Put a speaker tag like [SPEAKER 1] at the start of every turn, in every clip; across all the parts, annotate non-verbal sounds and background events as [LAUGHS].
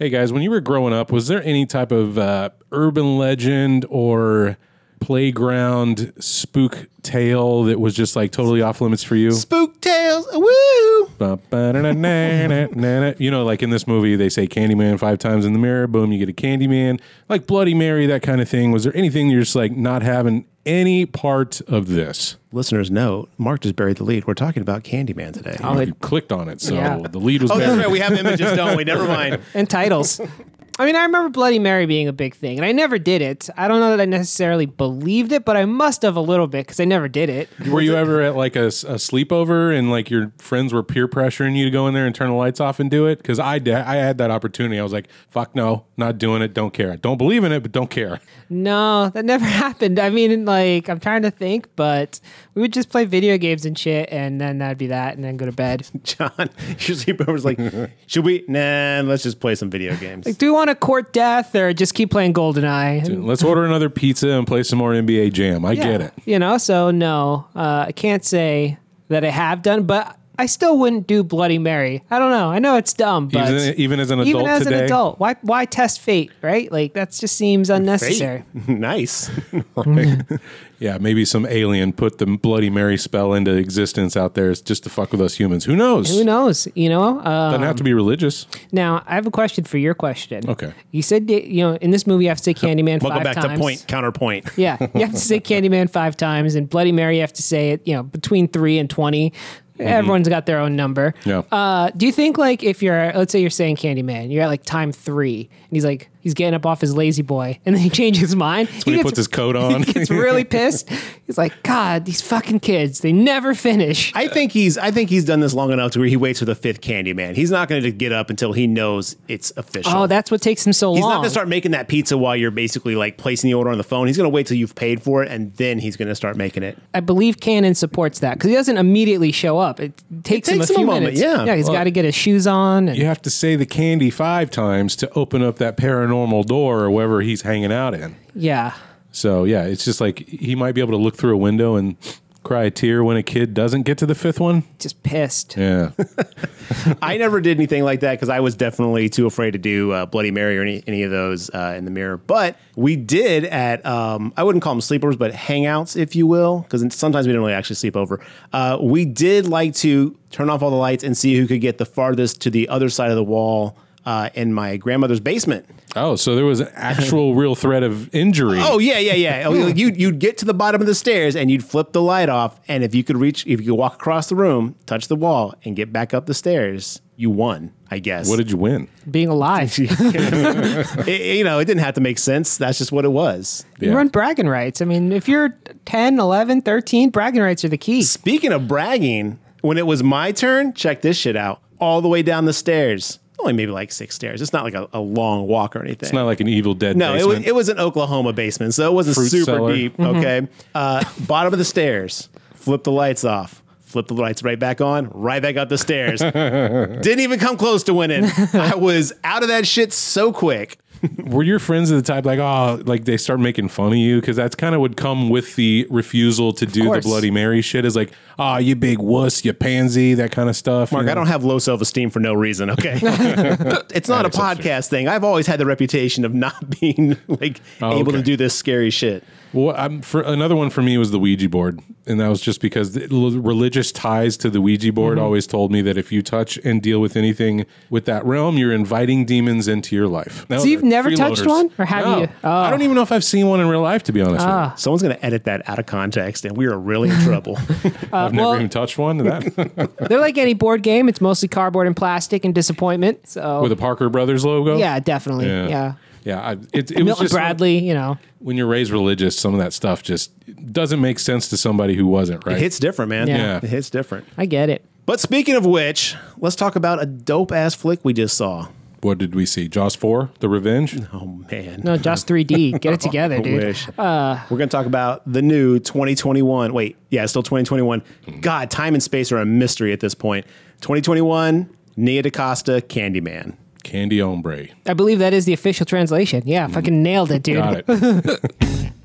[SPEAKER 1] Hey guys, when you were growing up, was there any type of uh, urban legend or playground spook tale that was just like totally off limits for you?
[SPEAKER 2] Spook tales. Woo!
[SPEAKER 1] You know, like in this movie, they say Candyman five times in the mirror. Boom, you get a Candyman. Like Bloody Mary, that kind of thing. Was there anything you're just like not having any part of this?
[SPEAKER 2] Listeners know Mark just buried the lead. We're talking about Candyman today.
[SPEAKER 3] Oh,
[SPEAKER 1] You clicked on it, so
[SPEAKER 3] Yeah.
[SPEAKER 1] the lead was
[SPEAKER 2] Oh, that's
[SPEAKER 1] buried.
[SPEAKER 2] right. We have images, don't we? Never mind. [LAUGHS]
[SPEAKER 3] and titles. I mean, I remember Bloody Mary being a big thing, and I never did it. I don't know that I necessarily believed it, but I must have a little bit because I never did it.
[SPEAKER 1] Were you ever at like a sleepover and like your friends were peer pressuring you to go in there and turn the lights off and do it? Because I did. I had that opportunity. I was like, "Fuck no, not doing it. Don't care. Don't believe in it, but don't care."
[SPEAKER 3] No, that never [LAUGHS] happened. I mean, like, I'm trying to think, but we would just play video games and shit, and then that'd be that, and then go to bed. [LAUGHS]
[SPEAKER 2] John, your sleepover's like, should we? Nah, let's just play some video games.
[SPEAKER 3] Like, do we want to court death or just keep playing GoldenEye? And-
[SPEAKER 1] Let's order another pizza and play some more NBA Jam. I get it.
[SPEAKER 3] You know, so no, uh, I can't say that I have done, but I still wouldn't do Bloody Mary. I don't know. I know it's dumb, but
[SPEAKER 1] Even, even as an adult
[SPEAKER 3] even as
[SPEAKER 1] today,
[SPEAKER 3] an adult, why why test fate, right? Like that just seems unnecessary. [LAUGHS]
[SPEAKER 2] nice. [LAUGHS]
[SPEAKER 1] yeah, maybe some alien put the Bloody Mary spell into existence out there just to fuck with us humans. Who knows?
[SPEAKER 3] Who knows? You know. Uh,
[SPEAKER 1] Doesn't have to be religious.
[SPEAKER 3] now I have a question for your question.
[SPEAKER 1] Okay.
[SPEAKER 3] You said you know in this movie you have to say [LAUGHS] Candyman
[SPEAKER 2] Welcome
[SPEAKER 3] five
[SPEAKER 2] back
[SPEAKER 3] times.
[SPEAKER 2] to point counterpoint.
[SPEAKER 3] Yeah, you have to say Candyman five times, and Bloody Mary you have to say it. You know between three and twenty. Everyone's got their own number.
[SPEAKER 1] Yeah.
[SPEAKER 3] Uh, do you think like if you're let's say you're saying Candyman, you're at like time three, and he's like he's getting up off his lazy boy, and then he changes his mind.
[SPEAKER 1] That's when he puts his coat on. [LAUGHS]
[SPEAKER 3] He gets really [LAUGHS] pissed. He's like, God, these fucking kids, they never finish.
[SPEAKER 2] I think he's. I think he's done this long enough to where he waits for the fifth candy man. He's not going to get up until he knows it's official.
[SPEAKER 3] Oh, that's what takes him so
[SPEAKER 2] He's
[SPEAKER 3] long.
[SPEAKER 2] He's not going to start making that pizza while you're basically like placing the order on the phone. He's going to wait till you've paid for it, and then he's going to start making it.
[SPEAKER 3] I believe Canon supports that because he doesn't immediately show up. It takes, him a
[SPEAKER 2] takes him
[SPEAKER 3] few
[SPEAKER 2] a moment,
[SPEAKER 3] minutes.
[SPEAKER 2] yeah.
[SPEAKER 3] yeah, he's got to get his shoes on. And,
[SPEAKER 1] you have to say the candy five times to open up that paranormal door or wherever he's hanging out in.
[SPEAKER 3] yeah.
[SPEAKER 1] So yeah, it's just like he might be able to look through a window and cry a tear when a kid doesn't get to the fifth one.
[SPEAKER 3] just pissed.
[SPEAKER 1] Yeah. [LAUGHS]
[SPEAKER 2] I never did anything like that because I was definitely too afraid to do uh, Bloody Mary or any, any of those uh, in the mirror. But we did at, um, I wouldn't call them sleepovers, but hangouts, if you will, because sometimes we didn't really actually sleep over. Uh, we did like to turn off all the lights and see who could get the farthest to the other side of the wall uh, in my grandmother's basement.
[SPEAKER 1] Oh, so there was an actual [LAUGHS] real threat of injury.
[SPEAKER 2] Oh yeah, yeah, yeah. Oh, you you'd get to the bottom of the stairs and you'd flip the light off, and if you could reach, if you could walk across the room, touch the wall, and get back up the stairs, you won. I guess.
[SPEAKER 1] What did you win?
[SPEAKER 3] Being alive. [LAUGHS]
[SPEAKER 2] It- you know, it didn't have to make sense. That's just what it was.
[SPEAKER 3] You run bragging rights. I mean, if you're 10, 11, 13, bragging rights are the key.
[SPEAKER 2] Speaking of bragging, when it was my turn, check this shit out. All the way down the stairs. Only maybe like six stairs. It's not like a, a long walk or anything.
[SPEAKER 1] It's not like an Evil Dead.
[SPEAKER 2] no, it was, it was an Oklahoma basement, so it wasn't
[SPEAKER 1] Fruit
[SPEAKER 2] super
[SPEAKER 1] cellar.
[SPEAKER 2] deep. Okay. Uh, bottom of the stairs, flip the lights off. Flip the lights right back on, right back up the stairs. [LAUGHS] Didn't even come close to winning. I was out of that shit so quick. [LAUGHS]
[SPEAKER 1] Were your friends of the type like, oh, like they start making fun of you? Because that's kind of would come with the refusal to do the
[SPEAKER 3] course.
[SPEAKER 1] Bloody Mary shit. Is like, oh, you big wuss, you pansy, that kind of stuff.
[SPEAKER 2] Mark,
[SPEAKER 1] you
[SPEAKER 2] I don't have low self esteem for no reason. Okay, [LAUGHS] it's not a
[SPEAKER 1] That is such a-
[SPEAKER 2] podcast thing. I've always had the reputation of not [LAUGHS] being like
[SPEAKER 1] Oh,
[SPEAKER 2] able to
[SPEAKER 1] okay.
[SPEAKER 2] do this scary shit.
[SPEAKER 1] Well, I'm, for another one for me was the Ouija board, and that was just because the religious ties to the Ouija board
[SPEAKER 3] Mm-hmm.
[SPEAKER 1] always told me that if you touch and deal with anything with that realm, you're inviting demons into your life. Now,
[SPEAKER 3] So you've never touched one? Or have
[SPEAKER 1] No.
[SPEAKER 3] you? Oh.
[SPEAKER 1] I don't even know if I've seen one in real life, to be honest.
[SPEAKER 3] Ah.
[SPEAKER 2] Someone's going to edit that out of context, and we are really in trouble.
[SPEAKER 1] with [LAUGHS] you. [LAUGHS] I've never
[SPEAKER 3] well-
[SPEAKER 1] even touched one. That [LAUGHS]
[SPEAKER 3] They're like any board game. It's mostly cardboard and plastic and disappointment. So
[SPEAKER 1] with a Parker Brothers logo.
[SPEAKER 3] yeah, definitely.
[SPEAKER 1] Yeah.
[SPEAKER 3] Yeah.
[SPEAKER 1] Yeah, I, it, it was
[SPEAKER 3] Milton
[SPEAKER 1] just
[SPEAKER 3] Bradley, you know.
[SPEAKER 1] when you're raised religious, some of that stuff just doesn't make sense to somebody who wasn't. Right?
[SPEAKER 2] It hits different, man.
[SPEAKER 3] Yeah.
[SPEAKER 2] it hits different.
[SPEAKER 3] I get it.
[SPEAKER 2] But speaking of which, let's talk about a dope ass flick we just saw.
[SPEAKER 1] what did we see? Jaws four, The Revenge.
[SPEAKER 2] Oh man,
[SPEAKER 3] No, just 3D. Get it [LAUGHS] together, dude.
[SPEAKER 2] wish. Uh, We're going to talk about the new 2021. Wait, yeah, it's still 2021. God, time and space are a mystery at this point. 2021, Nia DaCosta, Candyman.
[SPEAKER 1] Candy Ombre.
[SPEAKER 3] I believe that is the official translation. Yeah, fucking nailed it, dude.
[SPEAKER 1] Got it. [LAUGHS]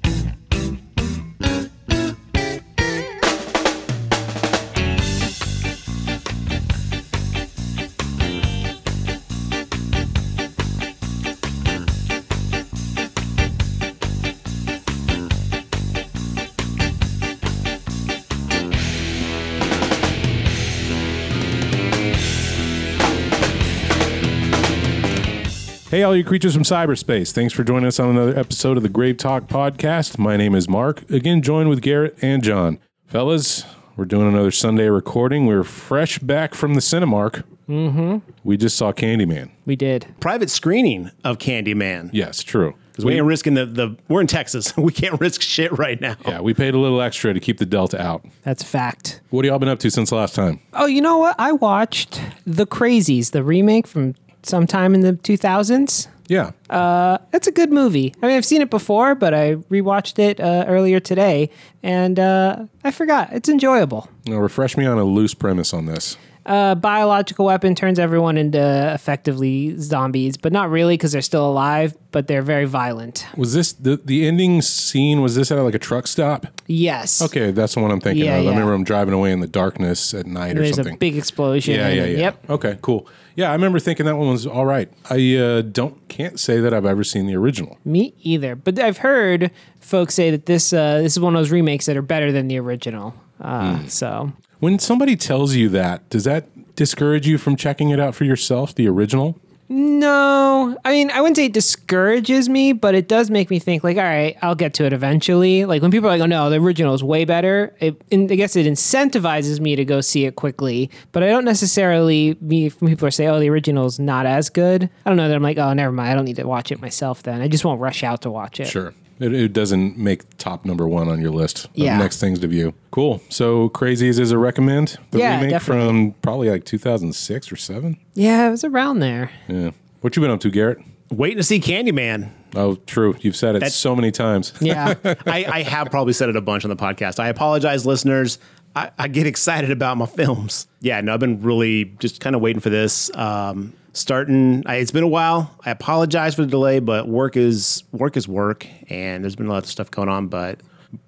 [SPEAKER 1] Hey, all you creatures from cyberspace. Thanks for joining us on another episode of the Grave Talk podcast. My name is Mark, again, joined with Garrett and John. Fellas, we're doing another Sunday recording. We're fresh back from the Cinemark. Mm-hmm. We just saw Candyman.
[SPEAKER 3] We did.
[SPEAKER 2] Private screening of Candyman.
[SPEAKER 1] Yes, true.
[SPEAKER 2] Because we ain't risking the, the, we're in Texas. [LAUGHS] We can't risk shit right now.
[SPEAKER 1] Yeah, we paid a little extra to keep the Delta out.
[SPEAKER 3] That's a fact.
[SPEAKER 1] What have y'all been up to since the last time?
[SPEAKER 3] Oh, you know what? I watched The Crazies, the remake from sometime in the 2000s.
[SPEAKER 1] Yeah.
[SPEAKER 3] That's a good movie. I mean, I've seen it before, but I rewatched it uh, earlier today, and uh, I forgot. It's enjoyable.
[SPEAKER 1] now, refresh me on a loose premise on this.
[SPEAKER 3] A biological weapon turns everyone into effectively zombies, but not really because they're still alive, but they're very violent.
[SPEAKER 1] Was this the, the ending scene? Was this at like a truck stop?
[SPEAKER 3] Yes.
[SPEAKER 1] Okay, that's the one I'm thinking
[SPEAKER 3] Yeah,
[SPEAKER 1] of. I
[SPEAKER 3] yeah.
[SPEAKER 1] remember him driving away in the darkness at night or
[SPEAKER 3] There's
[SPEAKER 1] something.
[SPEAKER 3] There's a big explosion.
[SPEAKER 1] yeah, yeah, yeah.
[SPEAKER 3] Yep.
[SPEAKER 1] Okay, cool. Yeah, I remember thinking that one was all right. I uh, don't can't say that I've ever seen the original.
[SPEAKER 3] Me either. But I've heard folks say that this uh, this is one of those remakes that are better than the original. Uh,
[SPEAKER 1] Hmm.
[SPEAKER 3] So
[SPEAKER 1] When somebody tells you that, does that discourage you from checking it out for yourself, the original?
[SPEAKER 3] No, I mean I wouldn't say it discourages me, but it does make me think like, all right, I'll get to it eventually. Like when people are like, oh no, the original is way better. It, I guess it incentivizes me to go see it quickly. But I don't necessarily me people are saying, oh, the original is not as good. I don't know that I'm like, oh, never mind. I don't need to watch it myself. Then I just won't rush out to watch it.
[SPEAKER 1] Sure. It, it doesn't make top number one on your list of
[SPEAKER 3] Yeah.
[SPEAKER 1] next things to view. Cool. So Crazies is a recommend. The
[SPEAKER 3] Yeah,
[SPEAKER 1] remake
[SPEAKER 3] definitely.
[SPEAKER 1] from probably like 2006 or seven.
[SPEAKER 3] Yeah, it was around there.
[SPEAKER 1] Yeah. What you been up to, Garrett?
[SPEAKER 2] Waiting to see Candyman.
[SPEAKER 1] Oh, true. You've said it
[SPEAKER 2] That's-
[SPEAKER 1] so many times. [LAUGHS]
[SPEAKER 3] Yeah.
[SPEAKER 2] I, I have probably said it a bunch on the podcast. I apologize, listeners. I, I get [LAUGHS] excited about my films. Yeah, no, I've been really just kind of waiting for this. Um, starting, I, it's been a while. I apologize for the delay, but work is work is work, and there's been a lot of stuff going on. But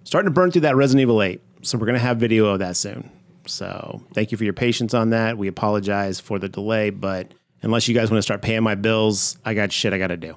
[SPEAKER 2] starting to burn through that Resident Evil 8, so we're gonna have video of that soon. So thank you for your patience on that. We apologize for the delay, but unless you guys want to start paying my bills, I got shit I got to do.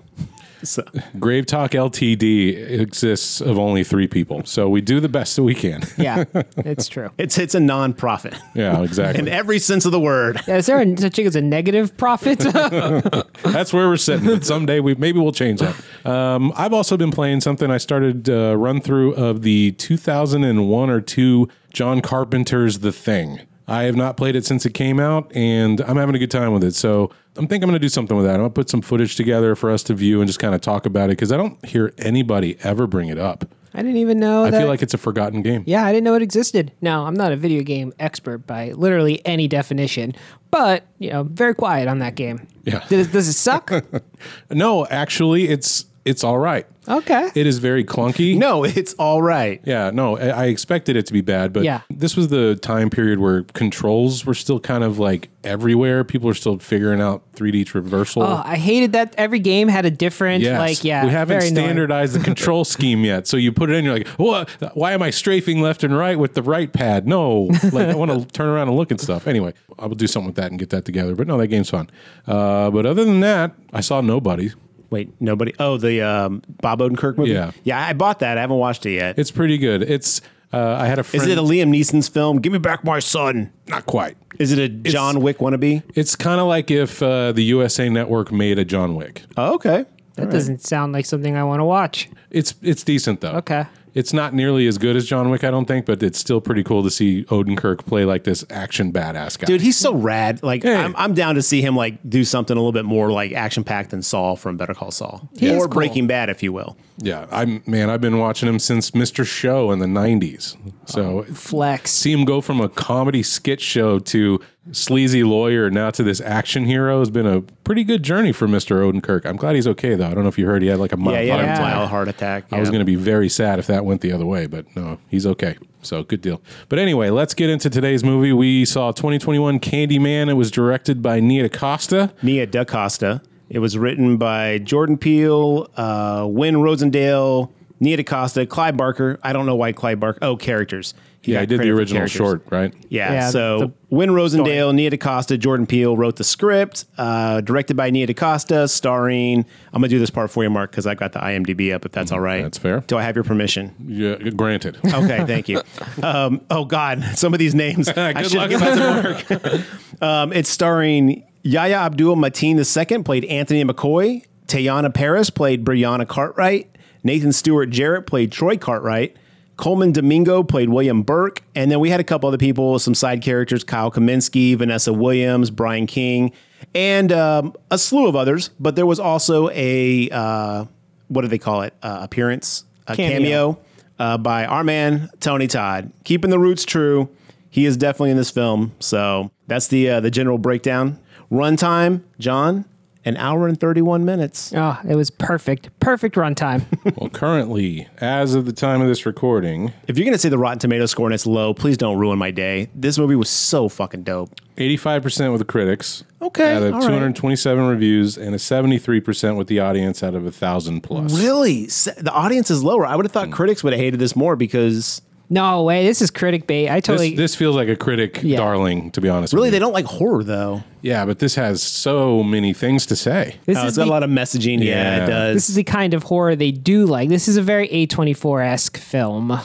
[SPEAKER 2] So.
[SPEAKER 1] Grave Talk LTD exists of only three people, so we do the best that we can. [LAUGHS]
[SPEAKER 3] Yeah, it's true.
[SPEAKER 2] It's it's a non-profit
[SPEAKER 1] yeah, exactly. [LAUGHS]
[SPEAKER 2] in every sense of the word.
[SPEAKER 3] Yeah, is there a, such thing as a negative profit? [LAUGHS]
[SPEAKER 1] That's where we're sitting. But someday we maybe we'll change that. Um, I've also been playing something. I started uh, run through of the 2001 or two John Carpenter's The Thing. I have not played it since it came out, and I'm having a good time with it. So I'm thinking I'm going to do something with that. I'm going to put some footage together for us to view and just kind of talk about it because I don't hear anybody ever bring it up.
[SPEAKER 3] I didn't even know
[SPEAKER 1] I
[SPEAKER 3] that.
[SPEAKER 1] feel like it's a forgotten game.
[SPEAKER 3] yeah, I didn't know it existed. No, I'm not a video game expert by literally any definition, but you know, very quiet on that game.
[SPEAKER 1] Yeah.
[SPEAKER 3] Does, does it suck? [LAUGHS]
[SPEAKER 1] No, actually, it's it's all right.
[SPEAKER 3] Okay.
[SPEAKER 1] It is very clunky.
[SPEAKER 2] No, it's all right.
[SPEAKER 1] Yeah, no, I I expected it to be bad, but
[SPEAKER 3] Yeah.
[SPEAKER 1] this was the time period where controls were still kind of like everywhere. People are still figuring out 3D traversal.
[SPEAKER 3] Oh, I hated that every game had a different
[SPEAKER 1] Yes.
[SPEAKER 3] like yeah.
[SPEAKER 1] we haven't
[SPEAKER 3] very annoying.
[SPEAKER 1] standardized the control [LAUGHS] scheme yet. So you put it in, you're like, what? Why am I strafing left and right with the right pad? No, like I want to [LAUGHS] turn around and look at stuff. Anyway, I will do something with that and get that together. But no, that game's fun. Uh, but other than that, I saw nobody.
[SPEAKER 2] Wait, nobody. Oh, the um, Bob Odenkirk movie.
[SPEAKER 1] Yeah.
[SPEAKER 2] yeah, I bought that. I haven't watched it yet.
[SPEAKER 1] It's pretty good. It's uh, I had a friend.
[SPEAKER 2] Is it a Liam Neeson's film? Give me back my son.
[SPEAKER 1] not quite.
[SPEAKER 2] Is it a John Wick wannabe?
[SPEAKER 1] It's kind of like if uh, the USA Network made a John Wick.
[SPEAKER 2] Oh, okay.
[SPEAKER 3] That doesn't sound like something I want to watch.
[SPEAKER 1] It's it's decent though.
[SPEAKER 3] Okay.
[SPEAKER 1] It's not nearly as good as John Wick, I don't think, but it's still pretty cool to see Odenkirk play like this action badass guy.
[SPEAKER 2] Dude, he's so rad. Like,
[SPEAKER 1] Hey.
[SPEAKER 2] I'm, I'm down to see him like do something a little bit more like action packed than Saul from Better Call Saul,
[SPEAKER 3] He
[SPEAKER 2] or
[SPEAKER 3] cool.
[SPEAKER 2] Breaking Bad, if you will.
[SPEAKER 1] Yeah, I'm man, I've been watching him since Mr. Show in the '90s. So
[SPEAKER 3] Flex.
[SPEAKER 1] see him go from a comedy skit show to sleazy lawyer now to this action hero has been a pretty good journey for Mr. Odenkirk. I'm glad he's okay though. I don't know if you heard he had like a mild
[SPEAKER 2] Yeah, yeah,
[SPEAKER 1] heart
[SPEAKER 3] Yeah.
[SPEAKER 1] attack.
[SPEAKER 2] mild heart attack.
[SPEAKER 1] I was going to be very sad if that went the other way, but no, he's okay. So good deal. But anyway, let's get into today's movie. We saw 2021 Candyman. It was directed by Nia DaCosta.
[SPEAKER 2] Nia DaCosta. It was written by Jordan Peele, uh, Win Rosenfeld, Nia DaCosta, Clive Barker. I don't know why Clive Barker. Oh, characters. He
[SPEAKER 1] Yeah,
[SPEAKER 2] got
[SPEAKER 1] I did the original short, right?
[SPEAKER 2] Yeah,
[SPEAKER 3] Yeah,
[SPEAKER 2] so
[SPEAKER 3] the
[SPEAKER 2] Win Rosenfeld, Nia DaCosta, Jordan Peele wrote the script, uh, directed by Nia DaCosta, starring. I'm gonna do this part for you, Mark, because I got the IMDb up. If that's all right.
[SPEAKER 1] That's fair.
[SPEAKER 2] Do I have your permission?
[SPEAKER 1] Yeah, granted.
[SPEAKER 2] Okay, thank you. [LAUGHS] Um, oh God, some of these names. [LAUGHS] I
[SPEAKER 1] Good
[SPEAKER 2] should
[SPEAKER 1] luck.
[SPEAKER 2] give that Mark. [LAUGHS] um, it's starring Yahya Abdul Mateen II, played Anthony McCoy. Teyonah Parris played Brianna Cartwright. Nathan Stewart Jarrett played Troy Cartwright. Colman Domingo played William Burke. And then we had a couple other people, some side characters Kyle Kaminsky, Vanessa Williams, Brian King, and um, a slew of others. But there was also a, uh, what do they call it? Uh, appearance, a
[SPEAKER 3] Cameo.
[SPEAKER 2] cameo, uh, by our man, Tony Todd. Keeping the roots true. He is definitely in this film. So that's the, uh, the general breakdown. Runtime, John, an hour and 31 minutes.
[SPEAKER 3] Oh, it was perfect. Perfect runtime. [LAUGHS]
[SPEAKER 1] Well, currently, as of the time of this recording,
[SPEAKER 2] If you're gonna say the Rotten Tomato score and it's low, please don't ruin my day. This movie was so fucking dope.
[SPEAKER 1] 85% with the critics.
[SPEAKER 2] Okay,
[SPEAKER 1] Out of
[SPEAKER 2] all right.
[SPEAKER 1] 227 reviews and a 73% with the audience out of a 1,000 plus.
[SPEAKER 2] Really, the audience is lower. I would have thought hmm. critics would have hated this more because
[SPEAKER 3] no way. This is critic bait. I totally.
[SPEAKER 1] This, this feels like a critic
[SPEAKER 3] Yeah.
[SPEAKER 1] darling, to be honest.
[SPEAKER 2] really
[SPEAKER 1] with
[SPEAKER 2] they
[SPEAKER 1] you.
[SPEAKER 2] don't like horror though.
[SPEAKER 1] Yeah, but this has so many things to say.
[SPEAKER 3] this
[SPEAKER 2] Oh,
[SPEAKER 3] is
[SPEAKER 2] it's got
[SPEAKER 3] the,
[SPEAKER 2] a lot of messaging. Yeah,
[SPEAKER 1] Yeah.
[SPEAKER 2] it does.
[SPEAKER 3] this is the kind of horror they do like. This is a very A24 esque film.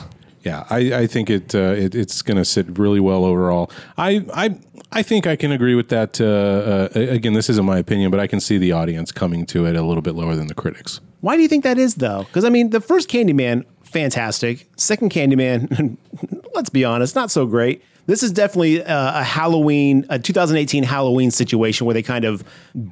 [SPEAKER 1] Yeah, I, I think it, uh, it it's going to sit really well overall. I I I think I can agree with that. Uh, uh, again, this isn't my opinion, but I can see the audience coming to it a little bit lower than the critics.
[SPEAKER 2] Why do you think that is though? Because I mean, the first Candyman, fantastic. Second Candyman, [LAUGHS] let's be honest, not so great. This is definitely uh, a Halloween, a 2018 Halloween situation where they kind of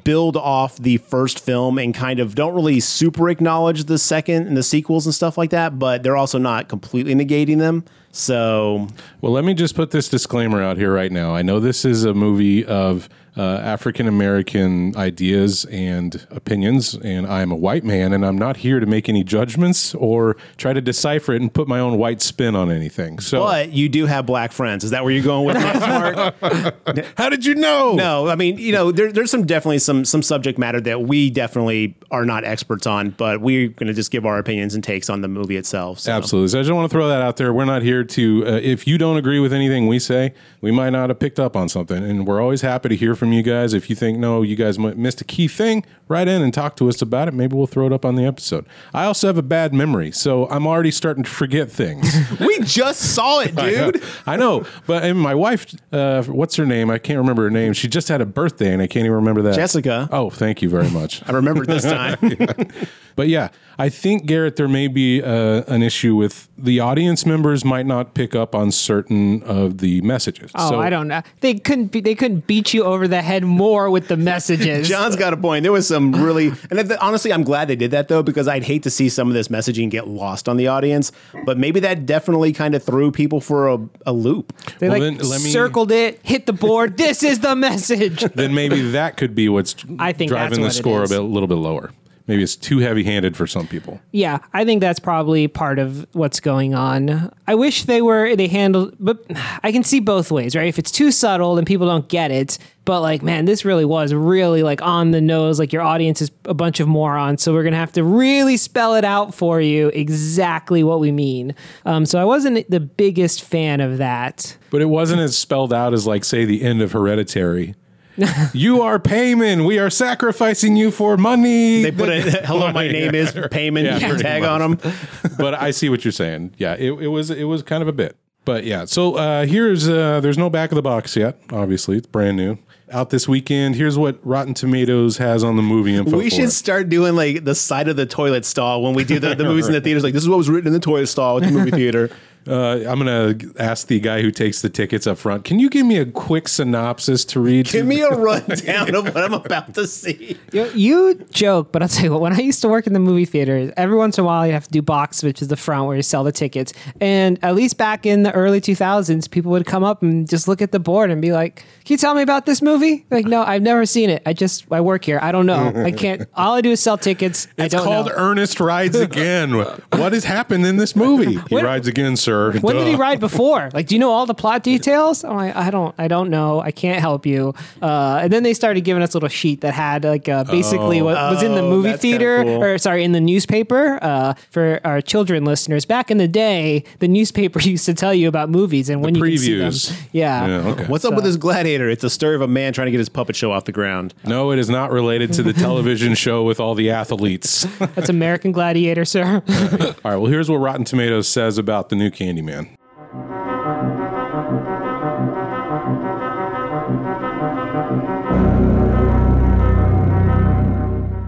[SPEAKER 2] build off the first film and kind of don't really super acknowledge the second and the sequels and stuff like that, but they're also not completely negating them. So
[SPEAKER 1] Well, let me just put this disclaimer out here right now. I know this is a movie of uh, African American ideas and opinions, and I'm a white man, and I'm not here to make any judgments or try to decipher it and put my own white spin on anything. So,
[SPEAKER 2] But you do have black friends. Is that where you're going with this, Mark? [LAUGHS]
[SPEAKER 1] how did you know?
[SPEAKER 2] No, I mean, you know, there, there's some definitely some some subject matter that we definitely are not experts on, but we're going to just give our opinions and takes on the movie itself. So.
[SPEAKER 1] Absolutely. So I just want to throw that out there. We're not here to, uh, if you don't agree with anything we say, we might not have picked up on something. And we're always happy to hear from you guys. If you think, no, you guys missed a key thing, write in and talk to us about it. Maybe we'll throw it up on the episode. I also have a bad memory, so I'm already starting to forget things. [LAUGHS]
[SPEAKER 2] We just saw it, [LAUGHS] dude.
[SPEAKER 1] I know. But and my wife, uh, what's her name? I can't remember her name. She just had a birthday and I can't even remember that.
[SPEAKER 2] Jessica.
[SPEAKER 1] Oh, thank you very much. [LAUGHS]
[SPEAKER 2] I remember this time.
[SPEAKER 1] But yeah, I think Garrett, there may be uh, an issue with the audience members might not pick up on certain of the messages.
[SPEAKER 3] Oh,
[SPEAKER 1] so,
[SPEAKER 3] I don't know. They couldn't be, they couldn't beat you over the head more with the messages.
[SPEAKER 2] John's got a point. There was some really, and th- honestly, I'm glad they did that though, because I'd hate to see some of this messaging get lost on the audience. But maybe that definitely kind of threw people for a, a loop.
[SPEAKER 3] they
[SPEAKER 1] Well,
[SPEAKER 3] like
[SPEAKER 1] then let me-
[SPEAKER 3] circled it, hit the board. [LAUGHS] this is the message.
[SPEAKER 1] Then maybe that could be what's
[SPEAKER 3] I think
[SPEAKER 1] driving the
[SPEAKER 3] what
[SPEAKER 1] score a, bit, a little bit lower. Maybe it's too heavy handed for some people.
[SPEAKER 3] Yeah, I think that's probably part of what's going on. I wish they were they handled, but I can see both ways, right? If it's too subtle, then people don't get it. But like, man, this really was really like on the nose. Like your audience is a bunch of morons, so we're gonna have to really spell it out for you exactly what we mean. Um, so I wasn't the biggest fan of that.
[SPEAKER 1] But it wasn't as spelled out as, like, say, the end of Hereditary. [LAUGHS] you are payment. We are sacrificing you for money.
[SPEAKER 2] They put a [LAUGHS] hello, my name is [LAUGHS] payment
[SPEAKER 1] Yeah,
[SPEAKER 2] tag
[SPEAKER 1] much.
[SPEAKER 2] on them.
[SPEAKER 1] but I see what you're saying. Yeah, it, it was it was kind of a bit. But yeah, so uh, here's uh, there's no back of the box yet. Obviously, it's brand new. Out this weekend. Here's what Rotten Tomatoes has on the movie info.
[SPEAKER 2] We should
[SPEAKER 1] it.
[SPEAKER 2] start doing like the side of the toilet stall when we do the, the movies in the theaters. Like this is what was written in the toilet stall at the movie theater.
[SPEAKER 1] Uh, I'm gonna ask the guy who takes the tickets up front. Can you give me a quick synopsis to read?
[SPEAKER 2] Give me a [LAUGHS] rundown of what I'm about to see.
[SPEAKER 3] You, you joke, but I'll tell you what. When I used to work in the movie theaters, every once in a while you have to do box, which is the front where you sell the tickets. And at least back in the early 2000s, people would come up and just look at the board and be like, "Can you tell me about this movie?" Like, no, I've never seen it. I just I work here. I don't know. I [LAUGHS] can't. All I do is sell tickets. I
[SPEAKER 1] It's
[SPEAKER 3] don't
[SPEAKER 1] called
[SPEAKER 3] know.
[SPEAKER 1] Ernest Rides Again. [LAUGHS] what has happened in this movie? He
[SPEAKER 3] When-
[SPEAKER 1] rides again, sir.
[SPEAKER 3] When did he ride before? Like, do you know all the plot details? I'm like, I don't, I don't know. I can't help you. Uh, and then they started giving us a little sheet that had like uh, basically what was in the
[SPEAKER 2] Oh,
[SPEAKER 3] movie theater,
[SPEAKER 2] cool.
[SPEAKER 3] or sorry, in the newspaper. Uh, for our children listeners, back in the day, the newspaper [LAUGHS] used to tell you about movies and when you could see them.
[SPEAKER 1] Previews.
[SPEAKER 3] Yeah.
[SPEAKER 1] Yeah, okay.
[SPEAKER 2] What's up with this gladiator? It's a story of a man trying to get his puppet show off the ground.
[SPEAKER 1] No, it is not related to the television show with all the athletes.
[SPEAKER 3] That's American Gladiator, sir. [LAUGHS]
[SPEAKER 1] All right, well, here's what Rotten Tomatoes says about the new Candyman.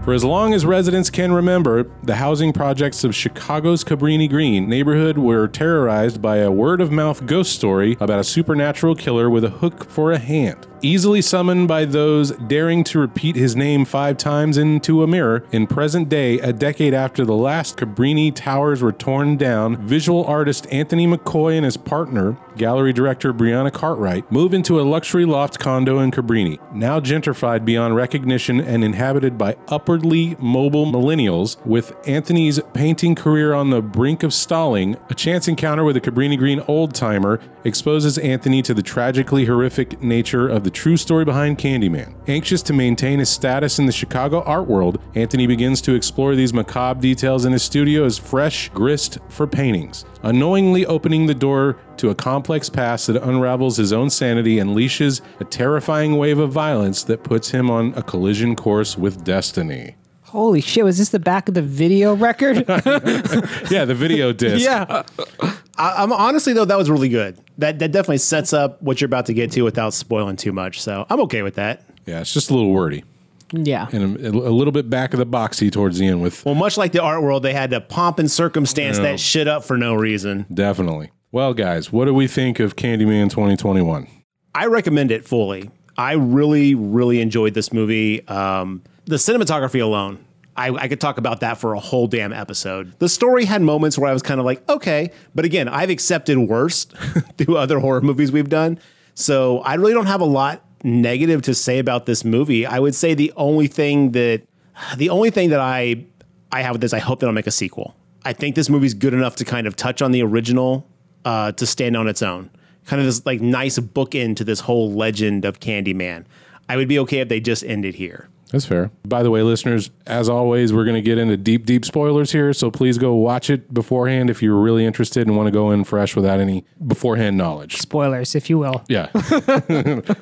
[SPEAKER 1] For as long as residents can remember, the housing projects of Chicago's Cabrini Green neighborhood were terrorized by a word of mouth ghost story about a supernatural killer with a hook for a hand. Easily summoned by those daring to repeat his name five times into a mirror, in present day, a decade after the last Cabrini towers were torn down, visual artist Anthony McCoy and his partner, gallery director Brianna Cartwright, move into a luxury loft condo in Cabrini, now gentrified beyond recognition and inhabited by upwardly mobile millennials. With Anthony's painting career on the brink of stalling, a chance encounter with a Cabrini Green old timer exposes Anthony to the tragically horrific nature of the true story behind Candyman. Anxious to maintain his status in the Chicago art world, Anthony begins to explore these macabre details in his studio as fresh grist for paintings, unknowingly opening the door to a complex past that unravels his own sanity and leashes a terrifying wave of violence that puts him on a collision course with destiny.
[SPEAKER 3] Holy shit! Was this the back of the video record? [LAUGHS]
[SPEAKER 1] Yeah, the video disc. [LAUGHS]
[SPEAKER 3] yeah.
[SPEAKER 2] I, I'm honestly though that was really good. That that definitely sets up what you're about to get to without spoiling too much. So I'm okay with that.
[SPEAKER 1] Yeah, it's just a little wordy
[SPEAKER 3] Yeah.
[SPEAKER 1] and a, a little bit back of the boxy towards the end with
[SPEAKER 2] Well, much like the art world, they had to pomp and circumstance that shit up for no reason.
[SPEAKER 1] definitely. Well, guys, what do we think of Candyman 2021?
[SPEAKER 2] I recommend it fully. I really, really enjoyed this movie. Um, the cinematography alone, I, I could talk about that for a whole damn episode. The story had moments where I was kind of like, okay, but again, I've accepted worse [LAUGHS] through other horror movies we've done. So I really don't have a lot negative to say about this movie. I would say the only thing that the only thing that I I have with this, I hope they don't make a sequel. I think this movie's good enough to kind of touch on the original uh, to stand on its own. Kind of this like nice bookend to this whole legend of Candyman. I would be okay if they just ended here.
[SPEAKER 1] That's fair. By the way, listeners, as always, we're going to get into deep, deep spoilers here. So please go watch it beforehand if you're really interested and want to go in fresh without any beforehand knowledge.
[SPEAKER 3] Spoilers, if you will.
[SPEAKER 1] Yeah.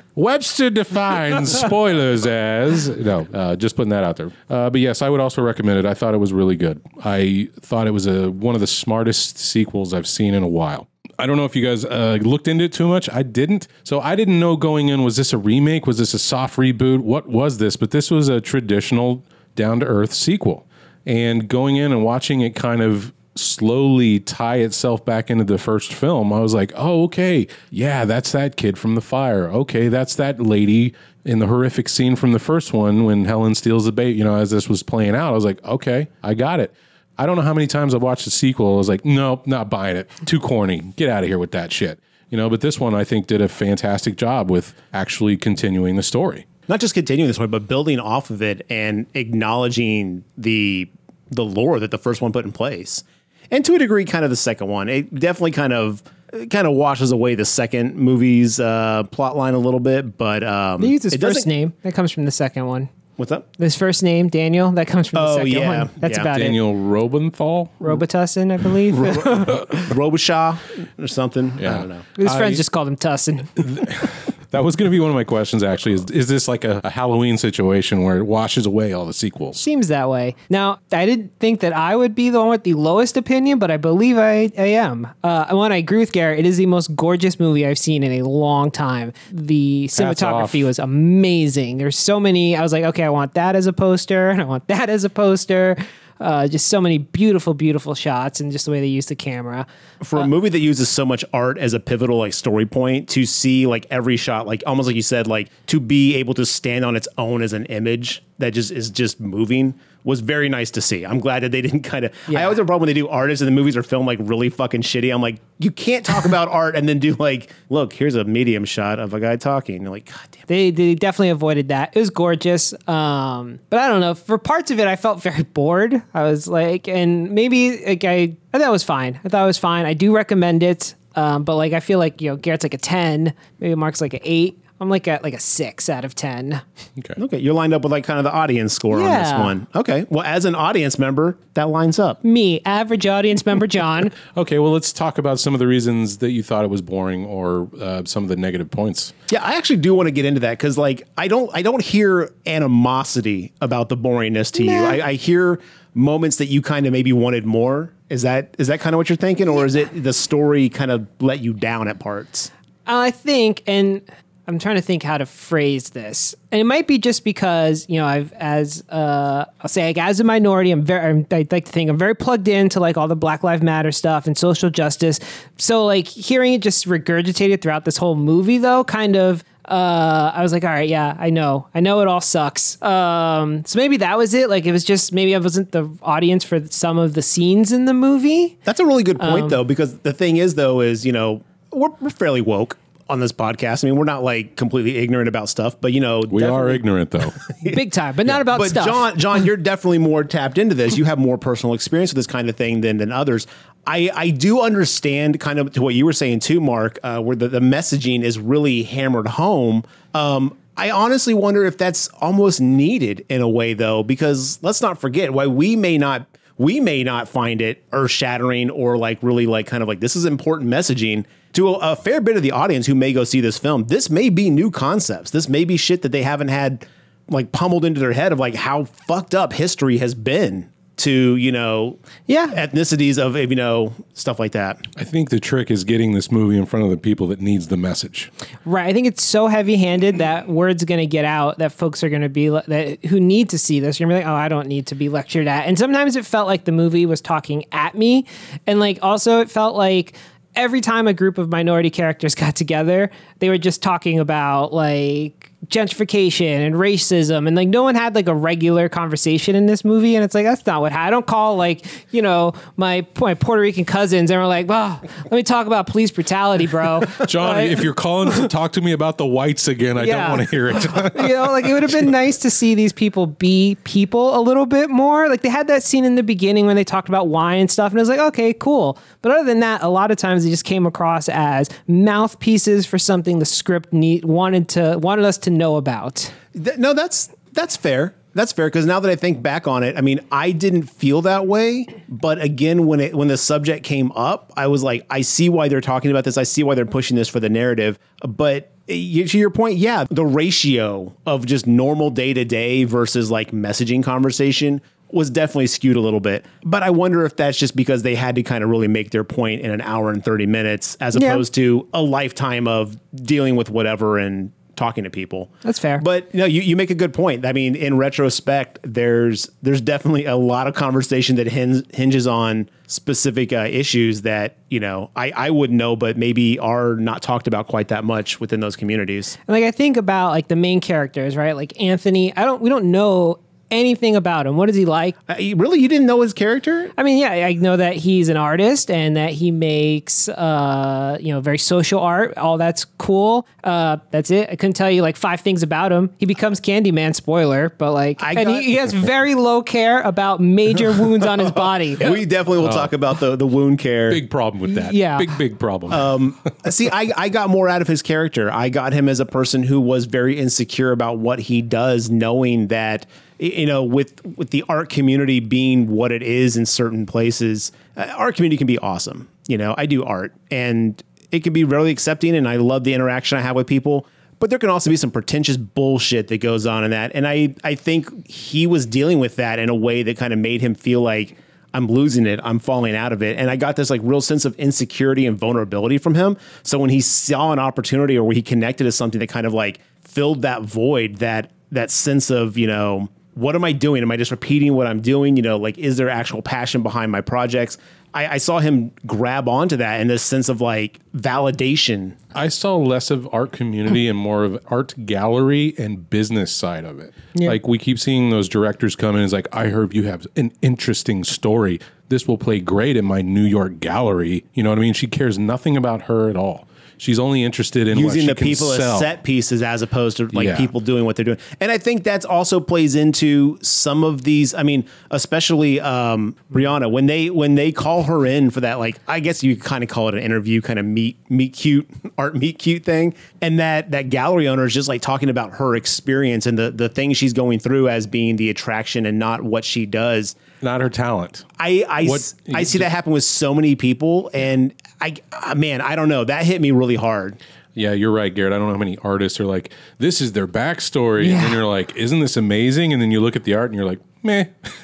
[SPEAKER 1] [LAUGHS] Webster defines spoilers as no, uh, just putting that out there. Uh, but yes, I would also recommend it. I thought it was really good. I thought it was a one of the smartest sequels I've seen in a while. I don't know if you guys uh, looked into it too much. I didn't. So I didn't know going in was this a remake? Was this a soft reboot? What was this? But this was a traditional down to earth sequel. And going in and watching it kind of slowly tie itself back into the first film, I was like, oh, okay. Yeah, that's that kid from the fire. Okay, that's that lady in the horrific scene from the first one when Helen steals the bait. You know, as this was playing out, I was like, okay, I got it. I don't know how many times I've watched the sequel. I was like, nope, not buying it. Too corny. Get out of here with that shit. You know, but this one I think did a fantastic job with actually continuing the story.
[SPEAKER 2] Not just continuing this way, but building off of it and acknowledging the the lore that the first one put in place. And to a degree, kind of the second one. It definitely kind of it kind of washes away the second movie's uh, plot line a little bit, but um,
[SPEAKER 3] They use his
[SPEAKER 2] it
[SPEAKER 3] first name. That comes from the second one.
[SPEAKER 2] What's up?
[SPEAKER 3] His first name, Daniel, that comes from the
[SPEAKER 2] Oh,
[SPEAKER 3] second
[SPEAKER 2] yeah,
[SPEAKER 3] one. That's
[SPEAKER 2] yeah.
[SPEAKER 3] about
[SPEAKER 1] Daniel Robenthal.
[SPEAKER 3] it. Robitussin, I believe. [LAUGHS]
[SPEAKER 2] Roboshaw or something. I
[SPEAKER 1] Yeah.
[SPEAKER 2] don't know.
[SPEAKER 3] His
[SPEAKER 1] I-
[SPEAKER 3] friends just called him Tussin. [LAUGHS]
[SPEAKER 1] That was going to be one of my questions. Actually, is is this like a, a Halloween situation where it washes away all the sequels?
[SPEAKER 3] Seems that way. Now, I didn't think that I would be the one with the lowest opinion, but I believe I, I am. Uh, I want to agree with Garrett. It is the most gorgeous movie I've seen in a long time. The cinematography was amazing. There's so many. I was like, okay, I want that as a poster, and [LAUGHS] I want that as a poster. Uh, just so many beautiful, beautiful shots, and just the way they use the camera.
[SPEAKER 2] For a movie that uses so much art as a pivotal like story point, to see like every shot, like almost like you said, like to be able to stand on its own as an image that just is just moving was very nice to see. I'm glad that they didn't kind of. I always have a problem when they do artists and the movies are filmed like really fucking shitty. I'm like, you can't talk about [LAUGHS] art and then do like, look, here's a medium shot of a guy talking. You're like, God damn.
[SPEAKER 3] They, they definitely avoided that. It was gorgeous. Um, but I don't know. For parts of it, I felt very bored. I was like, and maybe like I, I thought it was fine. I thought it was fine. I do recommend it. Um, but like, I feel like, you know, Garrett's like a 10, maybe Mark's like an eight. I'm like at like a six out of 10.
[SPEAKER 1] Okay.
[SPEAKER 2] Okay, you're lined up with like kind of the audience score on this
[SPEAKER 3] Yeah.
[SPEAKER 2] one. Okay, well, as an audience member, that lines up.
[SPEAKER 3] Me, average audience member John. [LAUGHS]
[SPEAKER 1] Okay. Well, let's talk about some of the reasons that you thought it was boring, or uh, some of the negative points.
[SPEAKER 2] Yeah, I actually do want to get into that because, like, I don't, I don't hear animosity about the boringness to you. I, I hear moments that you kind of maybe wanted more. Is that, is that kind of what you're thinking, or is it the story kind of let you down at parts?
[SPEAKER 3] I think, and I'm trying to think how to phrase this, and it might be just because you know I've as uh, I'll say like as a minority, I'm very I'm, I like to think I'm very plugged into like all the Black Lives Matter stuff and social justice. So like hearing it just regurgitated throughout this whole movie, though, kind of uh, I was like, all right, yeah, I know, I know it all sucks. Um, so maybe that was it. Like it was just maybe I wasn't the audience for some of the scenes in the movie.
[SPEAKER 2] That's a really good point, though, because the thing is, though, is you know we're, we're fairly woke on this podcast. I mean, we're not like completely ignorant about stuff, but you know,
[SPEAKER 1] We are ignorant though. [LAUGHS]
[SPEAKER 3] Big time, but not about
[SPEAKER 2] But
[SPEAKER 3] stuff.
[SPEAKER 2] John, John, you're [LAUGHS] definitely more tapped into this. You have more personal experience with this kind of thing than than others. I, I do understand kind of to what you were saying too, Mark, uh, where the, the messaging is really hammered home. Um, I honestly wonder if that's almost needed in a way, though, because let's not forget why we may not we may not find it earth shattering or like really like kind of like this is important messaging to a, a fair bit of the audience who may go see this film. This may be new concepts. This may be shit that they haven't had like pummeled into their head of like how fucked up history has been to you know
[SPEAKER 3] Yeah.
[SPEAKER 2] ethnicities of you know stuff like that.
[SPEAKER 1] I think the trick is getting this movie in front of the people that needs the message.
[SPEAKER 3] Right. I think it's so heavy-handed that word's going to get out that folks are going to be le- that who need to see this. You're gonna be like, oh, I don't need to be lectured at. And sometimes it felt like the movie was talking at me, and like also it felt like every time a group of minority characters got together, they were just talking about like gentrification and racism and like no one had like a regular conversation in this movie and it's like that's not what I don't call like you know my my Puerto Rican cousins and we're like well let me talk about police brutality bro [LAUGHS]
[SPEAKER 1] John,
[SPEAKER 3] Like-
[SPEAKER 1] if you're calling to talk to me about the whites again, I
[SPEAKER 3] Yeah.
[SPEAKER 1] don't want to hear it. [LAUGHS]
[SPEAKER 3] you know, like it would have been nice to see these people be people a little bit more. Like they had that scene in the beginning when they talked about wine and stuff, and I was like, okay, cool. But other than that, a lot of times they just came across as mouthpieces for something the script need wanted to wanted us to know about.
[SPEAKER 2] Th- no, that's that's fair. That's fair because now that I think back on it, I mean, I didn't feel that way. But again, when it when the subject came up, I was like, I see why they're talking about this. I see why they're pushing this for the narrative. But eh, y- to your point, yeah, the ratio of just normal day to day versus like messaging conversation was definitely skewed a little bit. But I wonder if that's just because they had to kind of really make their point in an hour and 30 minutes as
[SPEAKER 3] Yeah.
[SPEAKER 2] opposed to a lifetime of dealing with whatever and talking to people.
[SPEAKER 3] That's fair.
[SPEAKER 2] But no, you, you make a good point. I mean, in retrospect, there's there's definitely a lot of conversation that hinge, hinges on specific uh, issues that you know I, I wouldn't know, but maybe are not talked about quite that much within those communities.
[SPEAKER 3] And like I think about like the main characters, right? Like Anthony, I don't we don't know anything about him. What is he like?
[SPEAKER 2] Uh, you- really, you didn't know his character?
[SPEAKER 3] I mean, yeah, I know that he's an artist and that he makes, uh, you know, very social art. All that's cool. Uh, that's it. I couldn't tell you like five things about him. He becomes Candyman, spoiler, but like,
[SPEAKER 2] I
[SPEAKER 3] and
[SPEAKER 2] got-
[SPEAKER 3] he, he has very low care about major [LAUGHS] wounds on his body. [LAUGHS]
[SPEAKER 2] We definitely will talk about the the wound care.
[SPEAKER 1] big problem with that.
[SPEAKER 3] Yeah.
[SPEAKER 1] Big, big problem.
[SPEAKER 2] See, I, I got more out of his character. I got him as a person who was very insecure about what he does, knowing that y- you know, with with the art community being what it is in certain places, uh, art community can be awesome. You know, I do art, and it can be really accepting, and I love the interaction I have with people. But there can also be some pretentious bullshit that goes on in that, and I I think he was dealing with that in a way that kind of made him feel like I'm losing it. I'm falling out of it. And I got this like real sense of insecurity and vulnerability from him. So when he saw an opportunity or when he connected to something that kind of like filled that void, that that sense of, you know, what am I doing? Am I just repeating what I'm doing? You know, like is there actual passion behind my projects? I, I saw him grab onto that in this sense of like validation.
[SPEAKER 1] I saw less of art community and more of art gallery and business side of it. Like we keep seeing those directors come in. It's like I heard you have an interesting story. This will play great in my New York gallery. You know what I mean? She cares nothing about her at all. She's only interested in
[SPEAKER 2] using the people as set pieces as opposed to like
[SPEAKER 1] Yeah.
[SPEAKER 2] people doing what they're doing. And I think that's also plays into some of these. I mean, especially um, Brianna when they when they call her in for that. Like, I guess you kind of call it an interview, kind of meet meet cute [LAUGHS] art meet cute thing. And that that gallery owner is just like talking about her experience and the the things she's going through as being the attraction and not what she does.
[SPEAKER 1] Not her talent.
[SPEAKER 2] I I,
[SPEAKER 1] What-
[SPEAKER 2] I see that happen with so many people, and I uh, man, I don't know. That hit me really hard.
[SPEAKER 1] Yeah, you're right, Garrett. I don't know how many artists are like, this is their backstory. And then
[SPEAKER 3] Yeah.
[SPEAKER 1] you're like, isn't this amazing? And then you look at the art and you're like, meh. [LAUGHS]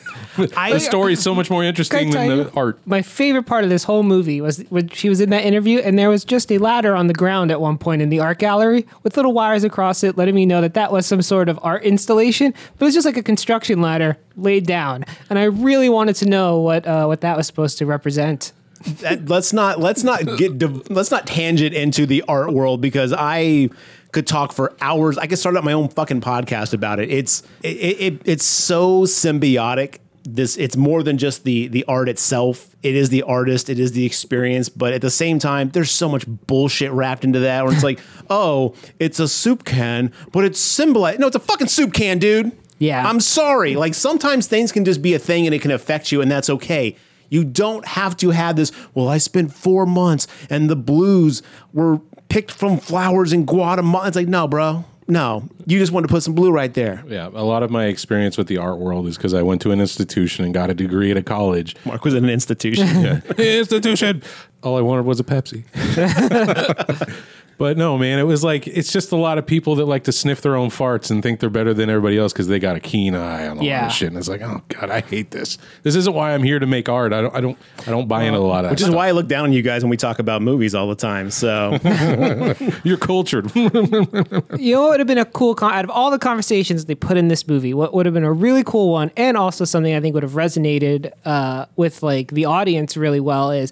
[SPEAKER 2] I-
[SPEAKER 1] the story is so much more interesting than the
[SPEAKER 3] you,
[SPEAKER 1] art.
[SPEAKER 3] My favorite part of this whole movie was when she was in that interview, and there was just a ladder on the ground at one point in the art gallery with little wires across it, letting me know that that was some sort of art installation. But it was just like a construction ladder laid down, and I really wanted to know what uh, what that was supposed to represent.
[SPEAKER 2] that, let's not let's not get let's not tangent into the art world because I could talk for hours. I could start up my own fucking podcast about it. It's it, it it's so symbiotic. This it's more than just the the art itself. It is the artist. It is the experience. But at the same time, there's so much bullshit wrapped into that. Where it's like, [LAUGHS] oh, it's a soup can, but it's symbolized. No, it's a fucking soup can, dude.
[SPEAKER 3] Yeah.
[SPEAKER 2] I'm sorry. Like sometimes things can just be a thing and it can affect you, and that's okay. You don't have to have this. Well, I spent four months and the blues were picked from flowers in Guatemala. It's like, no, bro. No. You just want to put some blue right there.
[SPEAKER 1] Yeah, a lot of my experience with the art world is because I went to an institution and got a degree at a college.
[SPEAKER 2] Mark was in an institution. [LAUGHS]
[SPEAKER 1] institution. All I wanted was a Pepsi. [LAUGHS] but no, man, it was like it's just a lot of people that like to sniff their own farts and think they're better than everybody else because they got a keen eye on a lot
[SPEAKER 3] Yeah.
[SPEAKER 1] of shit. And it's like, oh god, I hate this. This isn't why I'm here to make art. I don't. I don't. I don't buy into a lot of
[SPEAKER 2] Which
[SPEAKER 1] that
[SPEAKER 2] is
[SPEAKER 1] stuff.
[SPEAKER 2] why I look down on you guys when we talk about movies all the time. So [LAUGHS]
[SPEAKER 1] you're cultured. [LAUGHS]
[SPEAKER 3] You know what would have been a cool con- out of all the conversations they put in this movie? What would have been a really cool one, and also something I think would have resonated uh, with like the audience really well is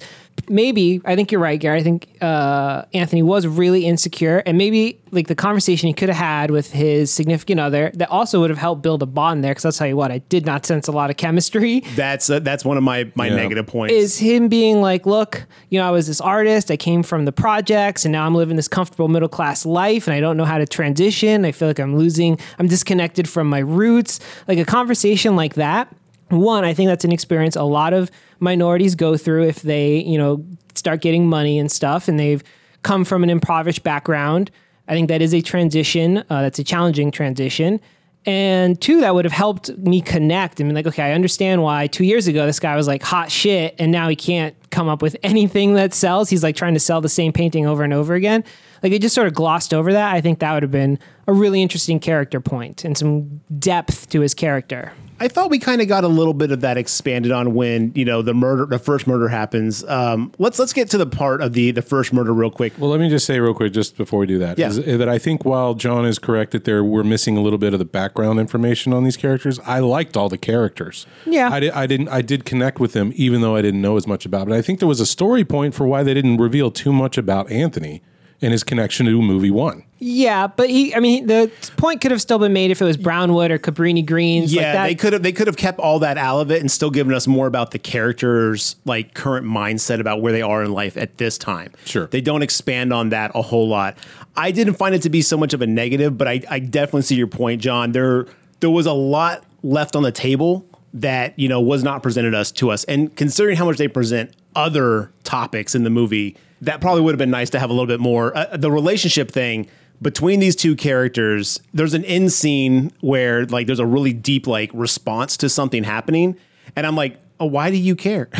[SPEAKER 3] maybe I think you're right, Gary. I think uh, Anthony was really insecure, and maybe like the conversation he could have had with his significant other that also would have helped build a bond there. Because I'll tell you what, I did not sense a lot of chemistry. [LAUGHS]
[SPEAKER 2] that's uh, that's one of my my
[SPEAKER 1] Yeah.
[SPEAKER 2] negative points.
[SPEAKER 3] Is him being like, look, you know, I was this artist, I came from the projects, and now I'm living this comfortable middle class life, and I don't know how to transition. I feel like I'm losing, I'm disconnected from my roots. Like a conversation like that. One, I think that's an experience a lot of minorities go through if they, you know, start getting money and stuff, and they've come from an impoverished background. I think that is a transition. Uh, that's a challenging transition. And two, that would have helped me connect and be like, okay, I understand why two years ago this guy was like hot shit and now he can't come up with [LAUGHS] anything that sells. He's like trying to sell the same painting over and over again. Like they just sort of glossed over that. I think that would have been a really interesting character point and some depth to his character.
[SPEAKER 2] I thought we kind of got a little bit of that expanded on when you know the murder, the first murder happens. Um, let's let's get to the part of the the first murder real quick.
[SPEAKER 1] Well, let me just say real quick, just before we do that,
[SPEAKER 2] Yeah.
[SPEAKER 1] is that I think while John is correct that there we're missing a little bit of the background information on these characters, I liked all the characters.
[SPEAKER 3] Yeah.
[SPEAKER 1] I, did, I didn't. I did connect with them, even though I didn't know as much about it. I think there was a story point for why they didn't reveal too much about Anthony and his connection to movie one.
[SPEAKER 3] Yeah, but he, I mean, the point could have still been made if it was Brownwood or Cabrini Greens.
[SPEAKER 2] Yeah,
[SPEAKER 3] like that.
[SPEAKER 2] they could have they could have kept all that out of it and still given us more about the characters' like current mindset about where they are in life at this time.
[SPEAKER 1] Sure.
[SPEAKER 2] they don't expand on that a whole lot. I didn't find it to be so much of a negative, but I, I definitely see your point, John. There there was a lot left on the table that you know was not presented us to us, and considering how much they present other topics in the movie, that probably would have been nice to have a little bit more. Uh, the relationship thing between these two characters, there's an end scene where like there's a really deep like response to something happening, and I'm like, oh, why do you care? [LAUGHS]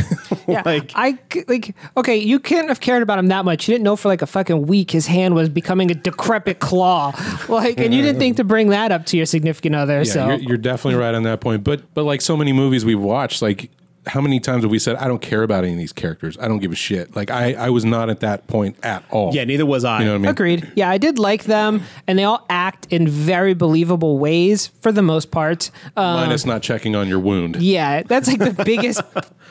[SPEAKER 3] Yeah,
[SPEAKER 2] like
[SPEAKER 3] I c- like okay. You couldn't have cared about him that much. You didn't know for like a fucking week his hand was becoming a decrepit claw, [LAUGHS] like, and you didn't think to bring that up to your significant other.
[SPEAKER 1] Yeah,
[SPEAKER 3] so
[SPEAKER 1] you're, you're definitely right on that point. But but like so many movies we've watched, like how many times have we said, I don't care about any of these characters. I don't give a shit. Like I, I was not at that point at all.
[SPEAKER 2] yeah, neither was I.
[SPEAKER 1] You know what I mean?
[SPEAKER 3] Agreed. Yeah, I did like them, and they all act in very believable ways for the most part. Um,
[SPEAKER 1] Minus not checking on your wound.
[SPEAKER 3] yeah, that's like the [LAUGHS] biggest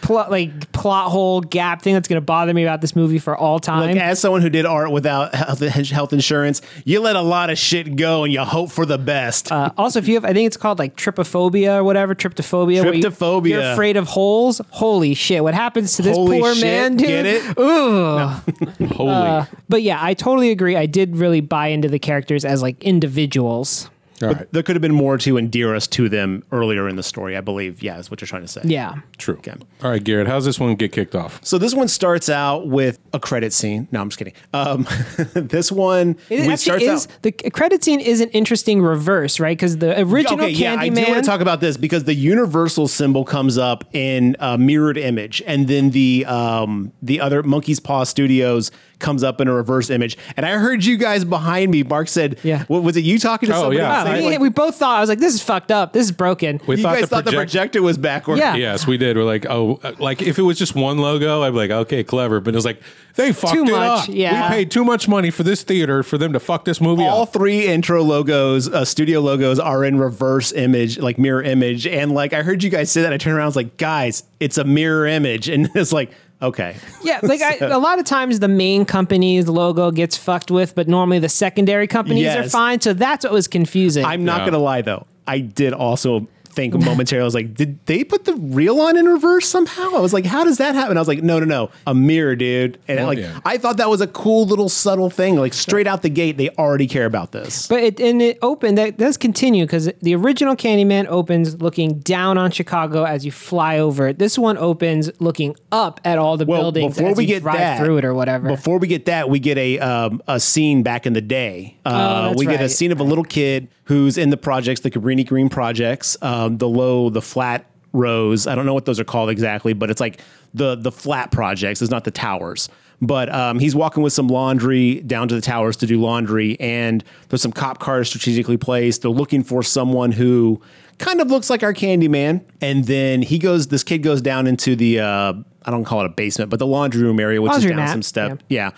[SPEAKER 3] plot, like plot hole gap thing that's going to bother me about this movie for all time.
[SPEAKER 2] Look, as someone who did art without health, health insurance, you let a lot of shit go and you hope for the best.
[SPEAKER 3] Uh, also, if you have, I think it's called like trypophobia or whatever, tryptophobia. where you- You're afraid of holes. Holy shit! What happens to this
[SPEAKER 2] Holy
[SPEAKER 3] poor
[SPEAKER 2] shit,
[SPEAKER 3] man, dude?
[SPEAKER 2] get it? [LAUGHS]
[SPEAKER 3] Ooh. [LAUGHS]
[SPEAKER 1] Holy.
[SPEAKER 3] Uh, but yeah, I totally agree. I did really buy into the characters as like individuals.
[SPEAKER 1] All right.
[SPEAKER 2] there could have been more to endear us to them earlier in the story, I believe. Yeah, is what you're trying to say.
[SPEAKER 3] Yeah.
[SPEAKER 1] True.
[SPEAKER 2] Okay.
[SPEAKER 1] All right, Garrett, how's this one get kicked off?
[SPEAKER 2] So this one starts out with a credit scene. No, I'm just kidding. Um, [LAUGHS] this one
[SPEAKER 3] It actually
[SPEAKER 2] starts
[SPEAKER 3] is
[SPEAKER 2] out.
[SPEAKER 3] the credit scene is an interesting reverse, right? Because the original
[SPEAKER 2] Okay, yeah, I do want to talk about this because the universal symbol comes up in a mirrored image, and then the um, the other Monkey's Paw Studios comes up in a reverse image. And I heard you guys behind me. Mark said,
[SPEAKER 3] Yeah.
[SPEAKER 2] what, was it you talking to
[SPEAKER 1] Oh,
[SPEAKER 2] somebody?
[SPEAKER 1] yeah.
[SPEAKER 3] Wow, we,
[SPEAKER 2] like,
[SPEAKER 3] we both thought I was like, "This is fucked up. This is broken."
[SPEAKER 1] We
[SPEAKER 2] you
[SPEAKER 1] thought
[SPEAKER 2] guys
[SPEAKER 1] the
[SPEAKER 2] thought the projector was backwards.
[SPEAKER 3] Yeah.
[SPEAKER 1] Yes, we did. We're like, oh, uh, like if it was just one logo, I'd be like, okay, clever. But it was like they fucked
[SPEAKER 3] Too
[SPEAKER 1] it
[SPEAKER 3] much,
[SPEAKER 1] up.
[SPEAKER 3] yeah.
[SPEAKER 1] we paid too much money for this theater for them to fuck this movie
[SPEAKER 2] All
[SPEAKER 1] up.
[SPEAKER 2] three intro logos, uh, studio logos, are in reverse image, like mirror image. And like I heard you guys say that, I turned around, I was like, guys, it's a mirror image, [LAUGHS] and it's like, okay,
[SPEAKER 3] Yeah, like I, [LAUGHS] a lot of times the main company's logo gets fucked with, but normally the secondary companies are fine. So that's what was confusing.
[SPEAKER 2] I'm not
[SPEAKER 1] Yeah.
[SPEAKER 2] gonna lie though, I did also think momentarily. I was like, did they put the reel on in reverse somehow? I was like, how does that happen? I was like, no, no, no, a mirror, dude. And like,
[SPEAKER 1] yeah.
[SPEAKER 2] I thought that was a cool little subtle thing. Like straight out the gate, they already care about this.
[SPEAKER 3] But it and it opened that does continue because the original Candyman opens looking down on Chicago as you fly over it. This one opens looking up at all the
[SPEAKER 2] Well,
[SPEAKER 3] buildings
[SPEAKER 2] before
[SPEAKER 3] as
[SPEAKER 2] we
[SPEAKER 3] you
[SPEAKER 2] get
[SPEAKER 3] drive
[SPEAKER 2] that,
[SPEAKER 3] through it or whatever.
[SPEAKER 2] Before we get that, we get a um, a scene back in the day. Uh,
[SPEAKER 3] Oh, that's
[SPEAKER 2] we get a scene of a little kid who's in the projects, the Cabrini Green projects, um, the low, the flat rows. I don't know what those are called exactly, but it's like the the flat projects. It's not the towers. But um, he's walking with some laundry down to the towers to do laundry, and there's some cop cars strategically placed. They're looking for someone who kind of looks like our Candyman. And then he goes. This kid goes down into the uh, I don't call it a basement, but the laundry room area, which is
[SPEAKER 3] Laundry
[SPEAKER 2] down
[SPEAKER 3] mat,
[SPEAKER 2] some step. Yeah.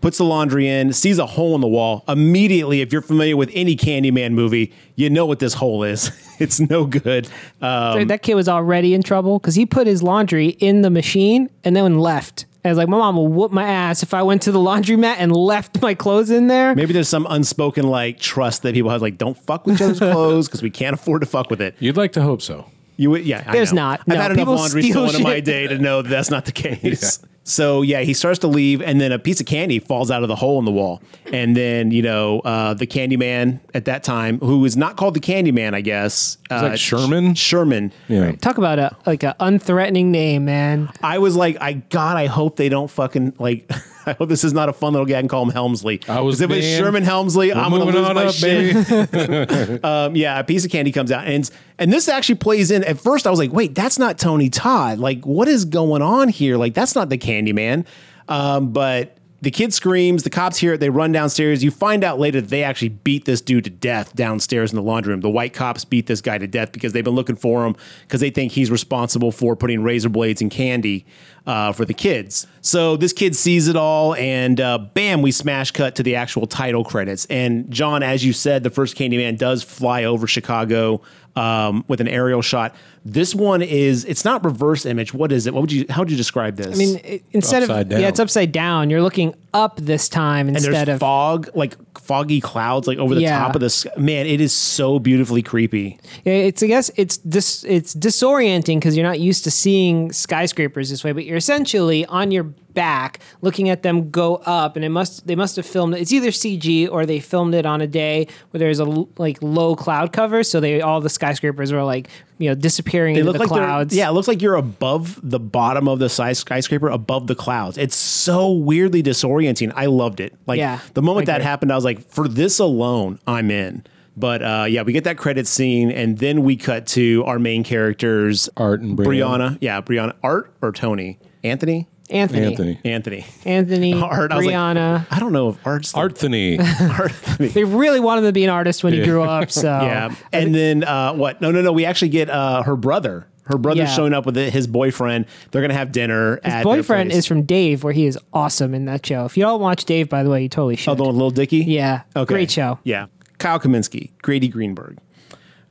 [SPEAKER 2] Puts the laundry in, sees a hole in the wall. Immediately, if you're familiar with any Candyman movie, you know what this hole is. [LAUGHS] it's no good.
[SPEAKER 3] So um, that kid was already in trouble because he put his laundry in the machine and then left. I was like, my mom will whoop my ass if I went to the laundromat and left my clothes in there.
[SPEAKER 2] maybe there's some unspoken like trust that people have, like don't fuck with each other's [LAUGHS] clothes because we can't afford to fuck with it.
[SPEAKER 1] You'd like to hope so.
[SPEAKER 2] You would, yeah. I
[SPEAKER 3] There's
[SPEAKER 2] know.
[SPEAKER 3] not.
[SPEAKER 2] I've
[SPEAKER 3] No,
[SPEAKER 2] had enough
[SPEAKER 3] people
[SPEAKER 2] laundry
[SPEAKER 3] steal
[SPEAKER 2] stolen in my day to know that that's not the case. [LAUGHS] So yeah, he starts to leave, and then a piece of candy falls out of the hole in the wall, and then you know uh, the Candyman at that time, who is not called the Candyman, I guess, uh,
[SPEAKER 1] like Sherman?
[SPEAKER 2] Sh- Sherman.
[SPEAKER 1] Yeah.
[SPEAKER 3] Talk about a like a unthreatening name, man.
[SPEAKER 2] I was like, I God, I hope they don't fucking like. [LAUGHS] I hope this is not a fun little gag and call him Hemsley.
[SPEAKER 1] I was
[SPEAKER 2] 'Cause if it's
[SPEAKER 1] man.
[SPEAKER 2] Sherman
[SPEAKER 1] Hemsley,
[SPEAKER 2] I'm gonna lose my
[SPEAKER 1] up,
[SPEAKER 2] shit. [LAUGHS] [LAUGHS] um, yeah, a piece of candy comes out, and and this actually plays in. At first, I was like, wait, that's not Tony Todd. Like, what is going on here? Like, that's not the Candyman. Um, but the kid screams. The cops hear it. They run downstairs. You find out later that they actually beat this dude to death downstairs in the laundry room. The white cops beat this guy to death because they've been looking for him because they think he's responsible for putting razor blades in candy uh, for the kids. So this kid sees it all, and uh, bam, we smash cut to the actual title credits. And John, as you said, the first Candyman does fly over Chicago um, with an aerial shot. This one is it's not reverse image. What is it? What would you? How would you describe this?
[SPEAKER 3] I mean, it- instead
[SPEAKER 1] Upside
[SPEAKER 3] of
[SPEAKER 1] down.
[SPEAKER 3] yeah, it's upside down. You're looking up this time
[SPEAKER 2] and
[SPEAKER 3] instead
[SPEAKER 2] there's
[SPEAKER 3] of
[SPEAKER 2] fog, like foggy clouds, like over the
[SPEAKER 3] Yeah.
[SPEAKER 2] top of this. Man, it is so beautifully creepy.
[SPEAKER 3] Yeah, It's I guess it's dis, it's disorienting because you're not used to seeing skyscrapers this way, but you're essentially on your back looking at them go up, and it must they must have filmed it. It's either CG or they filmed it on a day where there's a l- like low cloud cover, so they all the skyscrapers were like you know disappearing
[SPEAKER 2] They
[SPEAKER 3] into
[SPEAKER 2] look
[SPEAKER 3] the
[SPEAKER 2] like
[SPEAKER 3] clouds.
[SPEAKER 2] yeah, it looks like you're above the bottom of the skyscraper, above the clouds. It's so weirdly disorienting. I loved it. Like
[SPEAKER 3] Yeah,
[SPEAKER 2] the moment
[SPEAKER 3] I
[SPEAKER 2] that
[SPEAKER 3] agree.
[SPEAKER 2] happened, I was like, for this alone, I'm in. But uh, yeah, we get that credit scene, and then we cut to our main characters,
[SPEAKER 1] Art and Brianna.
[SPEAKER 2] Brianna. Yeah, Brianna. Art or Tony? Anthony.
[SPEAKER 3] Anthony,
[SPEAKER 1] Anthony.
[SPEAKER 2] Anthony.
[SPEAKER 3] Anthony, [LAUGHS]
[SPEAKER 2] Art. I was like,
[SPEAKER 3] Brianna.
[SPEAKER 2] I don't know if Art's the-
[SPEAKER 1] Arthony. [LAUGHS]
[SPEAKER 2] Art. [LAUGHS]
[SPEAKER 3] they really wanted him to be an artist when he grew up. So
[SPEAKER 2] Yeah, and then uh, what? No, no, no. We actually get uh, her brother. Her brother's
[SPEAKER 3] Yeah.
[SPEAKER 2] showing up with his boyfriend. They're gonna have dinner. at their
[SPEAKER 3] boyfriend
[SPEAKER 2] place.
[SPEAKER 3] is from Dave, where he is awesome in that show. If you don't watch Dave, by the way, you totally should.
[SPEAKER 2] Oh, the one with Lil Dicky?
[SPEAKER 3] Yeah. Okay. great show.
[SPEAKER 2] Yeah. Kyle Kaminsky, Grady Greenberg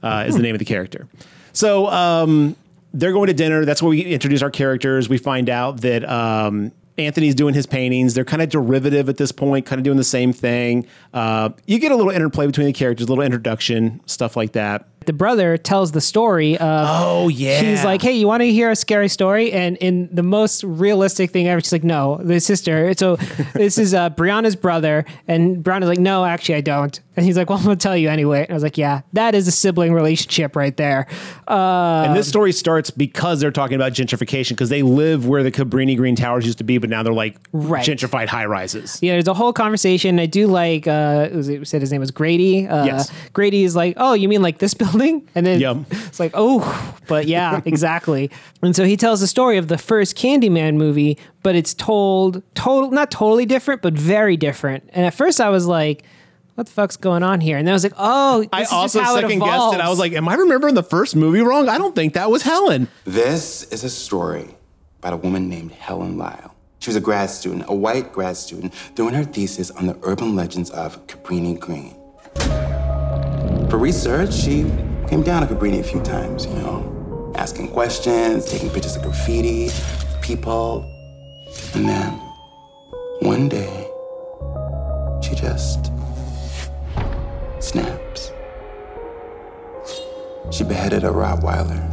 [SPEAKER 2] uh, is the name of the character. So um, they're going to dinner. That's where we introduce our characters. We find out that um, Anthony's doing his paintings. They're kind of derivative at this point, kind of doing the same thing. Uh, you get a little interplay between the characters, a little introduction, stuff like that.
[SPEAKER 3] The brother tells the story of
[SPEAKER 2] Oh, yeah.
[SPEAKER 3] he's like hey you want to hear a scary story and in the most realistic thing ever she's like no the sister so [LAUGHS] this is uh, brianna's brother and brianna's like no actually i don't and he's like well i'm gonna tell you anyway and i was like yeah that is a sibling relationship right there uh,
[SPEAKER 2] and this story starts because they're talking about gentrification because they live where the Cabrini Green Towers used to be, but now they're like
[SPEAKER 3] Right.
[SPEAKER 2] gentrified high rises.
[SPEAKER 3] yeah, there's a whole conversation. I do like. Uh, it was, it said his name was Grady. Uh,
[SPEAKER 2] Yes.
[SPEAKER 3] Grady is like, oh, you mean like this [LAUGHS] building building, and then
[SPEAKER 2] Yep.
[SPEAKER 3] it's like, oh, but yeah, [LAUGHS] exactly. and so he tells the story of the first Candyman movie, but it's told total, not totally different, but very different. And at first, I was like. What the fuck's going on here? And then I was like, "Oh, this
[SPEAKER 2] I
[SPEAKER 3] is
[SPEAKER 2] also
[SPEAKER 3] just how
[SPEAKER 2] second
[SPEAKER 3] it
[SPEAKER 2] guessed it. I was like, am I remembering the first movie wrong? I don't think that was Helen.
[SPEAKER 4] This is a story about a woman named Helen Lyle. She was a grad student, a white grad student, doing her thesis on the urban legends of Cabrini Green. For research, she came down to Cabrini a few times, you know, asking questions, taking pictures of graffiti, people. And then, one day, she just snaps. She beheaded a Rottweiler.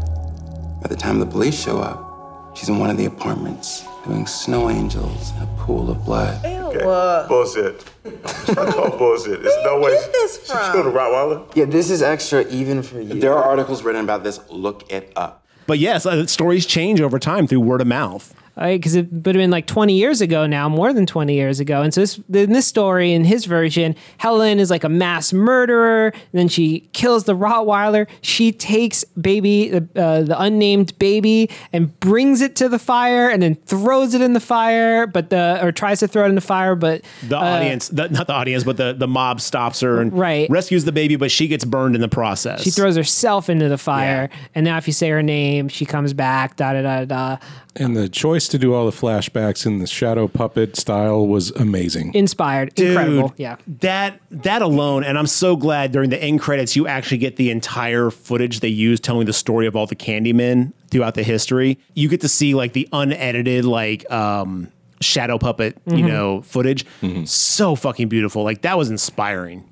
[SPEAKER 4] By the time the police show up, she's in one of the apartments doing snow angels in a pool of blood.
[SPEAKER 5] Bullshit. [LAUGHS] I call bullshit. There's no way
[SPEAKER 6] get this [LAUGHS]
[SPEAKER 5] she
[SPEAKER 6] from?
[SPEAKER 5] killed a Rottweiler.
[SPEAKER 4] Yeah, this is extra even for you. There are articles written about this. Look it up.
[SPEAKER 2] But yes, uh, stories change over time through word of mouth.
[SPEAKER 3] Because it would have been like 20 years ago now, more than 20 years ago. And so this, in this story, in his version, Helen is like a mass murderer. And then she kills the Rottweiler. She takes baby, uh, the unnamed baby, and brings it to the fire, and then throws it in the fire, but the or tries to throw it in the fire, but
[SPEAKER 2] The audience, the, not the audience, but the, the mob stops her and
[SPEAKER 3] Right.
[SPEAKER 2] rescues the baby, but she gets burned in the process.
[SPEAKER 3] she throws herself into the fire. And now, if you say her name, she comes back. Da da da da.
[SPEAKER 1] And the choice to do all the flashbacks in the shadow puppet style was amazing.
[SPEAKER 3] Inspired,
[SPEAKER 2] Dude,
[SPEAKER 3] incredible. Yeah.
[SPEAKER 2] That that alone, and I'm so glad during the end credits you actually get the entire footage they use telling the story of all the Candymen throughout the history. You get to see like the unedited like um shadow puppet, you know, footage. So fucking beautiful. Like that was inspiring.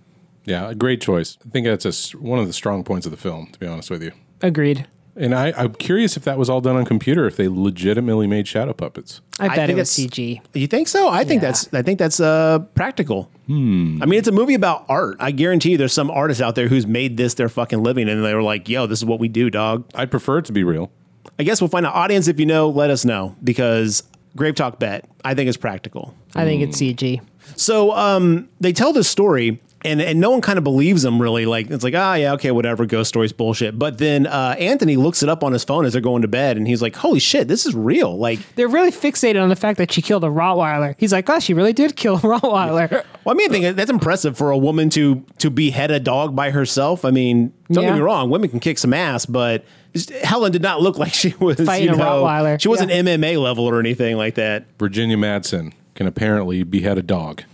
[SPEAKER 1] Yeah, a great choice. I think that's a s one of the strong points of the film, to be honest with you.
[SPEAKER 3] Agreed.
[SPEAKER 1] And I, I'm curious if that was all done on computer, if they legitimately made shadow puppets.
[SPEAKER 3] I bet
[SPEAKER 2] think
[SPEAKER 3] it was
[SPEAKER 2] it's-
[SPEAKER 3] CG.
[SPEAKER 2] You think so? I think
[SPEAKER 3] Yeah.
[SPEAKER 2] that's I think that's uh practical. I mean, it's a movie about art. I guarantee you there's some artist out there who's made this their fucking living and they were like, yo, this is what we do, dog.
[SPEAKER 1] I'd prefer it to be real.
[SPEAKER 2] I guess we'll find an audience if you know, let us know because Grave Talk bet I think it's practical.
[SPEAKER 3] I think it's CG.
[SPEAKER 2] So um, they tell this story. And, and no one kind of believes them really. Like it's like ah yeah okay whatever ghost stories bullshit. But then uh, Anthony looks it up on his phone as they're going to bed, and he's like, "Holy shit, this is real!" Like,
[SPEAKER 3] They're really fixated on the fact that she killed a Rottweiler. He's like, oh, she really did kill a Rottweiler. [LAUGHS]
[SPEAKER 2] well, I mean, I think that's impressive for a woman to to behead a dog by herself. I mean, don't
[SPEAKER 3] Yeah.
[SPEAKER 2] get me wrong, women can kick some ass, but Helen did not look like she was
[SPEAKER 3] Fighting
[SPEAKER 2] you
[SPEAKER 3] a Rottweiler.
[SPEAKER 2] She wasn't
[SPEAKER 3] Yeah.
[SPEAKER 2] MMA level or anything like that,
[SPEAKER 1] Virginia Madsen can apparently behead a dog.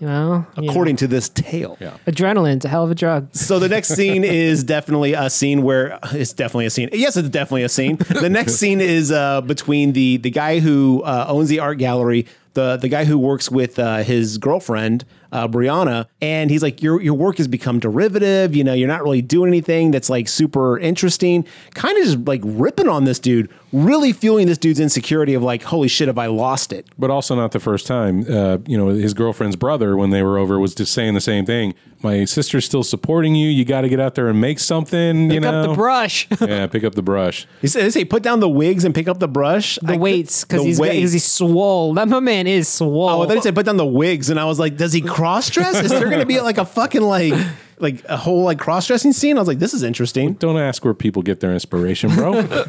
[SPEAKER 3] Well, you know,
[SPEAKER 2] according to this tale.
[SPEAKER 1] Yeah.
[SPEAKER 3] adrenaline's a hell of a drug.
[SPEAKER 2] So the next scene [LAUGHS] is definitely a scene where it's definitely a scene. Yes, it's definitely a scene. The next [LAUGHS] scene is uh, between the the guy who uh, owns the art gallery, the the guy who works with uh, his girlfriend uh, Brianna, and he's like, your your work has become derivative. You know, you're not really doing anything that's like super interesting. Kind of just like ripping on this dude, really feeling this dude's insecurity of like, holy shit, have I lost it?
[SPEAKER 1] But also not the first time. Uh, you know, his girlfriend's brother, when they were over, was just saying the same thing. My sister's still supporting you. You got to get out there and make something. you
[SPEAKER 3] Pick
[SPEAKER 1] know,
[SPEAKER 3] up the brush, [LAUGHS]
[SPEAKER 1] yeah, pick up the brush.
[SPEAKER 2] He says, "Hey, put down the wigs and pick up the brush."
[SPEAKER 3] the
[SPEAKER 2] I-
[SPEAKER 3] weights, because he's, got- 'cause
[SPEAKER 2] weights.
[SPEAKER 3] he's swole. That my man is swole.
[SPEAKER 2] Oh, I thought he said put down the wigs, and I was like, does he cross dress? Is there going to be like a fucking like like a whole like cross dressing scene? I was like, this is interesting.
[SPEAKER 1] Don't ask where people get their inspiration, bro. [LAUGHS]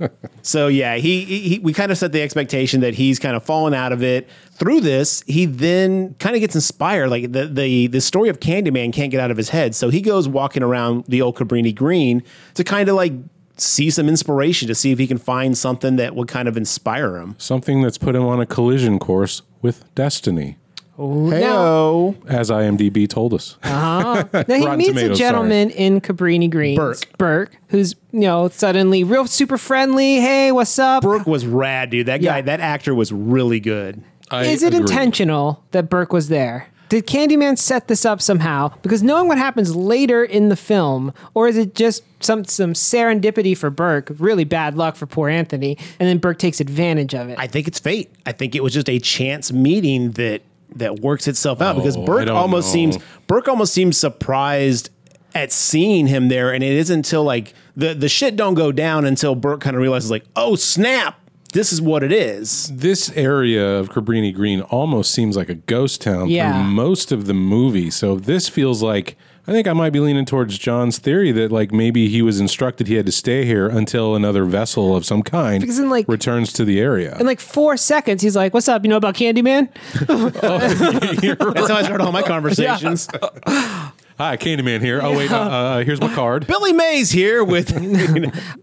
[SPEAKER 1] [LAUGHS]
[SPEAKER 2] So yeah, he, he we kind of set the expectation that he's kind of fallen out of it. Through this, he then kind of gets inspired. Like the the the story of Candyman can't get out of his head, so he goes walking around the old Cabrini Green to kind of like see some inspiration to see if he can find something that would kind of inspire him.
[SPEAKER 1] Something that's put him on a collision course with destiny,
[SPEAKER 2] Heyo.
[SPEAKER 1] as IMDb told us. Uh-huh.
[SPEAKER 3] Now he [LAUGHS]
[SPEAKER 1] Rotten
[SPEAKER 3] meets
[SPEAKER 1] Tomatoes,
[SPEAKER 3] a gentleman in Cabrini Greens,
[SPEAKER 2] Burke.
[SPEAKER 3] Burke, who's you know suddenly real super friendly. Hey, what's up?
[SPEAKER 2] Burke was rad, dude. That guy,
[SPEAKER 3] Yeah.
[SPEAKER 2] that actor was really good.
[SPEAKER 1] I
[SPEAKER 3] Is it
[SPEAKER 1] agree.
[SPEAKER 3] intentional that Burke was there? Did Candyman set this up somehow? Because knowing what happens later in the film, or is it just some some serendipity for Burke, really bad luck for poor Anthony, and then Burke takes advantage of it?
[SPEAKER 2] I think it's fate. I think it was just a chance meeting that that works itself out because
[SPEAKER 1] Oh, I
[SPEAKER 2] Burke almost
[SPEAKER 1] know.
[SPEAKER 2] seems Burke almost seems surprised at seeing him there, and it isn't until like the the shit don't go down until Burke kind of realizes like, oh snap, this is what it is.
[SPEAKER 1] This area of Cabrini Green almost seems like a ghost town
[SPEAKER 3] Yeah.
[SPEAKER 1] through most of the movie. So this feels like I think I might be leaning towards John's theory that like maybe he was instructed he had to stay here until another vessel of some kind
[SPEAKER 3] Because in, like-
[SPEAKER 1] returns to the area.
[SPEAKER 3] In like four seconds, he's like, "What's up? You know about Candyman?" [LAUGHS] [LAUGHS]
[SPEAKER 2] That's how I start all my conversations. [LAUGHS]
[SPEAKER 1] Hi, Candyman here. Oh wait, uh, uh, here's my card.
[SPEAKER 2] Billy Mays here with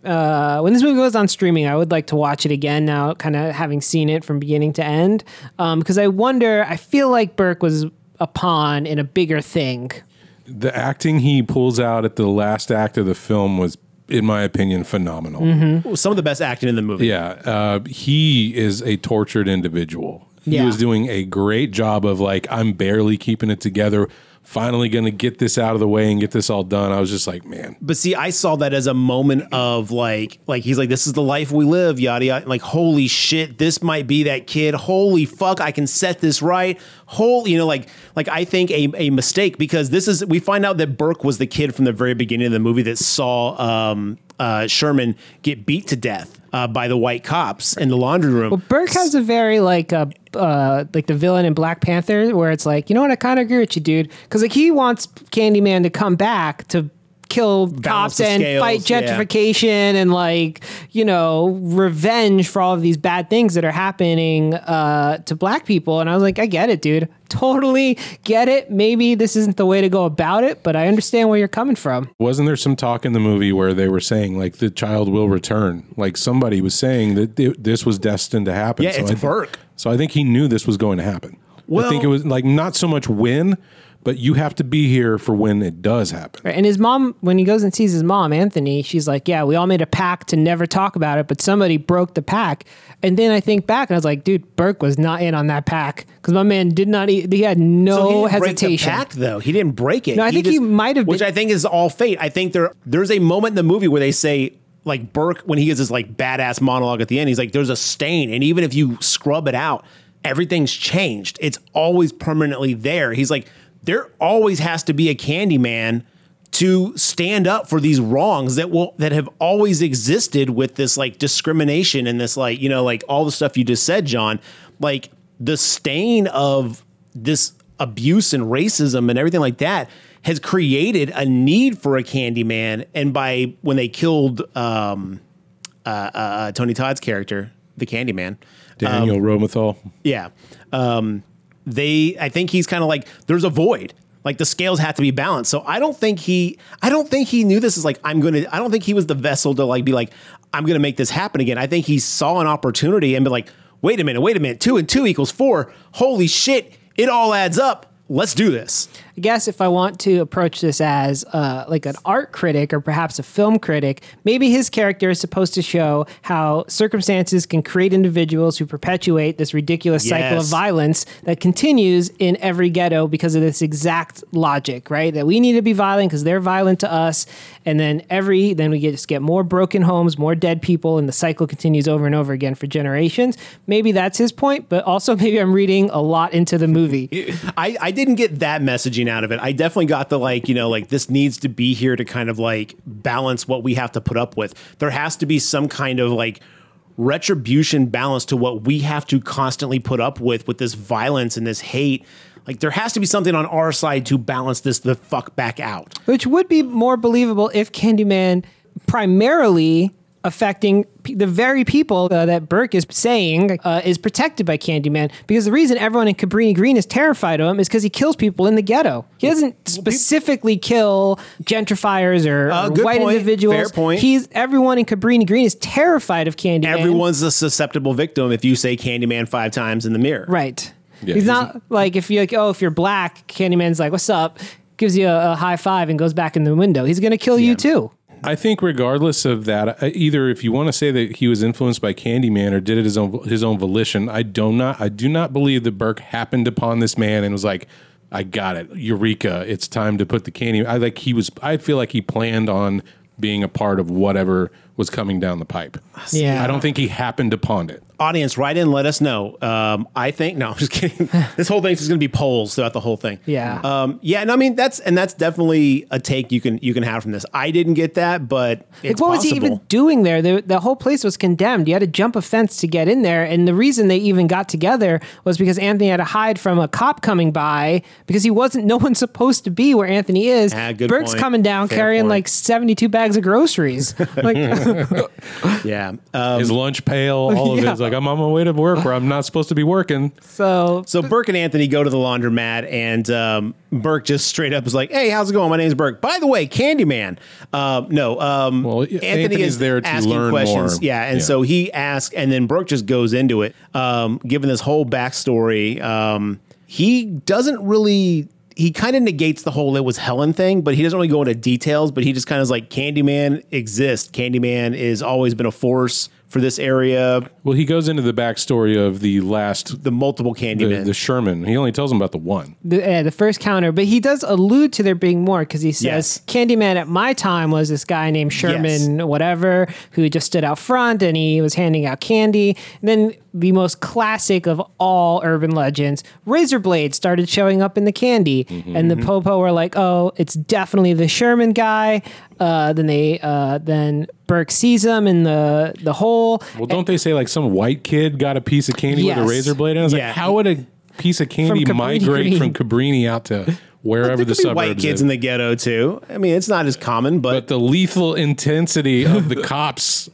[SPEAKER 3] Uh, when this movie goes on streaming, I would like to watch it again now, kind of having seen it from beginning to end. Because I wonder, I feel like Burke was a pawn in a bigger thing.
[SPEAKER 1] The acting he pulls out at the last act of the film was, in my opinion, phenomenal.
[SPEAKER 3] Mm-hmm.
[SPEAKER 2] some of the best acting in the movie.
[SPEAKER 1] Yeah, uh, he is a tortured individual. He
[SPEAKER 3] Yeah.
[SPEAKER 1] was doing a great job of like, I'm barely keeping it together. Finally, going to get this out of the way and get this all done. I was just like, man,
[SPEAKER 2] But see, I saw that as a moment of like, like he's like, this is the life we live, yada yada. Like, holy shit, this might be that kid. Holy fuck, I can set this right. Whole, you know, like, like I think a, a mistake because this is we find out that Burke was the kid from the very beginning of the movie that saw um, uh, Sherman get beat to death uh, by the white cops in the laundry room.
[SPEAKER 3] Well, Burke has a very like uh, uh like the villain in Black Panther, where it's like, you know what, I kind of agree with you, dude, because like he wants Candyman to come back to kill cops and
[SPEAKER 2] scales,
[SPEAKER 3] fight
[SPEAKER 2] yeah.
[SPEAKER 3] gentrification and like you know revenge for all of these bad things that are happening uh to black people and i was like i get it dude [LAUGHS] totally get it maybe this isn't the way to go about it but i understand where you're coming from
[SPEAKER 1] wasn't there some talk in the movie where they were saying like the child will return? Like somebody was saying that th- this was destined to happen.
[SPEAKER 2] Yeah, it's
[SPEAKER 1] I thi-
[SPEAKER 2] Burke.
[SPEAKER 1] So I think he knew this was going to happen. I think it was like not so much when, but you have to be here for when it does happen.
[SPEAKER 3] Right. And his mom, when he goes and sees his mom, Anthony, she's like, Yeah, we all made a pact to never talk about it, but somebody broke the pact. And then I think back and I was like, Dude, Burke was not in on that pact because my man did not, eat, he had no
[SPEAKER 2] So he didn't break the
[SPEAKER 3] hesitation.
[SPEAKER 2] pact, though. He didn't break it.
[SPEAKER 3] No, I think he might have
[SPEAKER 2] which
[SPEAKER 3] been-
[SPEAKER 2] I think is all fate. I think there there's a moment in the movie where they say like Burke when he gets his like badass monologue at the end. He's like, "There's a stain, and even if you scrub it out, everything's changed. It's always permanently there." He's like, "There always has to be a Candyman." to stand up for these wrongs that will that have always existed with this like discrimination and this like you know like all the stuff you just said John like the stain of this abuse and racism and everything like that has created a need for a Candyman and by when they killed um uh, uh, uh Tony Todd's character the Candyman
[SPEAKER 1] Daniel Romenthal.
[SPEAKER 2] yeah. Um, they, I think he's kind of like, there's a void. Like the scales have to be balanced. So I don't think he, I don't think he knew this is like, I'm going to, I don't think he was the vessel to like be like, I'm going to make this happen again. I think he saw an opportunity and be like, wait a minute, wait a minute. Two and two equals four. Holy shit. It all adds up. Let's do this.
[SPEAKER 3] I guess if I want to approach this as uh, like an art critic or perhaps a film critic, maybe his character is supposed to show how circumstances can create individuals who perpetuate this ridiculous cycle of violence that continues in every ghetto because of this exact logic, right? That we need to be violent because they're violent to us, and then every then we get, just get more broken homes, more dead people, and the cycle continues over and over again for generations. Maybe that's his point, but also [LAUGHS] maybe I'm reading a lot into the movie. [LAUGHS]
[SPEAKER 2] I, I didn't get that messaging out of it. I definitely got the like, you know, like this needs to be here to kind of like balance what we have to put up with. There has to be some kind of like retribution balance to what we have to constantly put up with with this violence and this hate. Like there has to be something on our side to balance this the fuck back out.
[SPEAKER 3] which would be more believable if Candyman primarily affecting p- the very people uh, that Burke is saying uh, is protected by Candyman. Because the reason everyone in Cabrini Green is terrified of him is because he kills people in the ghetto. He doesn't specifically kill gentrifiers or,
[SPEAKER 2] Uh,
[SPEAKER 3] or
[SPEAKER 2] good
[SPEAKER 3] white
[SPEAKER 2] point.
[SPEAKER 3] individuals.
[SPEAKER 2] Fair point.
[SPEAKER 3] He's everyone in Cabrini Green is terrified of Candyman.
[SPEAKER 2] Everyone's a susceptible victim if you say Candyman five times in the mirror.
[SPEAKER 3] right.
[SPEAKER 1] Yeah,
[SPEAKER 3] he's
[SPEAKER 1] he's
[SPEAKER 3] not like if you're like, oh, if you're black, Candyman's like, what's up? Gives you a, a high five and goes back in the window. He's gonna kill you too.
[SPEAKER 1] I think, regardless of that, uh, either if you want to say that he was influenced by Candyman or did it his own his own volition, I do not. I do not believe that Burke happened upon this man and was like, "I got it, Eureka! It's time to put the candy." I like he was. I feel like he planned on being a part of whatever was coming down the pipe.
[SPEAKER 3] Yeah.
[SPEAKER 1] I don't think he happened upon it.
[SPEAKER 2] Audience, write in, let us know. Um, I think no, I'm just kidding. [LAUGHS] this whole thing's just going to be polls throughout the whole thing.
[SPEAKER 3] Yeah.
[SPEAKER 2] Um, yeah, and I mean that's and that's definitely a take you can you can have from this. I didn't get that, but it's
[SPEAKER 3] Like, what was he even doing there? The, the whole place was condemned. You had to jump a fence to get in there. And the reason they even got together was because Anthony had to hide from a cop coming by because he wasn't, no one's supposed to be where Anthony is.
[SPEAKER 2] Ah, good
[SPEAKER 3] Burke's
[SPEAKER 2] point.
[SPEAKER 3] coming down
[SPEAKER 2] Fair
[SPEAKER 3] carrying
[SPEAKER 2] point.
[SPEAKER 3] like 72 bags of groceries. [LAUGHS] like, [LAUGHS]
[SPEAKER 2] Yeah. Um,
[SPEAKER 1] His lunch pail, all of it.
[SPEAKER 3] Yeah.
[SPEAKER 1] It's like I'm on my way to work where I'm not supposed to be working.
[SPEAKER 3] so,
[SPEAKER 2] so Burke and Anthony go to the laundromat, and um, Burke just straight up is like, "Hey, how's it going? My name's Burke. By the way, Candyman." Um, no, um,
[SPEAKER 1] Well, Anthony's there to
[SPEAKER 2] asking
[SPEAKER 1] learn
[SPEAKER 2] questions.
[SPEAKER 1] more.
[SPEAKER 2] Yeah, and
[SPEAKER 1] Yeah.
[SPEAKER 2] so he asks, and then Burke just goes into it, um, giving this whole backstory. Um, he doesn't really. He kind of negates the whole "it was Helen" thing, but he doesn't really go into details. But he just kind of is like, "Candyman exists. Candyman is always been a force for this area.
[SPEAKER 1] Well, he goes into the backstory of the last,
[SPEAKER 2] The multiple
[SPEAKER 1] the, the Sherman. He only tells him about the one.
[SPEAKER 3] the, uh, the first counter, but he does allude to there being more because he says
[SPEAKER 2] Yes.
[SPEAKER 3] Candyman at my time was this guy named Sherman, whatever, who just stood out front and he was handing out candy. And then the most classic of all urban legends, razor blades started showing up in the candy, and the popo were like, "Oh, it's definitely the Sherman guy." Uh, then they, uh, then Burke sees him in the the hole.
[SPEAKER 1] Well, don't they say like some white kid got a piece of candy with a razor blade? And I was
[SPEAKER 2] Yeah.
[SPEAKER 1] like, how would a piece of candy
[SPEAKER 3] Cabrini
[SPEAKER 1] migrate
[SPEAKER 3] Green.
[SPEAKER 1] from Cabrini out to wherever
[SPEAKER 2] there
[SPEAKER 1] the
[SPEAKER 2] could be
[SPEAKER 1] suburbs
[SPEAKER 2] white kids
[SPEAKER 1] is?
[SPEAKER 2] in the ghetto too. I mean, it's not as common, but,
[SPEAKER 1] but the lethal intensity of the [LAUGHS] cops.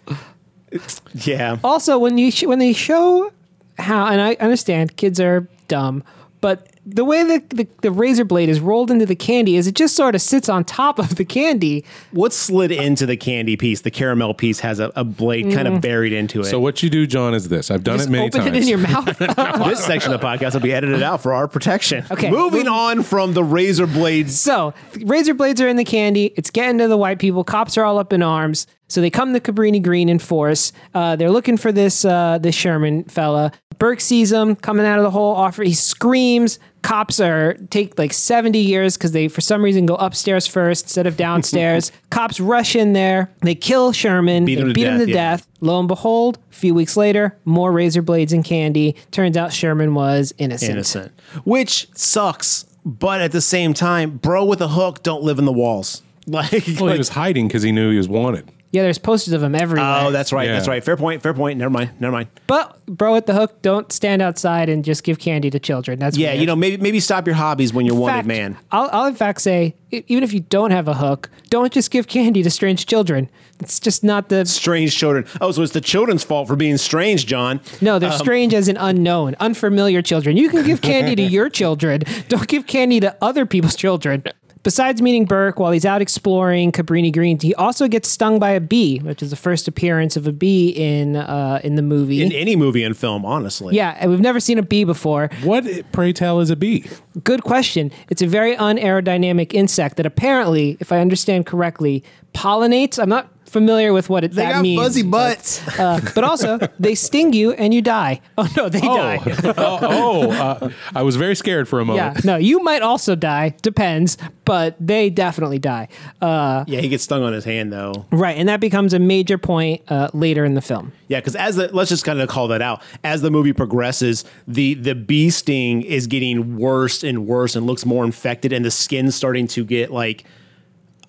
[SPEAKER 1] [LAUGHS]
[SPEAKER 2] yeah.
[SPEAKER 3] Also, when you sh- when they show how, and I understand kids are dumb, but the way that the, the razor blade is rolled into the candy is it just sort of sits on top of the candy.
[SPEAKER 2] What slid into the candy piece, the caramel piece, has a, a blade kind of buried into it.
[SPEAKER 1] So what you do, John, is this. I've done
[SPEAKER 3] Just
[SPEAKER 1] it many
[SPEAKER 3] open
[SPEAKER 1] times.
[SPEAKER 3] it in your mouth. [LAUGHS] [LAUGHS]
[SPEAKER 2] this section of the podcast will be edited out for our protection.
[SPEAKER 3] Okay.
[SPEAKER 2] Moving on from the razor blades.
[SPEAKER 3] so razor blades are in the candy. It's getting to the white people. Cops are all up in arms. So they come to Cabrini Green in force. Uh, they're looking for this uh, this Sherman fella. Burke sees him coming out of the hole. Offer he screams. Cops are take like seventy years because they for some reason go upstairs first instead of downstairs. [LAUGHS] Cops rush in there. They kill Sherman.
[SPEAKER 2] Beat
[SPEAKER 3] they
[SPEAKER 2] him to
[SPEAKER 3] beat him
[SPEAKER 2] death,
[SPEAKER 3] to
[SPEAKER 2] yeah.
[SPEAKER 3] death. Lo and behold, a few weeks later, more razor blades and candy. Turns out Sherman was innocent.
[SPEAKER 2] Innocent. Which sucks, but at the same time, bro with a hook don't live in the walls. [LAUGHS] Like,
[SPEAKER 1] well,
[SPEAKER 2] like-
[SPEAKER 1] he was hiding because he knew he was wanted.
[SPEAKER 3] Yeah, there's posters of him everywhere.
[SPEAKER 2] oh, that's right.
[SPEAKER 1] Yeah.
[SPEAKER 2] That's right. Fair point. Fair point. Never mind. Never mind.
[SPEAKER 3] But bro at the hook, don't stand outside and just give candy to children. That's
[SPEAKER 2] Yeah,
[SPEAKER 3] weird.
[SPEAKER 2] you know, maybe maybe stop your hobbies when you're
[SPEAKER 3] In
[SPEAKER 2] wanted,
[SPEAKER 3] fact,
[SPEAKER 2] man.
[SPEAKER 3] I'll, I'll in fact say, even if you don't have a hook, don't just give candy to strange children. It's just not the.
[SPEAKER 2] Strange children. Oh, so it's the children's fault for being strange, John.
[SPEAKER 3] No,
[SPEAKER 2] Um,
[SPEAKER 3] they're strange as an unknown, unfamiliar children. You can give candy to [LAUGHS] your children. Don't give candy to other people's children. Besides meeting Burke while he's out exploring Cabrini Green, he also gets stung by a bee, which is the first appearance of a bee in uh, in the movie.
[SPEAKER 2] In any movie and film, honestly.
[SPEAKER 3] yeah, and we've never seen a bee before.
[SPEAKER 1] What, pray tell, is a bee?
[SPEAKER 3] Good question. It's a very unaerodynamic insect that apparently, if I understand correctly, pollinates. I'm not familiar with what it,
[SPEAKER 2] They
[SPEAKER 3] that
[SPEAKER 2] got
[SPEAKER 3] means.
[SPEAKER 2] fuzzy
[SPEAKER 3] but,
[SPEAKER 2] butts.
[SPEAKER 3] uh, but also, they sting you and you die. [LAUGHS] Oh no, they die. [LAUGHS]
[SPEAKER 1] oh, oh uh, I was very scared for a moment.
[SPEAKER 3] Yeah,
[SPEAKER 1] moment.
[SPEAKER 3] no, you might also die. Depends, but they definitely die. Uh,
[SPEAKER 2] yeah, he gets stung on his hand though.
[SPEAKER 3] right, and that becomes a major point uh, later in the film.
[SPEAKER 2] Yeah, because as the let's just kind of call that out. As the movie progresses, the the bee sting is getting worse and worse and looks more infected, and the skin's starting to get like,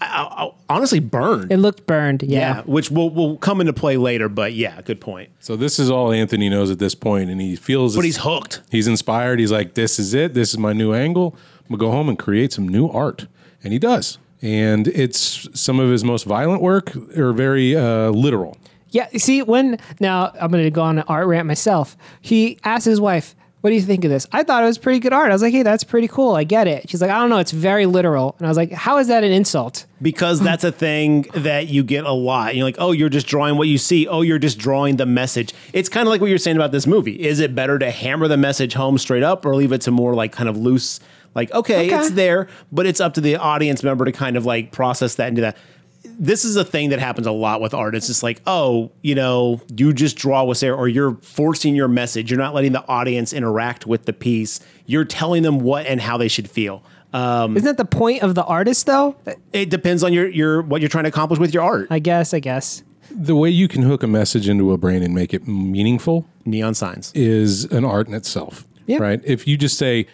[SPEAKER 2] I, I, honestly burned.
[SPEAKER 3] It looked burned.
[SPEAKER 2] yeah.
[SPEAKER 3] Yeah.
[SPEAKER 2] which will will come into play later. But yeah, good point.
[SPEAKER 1] So this is all Anthony knows at this point, and he feels
[SPEAKER 2] But he's hooked.
[SPEAKER 1] He's inspired. He's like, "This is it. This is my new angle. I'm gonna go home and create some new art," and he does. And it's some of his most violent work or very uh, literal.
[SPEAKER 3] Yeah, see, when now I'm going to go on an art rant myself. He asked his wife, "What do you think of this?" I thought it was pretty good art. I was like, "Hey, that's pretty cool. I get it." She's like, "I don't know. It's very literal." And I was like, "How is that an insult?"
[SPEAKER 2] because that's a thing that you get a lot. You're like, oh, you're just drawing what you see. Oh, you're just drawing the message. It's kind of like what you're saying about this movie. Is it better to hammer the message home straight up or leave it to more like kind of loose? Like, okay,
[SPEAKER 3] Okay.
[SPEAKER 2] it's there, but it's up to the audience member to kind of like process that and do that. This is a thing that happens a lot with art. It's just like, oh, you know, you just draw what's there, or you're forcing your message. You're not letting the audience interact with the piece. You're telling them what and how they should feel. Um,
[SPEAKER 3] Isn't that the point of the artist, though?
[SPEAKER 2] it depends on your your what you're trying to accomplish with your art.
[SPEAKER 3] I guess. I guess.
[SPEAKER 1] The way you can hook a message into a brain and make it meaningful
[SPEAKER 2] Neon signs.
[SPEAKER 1] is an art in itself.
[SPEAKER 3] Yeah.
[SPEAKER 1] Right? If you just say,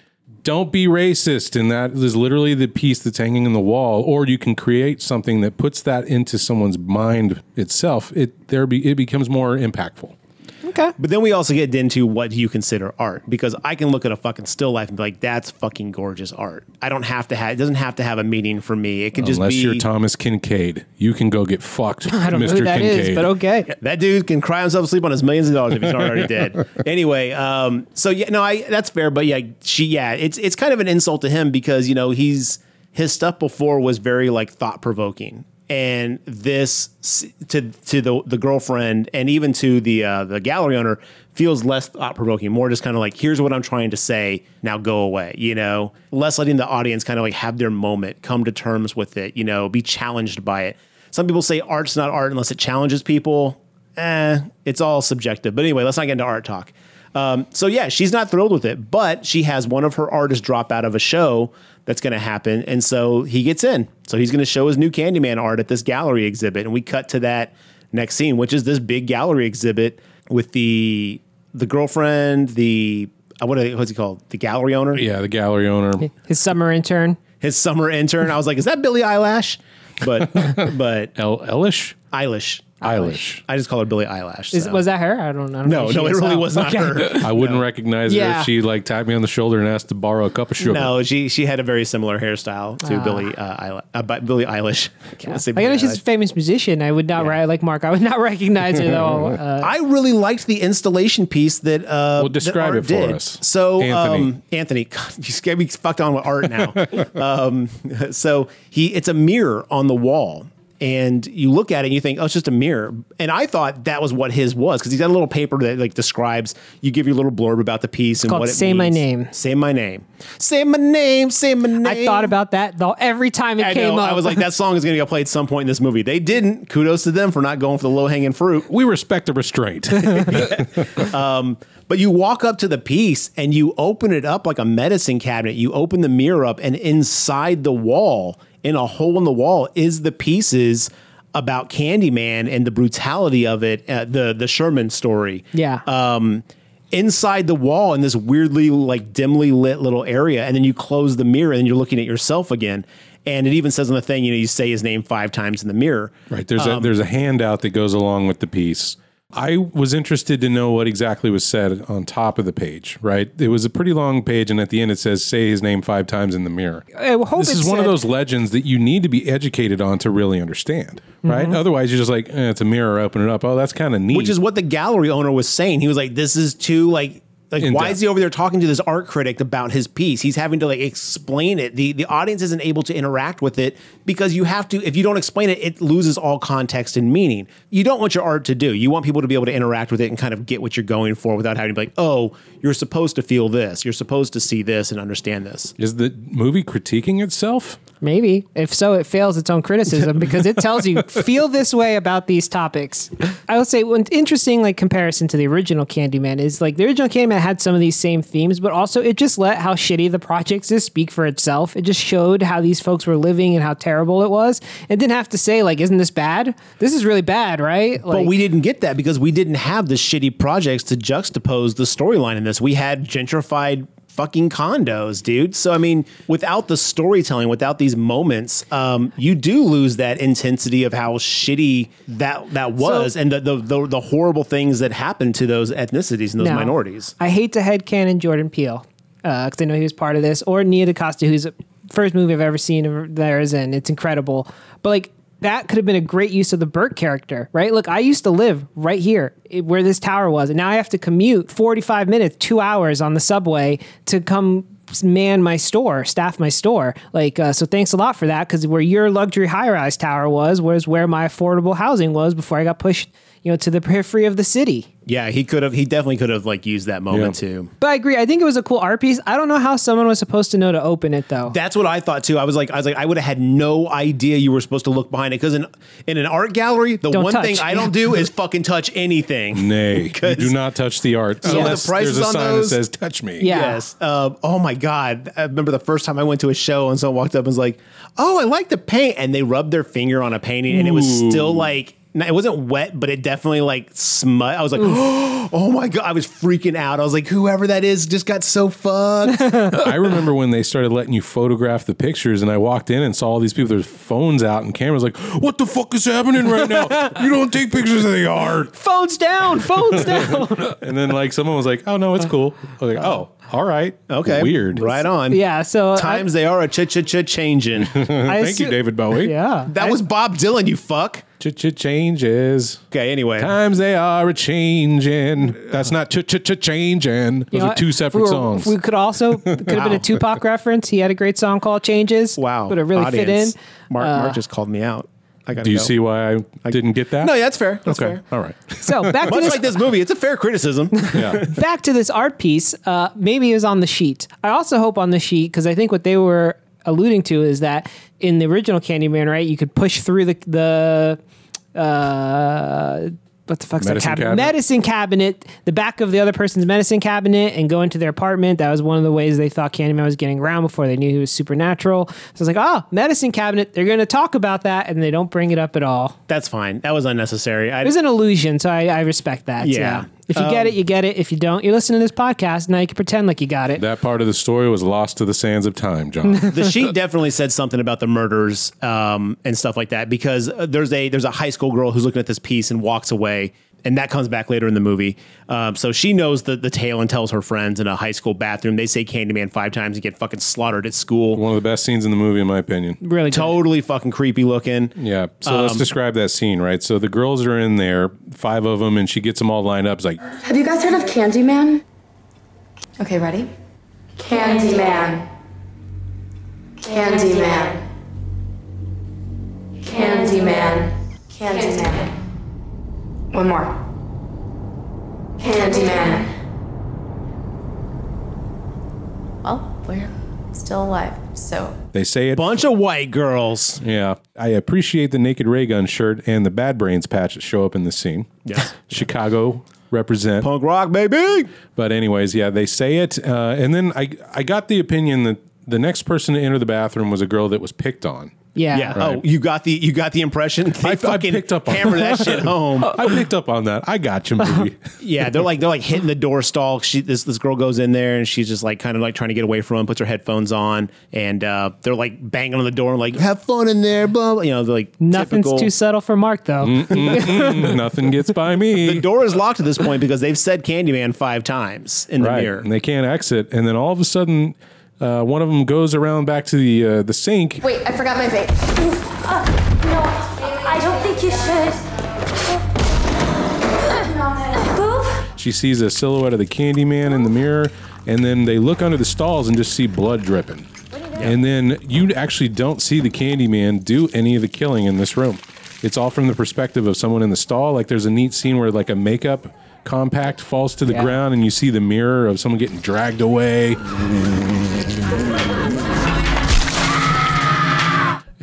[SPEAKER 1] don't be racist, and that is literally the piece that's hanging in the wall, or you can create something that puts that into someone's mind itself, it there be it becomes more impactful.
[SPEAKER 3] Okay.
[SPEAKER 2] But then we also get into what you consider art because I can look at a fucking still life and be like, "That's fucking gorgeous art." I don't have to have. It doesn't have to have a meaning for me. It can just
[SPEAKER 1] Unless
[SPEAKER 2] be.
[SPEAKER 1] you're Thomas Kinkade, you can go get fucked, [LAUGHS]
[SPEAKER 3] I don't
[SPEAKER 1] Mr.
[SPEAKER 3] know who that
[SPEAKER 1] Kinkade.
[SPEAKER 3] is, but okay.
[SPEAKER 2] that dude can cry himself to sleep on his millions of dollars if he's not already dead. [LAUGHS] Anyway, um, so yeah, no, I that's fair, but yeah, she, yeah, it's it's kind of an insult to him because you know he's his stuff before was very like thought provoking, and this to to the the girlfriend and even to the uh, the gallery owner feels less thought provoking, more just kind of like here's what I'm trying to say, now go away, you know, less letting the audience kind of like have their moment, come to terms with it, you know, be challenged by it. Some people say art's not art unless it challenges people. Eh, it's all subjective. But anyway, let's not get into art talk. Um, so yeah, she's not thrilled with it, but she has one of her artists drop out of a show that's going to happen, and so he gets in. So he's going to show his new Candyman art at this gallery exhibit, and we cut to that next scene, which is this big gallery exhibit with the the girlfriend, the uh, what are they, what's he called? The gallery owner,
[SPEAKER 1] Yeah, the gallery owner.
[SPEAKER 3] His summer intern.
[SPEAKER 2] his summer intern. I was like, is that Billie Eyelash? But [LAUGHS] but
[SPEAKER 1] El Elish?
[SPEAKER 2] Eilish.
[SPEAKER 1] Eilish.
[SPEAKER 2] I just call her Billie Eyelash.
[SPEAKER 3] Is,
[SPEAKER 2] so.
[SPEAKER 3] was that her? I don't, I don't
[SPEAKER 2] no,
[SPEAKER 3] know. who
[SPEAKER 2] no, it really
[SPEAKER 3] Oh,
[SPEAKER 2] was not
[SPEAKER 3] okay.
[SPEAKER 2] her.
[SPEAKER 1] I wouldn't recognize her
[SPEAKER 3] Yeah.
[SPEAKER 1] if she like tapped me on the shoulder and asked to borrow a cup of sugar.
[SPEAKER 2] No, she she had a very similar hairstyle to Billie uh, Eilish, uh, Billie Eilish. [LAUGHS] I can't
[SPEAKER 3] I know she's a famous musician. I would not
[SPEAKER 2] Yeah.
[SPEAKER 3] write like Mark. I would not [LAUGHS] recognize her though. [LAUGHS] Uh,
[SPEAKER 2] I really liked the installation piece that. Uh,
[SPEAKER 1] Well, describe
[SPEAKER 2] that
[SPEAKER 1] it for
[SPEAKER 2] did.
[SPEAKER 1] us.
[SPEAKER 2] So,
[SPEAKER 1] Anthony.
[SPEAKER 2] um, Anthony, God, you scared me fucked on with art now. um, so he, it's a mirror on the wall. And you look at it and you think, oh, it's just a mirror. And I thought that was what his was because he's got a little paper that like describes. You give your little blurb about the piece and
[SPEAKER 3] called
[SPEAKER 2] what it
[SPEAKER 3] Say My
[SPEAKER 2] means.
[SPEAKER 3] Name.
[SPEAKER 2] Say my name. Say my name. Say my name.
[SPEAKER 3] I thought about that though every time it
[SPEAKER 2] I
[SPEAKER 3] came
[SPEAKER 2] know.
[SPEAKER 3] up.
[SPEAKER 2] I was like, that song is going to get played at some point in this movie. They didn't. Kudos to them for not going for the low hanging fruit.
[SPEAKER 1] We respect the restraint. [LAUGHS]
[SPEAKER 2] Um, but you walk up to the piece and you open it up like a medicine cabinet. You open the mirror up, and inside the wall, in a hole in the wall, is the pieces about Candyman and the brutality of it. Uh, the the Sherman story.
[SPEAKER 3] yeah.
[SPEAKER 2] um, inside the wall in this weirdly like dimly lit little area and then you close the mirror and you're looking at yourself again and it even says on the thing you know you say his name five times in the mirror
[SPEAKER 1] Right. There's
[SPEAKER 2] Um,
[SPEAKER 1] a there's a handout that goes along with the piece. I was interested to know what exactly was said on top of the page. Right. It was a pretty long page, and at the end it says "Say his name five times in the mirror."
[SPEAKER 3] I hope
[SPEAKER 1] this
[SPEAKER 3] it
[SPEAKER 1] is one of those legends that you need to be educated on to really understand. Right.
[SPEAKER 3] Mm-hmm.
[SPEAKER 1] Otherwise, you're just like, eh, it's a mirror. Open it up. Oh, that's kind of neat.
[SPEAKER 2] which is what the gallery owner was saying he was like this is too like like
[SPEAKER 1] In
[SPEAKER 2] why
[SPEAKER 1] depth.
[SPEAKER 2] is he over there talking to this art critic about his piece? He's having to like explain it. The the audience isn't able to interact with it because you have to if you don't explain it it loses all context and meaning. You don't want your art to do. You want people to be able to interact with it and kind of get what you're going for without having to be like oh you're supposed to feel this. You're supposed to see this and understand this.
[SPEAKER 1] Is the movie critiquing itself?
[SPEAKER 3] Maybe. If so, it fails its own criticism because it tells you [LAUGHS] feel this way about these topics. I would say one interesting like comparison to the original Candyman is like the original Candyman had some of these same themes, but also it just let how shitty the projects is speak for itself. It just showed how these folks were living and how terrible it was. It didn't have to say like, "Isn't this bad? This is really bad, right?" Like,
[SPEAKER 2] but we didn't get that because we didn't have the shitty projects to juxtapose the storyline in this. We had gentrified fucking condos, dude. So I mean, without the storytelling, without these moments, um, you do lose that intensity of how shitty that that was, and the, the the the horrible things that happened to those ethnicities and those
[SPEAKER 3] Now,
[SPEAKER 2] minorities.
[SPEAKER 3] I hate to headcanon Jordan Peele because I know he was part of this, or Nia DaCosta, who's the first movie I've ever seen of theirs, and it's incredible. But like that could have been a great use of the Burke character, right? Look, I used to live right here where this tower was, and now I have to commute 45 minutes, two hours on the subway to come man my store, staff my store. Like, uh, so thanks a lot for that because where your luxury high rise tower was, was where my affordable housing was before I got pushed, you know, to the periphery of the city.
[SPEAKER 2] Yeah, he could have. He definitely could have like used that moment
[SPEAKER 1] Yeah.
[SPEAKER 2] too.
[SPEAKER 3] But I agree. I think it was a cool art piece. I don't know how someone was supposed to know to open it though.
[SPEAKER 2] That's what I thought too. I was like, I was like, I would have had no idea you were supposed to look behind it because in in an art gallery, the
[SPEAKER 3] Don't
[SPEAKER 2] one
[SPEAKER 3] touch.
[SPEAKER 2] thing I don't do is fucking touch anything.
[SPEAKER 1] Nay, you [LAUGHS]
[SPEAKER 2] 'Cause
[SPEAKER 1] do not touch the art.
[SPEAKER 2] Some of the
[SPEAKER 1] unless
[SPEAKER 2] prices
[SPEAKER 1] there's a
[SPEAKER 2] on
[SPEAKER 1] sign
[SPEAKER 2] those-
[SPEAKER 1] that says "Touch me."
[SPEAKER 3] Yeah.
[SPEAKER 2] Yes. Uh, oh my God. I remember the first time I went to a show and someone walked up and was like, Oh, I like the paint. And they rubbed their finger on a painting and it was still like no, it wasn't wet, but it definitely like smut. I was like, [GASPS] oh my god, I was freaking out. I was like, whoever that is just got so fucked. [LAUGHS]
[SPEAKER 1] I remember when they started letting you photograph the pictures, and I walked in and saw all these people. There's phones out and cameras. Like, what the fuck is happening right now? [LAUGHS] You don't take pictures of the yard.
[SPEAKER 3] Phones down, phones down. [LAUGHS]
[SPEAKER 1] And then like someone was like, "Oh no, it's cool." I was like, "Oh, all right,
[SPEAKER 2] Okay,
[SPEAKER 1] weird."
[SPEAKER 2] right on.
[SPEAKER 3] yeah, so I-
[SPEAKER 2] Times they are a ch ch ch changing.
[SPEAKER 3] I
[SPEAKER 1] Thank you, David Bowie.
[SPEAKER 3] Yeah.
[SPEAKER 2] that was Bob Dylan. You fuck.
[SPEAKER 1] Ch ch changes.
[SPEAKER 2] Okay. Anyway,
[SPEAKER 1] Times they are a changing. That's not ch ch ch changing. Those
[SPEAKER 3] You know
[SPEAKER 1] are two separate
[SPEAKER 3] We were-
[SPEAKER 1] songs.
[SPEAKER 3] We could also [LAUGHS] could have been
[SPEAKER 2] Wow.
[SPEAKER 3] a Tupac reference. He had a great song called "Changes."
[SPEAKER 2] wow.
[SPEAKER 3] would have really
[SPEAKER 2] Audience.
[SPEAKER 3] fit in.
[SPEAKER 2] Mark,
[SPEAKER 3] Uh,
[SPEAKER 2] Mark just called me out. I got.
[SPEAKER 1] Do you see why I, didn't get that?
[SPEAKER 2] No, yeah, that's fair. That's
[SPEAKER 1] okay.
[SPEAKER 2] fair.
[SPEAKER 1] All right. [LAUGHS]
[SPEAKER 3] So back to
[SPEAKER 2] Much
[SPEAKER 3] this
[SPEAKER 2] like this movie, it's a fair criticism. [LAUGHS]
[SPEAKER 1] Yeah.
[SPEAKER 3] back to this art piece. Uh, maybe it was on the sheet. I also hope on the sheet because I think what they were alluding to is that in the original Candyman, right, you could push through the the uh, what the fuck's
[SPEAKER 1] Medicine
[SPEAKER 3] that cabinet?
[SPEAKER 1] cabinet?
[SPEAKER 3] Medicine cabinet, the back of the other person's medicine cabinet, and go into their apartment. That was one of the ways they thought Candyman was getting around before they knew he was supernatural. So I was like, oh, medicine cabinet. They're going to talk about that, and they don't bring it up at all.
[SPEAKER 2] that's fine. That was unnecessary. I,
[SPEAKER 3] It was an illusion, so I, I respect that.
[SPEAKER 2] Yeah.
[SPEAKER 3] Yeah. If you get it, you get it. If you don't, you listen to this podcast. Now you can pretend like you got it.
[SPEAKER 1] That part of the story was lost to the sands of time, John. [LAUGHS]
[SPEAKER 2] the sheet definitely said something about the murders um, and stuff like that because uh, there's a there's a high school girl who's looking at this piece and walks away and that comes back later in the movie um, so she knows the, the tale and tells her friends in a high school bathroom they say candyman five times and get fucking slaughtered at school
[SPEAKER 1] One of the best scenes in the movie, in my opinion.
[SPEAKER 3] really good.
[SPEAKER 2] totally fucking creepy looking
[SPEAKER 1] Yeah. So let's describe that scene, right? So the girls are in there, five of them, and she gets them all lined up. It's like,
[SPEAKER 6] Have you guys heard of Candyman? Okay, ready? Candyman. Candyman. Candyman. Candyman. One more. Candyman. Well, we're still alive, so.
[SPEAKER 1] they say it.
[SPEAKER 2] bunch of white girls
[SPEAKER 1] Yeah. I appreciate the Naked Raygun shirt and the Bad Brains patch that show up in the scene.
[SPEAKER 2] Yes. [LAUGHS]
[SPEAKER 1] Chicago represent.
[SPEAKER 2] punk rock baby
[SPEAKER 1] But anyways, yeah, they say it, uh, and then I I got the opinion that the next person to enter the bathroom was a girl that was picked on.
[SPEAKER 3] Yeah.
[SPEAKER 2] yeah oh you got the you got the impression [LAUGHS] they
[SPEAKER 1] I
[SPEAKER 2] fucking
[SPEAKER 1] picked up on
[SPEAKER 2] hammer that shit home [LAUGHS]
[SPEAKER 1] I picked up on that. I got you, movie. [LAUGHS]
[SPEAKER 2] Yeah, they're like they're like hitting the door stall. She this this girl goes in there and she's just like kind of like trying to get away from him, puts her headphones on, and uh, they're like banging on the door and like have fun in there, blah. blah. You know, they're like
[SPEAKER 3] Nothing's
[SPEAKER 2] typical.
[SPEAKER 3] too subtle for Mark, though.
[SPEAKER 1] Nothing gets by me.
[SPEAKER 2] The door is locked at this point because they've said Candyman five times in the mirror.
[SPEAKER 1] and they can't exit, and then all of a sudden, uh, one of them goes around back to the uh, the sink.
[SPEAKER 6] Wait, I forgot my vape. Uh, no, I don't think you should. Boop.
[SPEAKER 1] She sees a silhouette of the Candyman in the mirror, and then they look under the stalls and just see blood dripping. And then you actually don't see the Candyman do any of the killing in this room. It's all from the perspective of someone in the stall. Like there's a neat scene where like a makeup compact falls to the
[SPEAKER 3] Yeah.
[SPEAKER 1] ground, and you see the mirror of someone getting dragged away.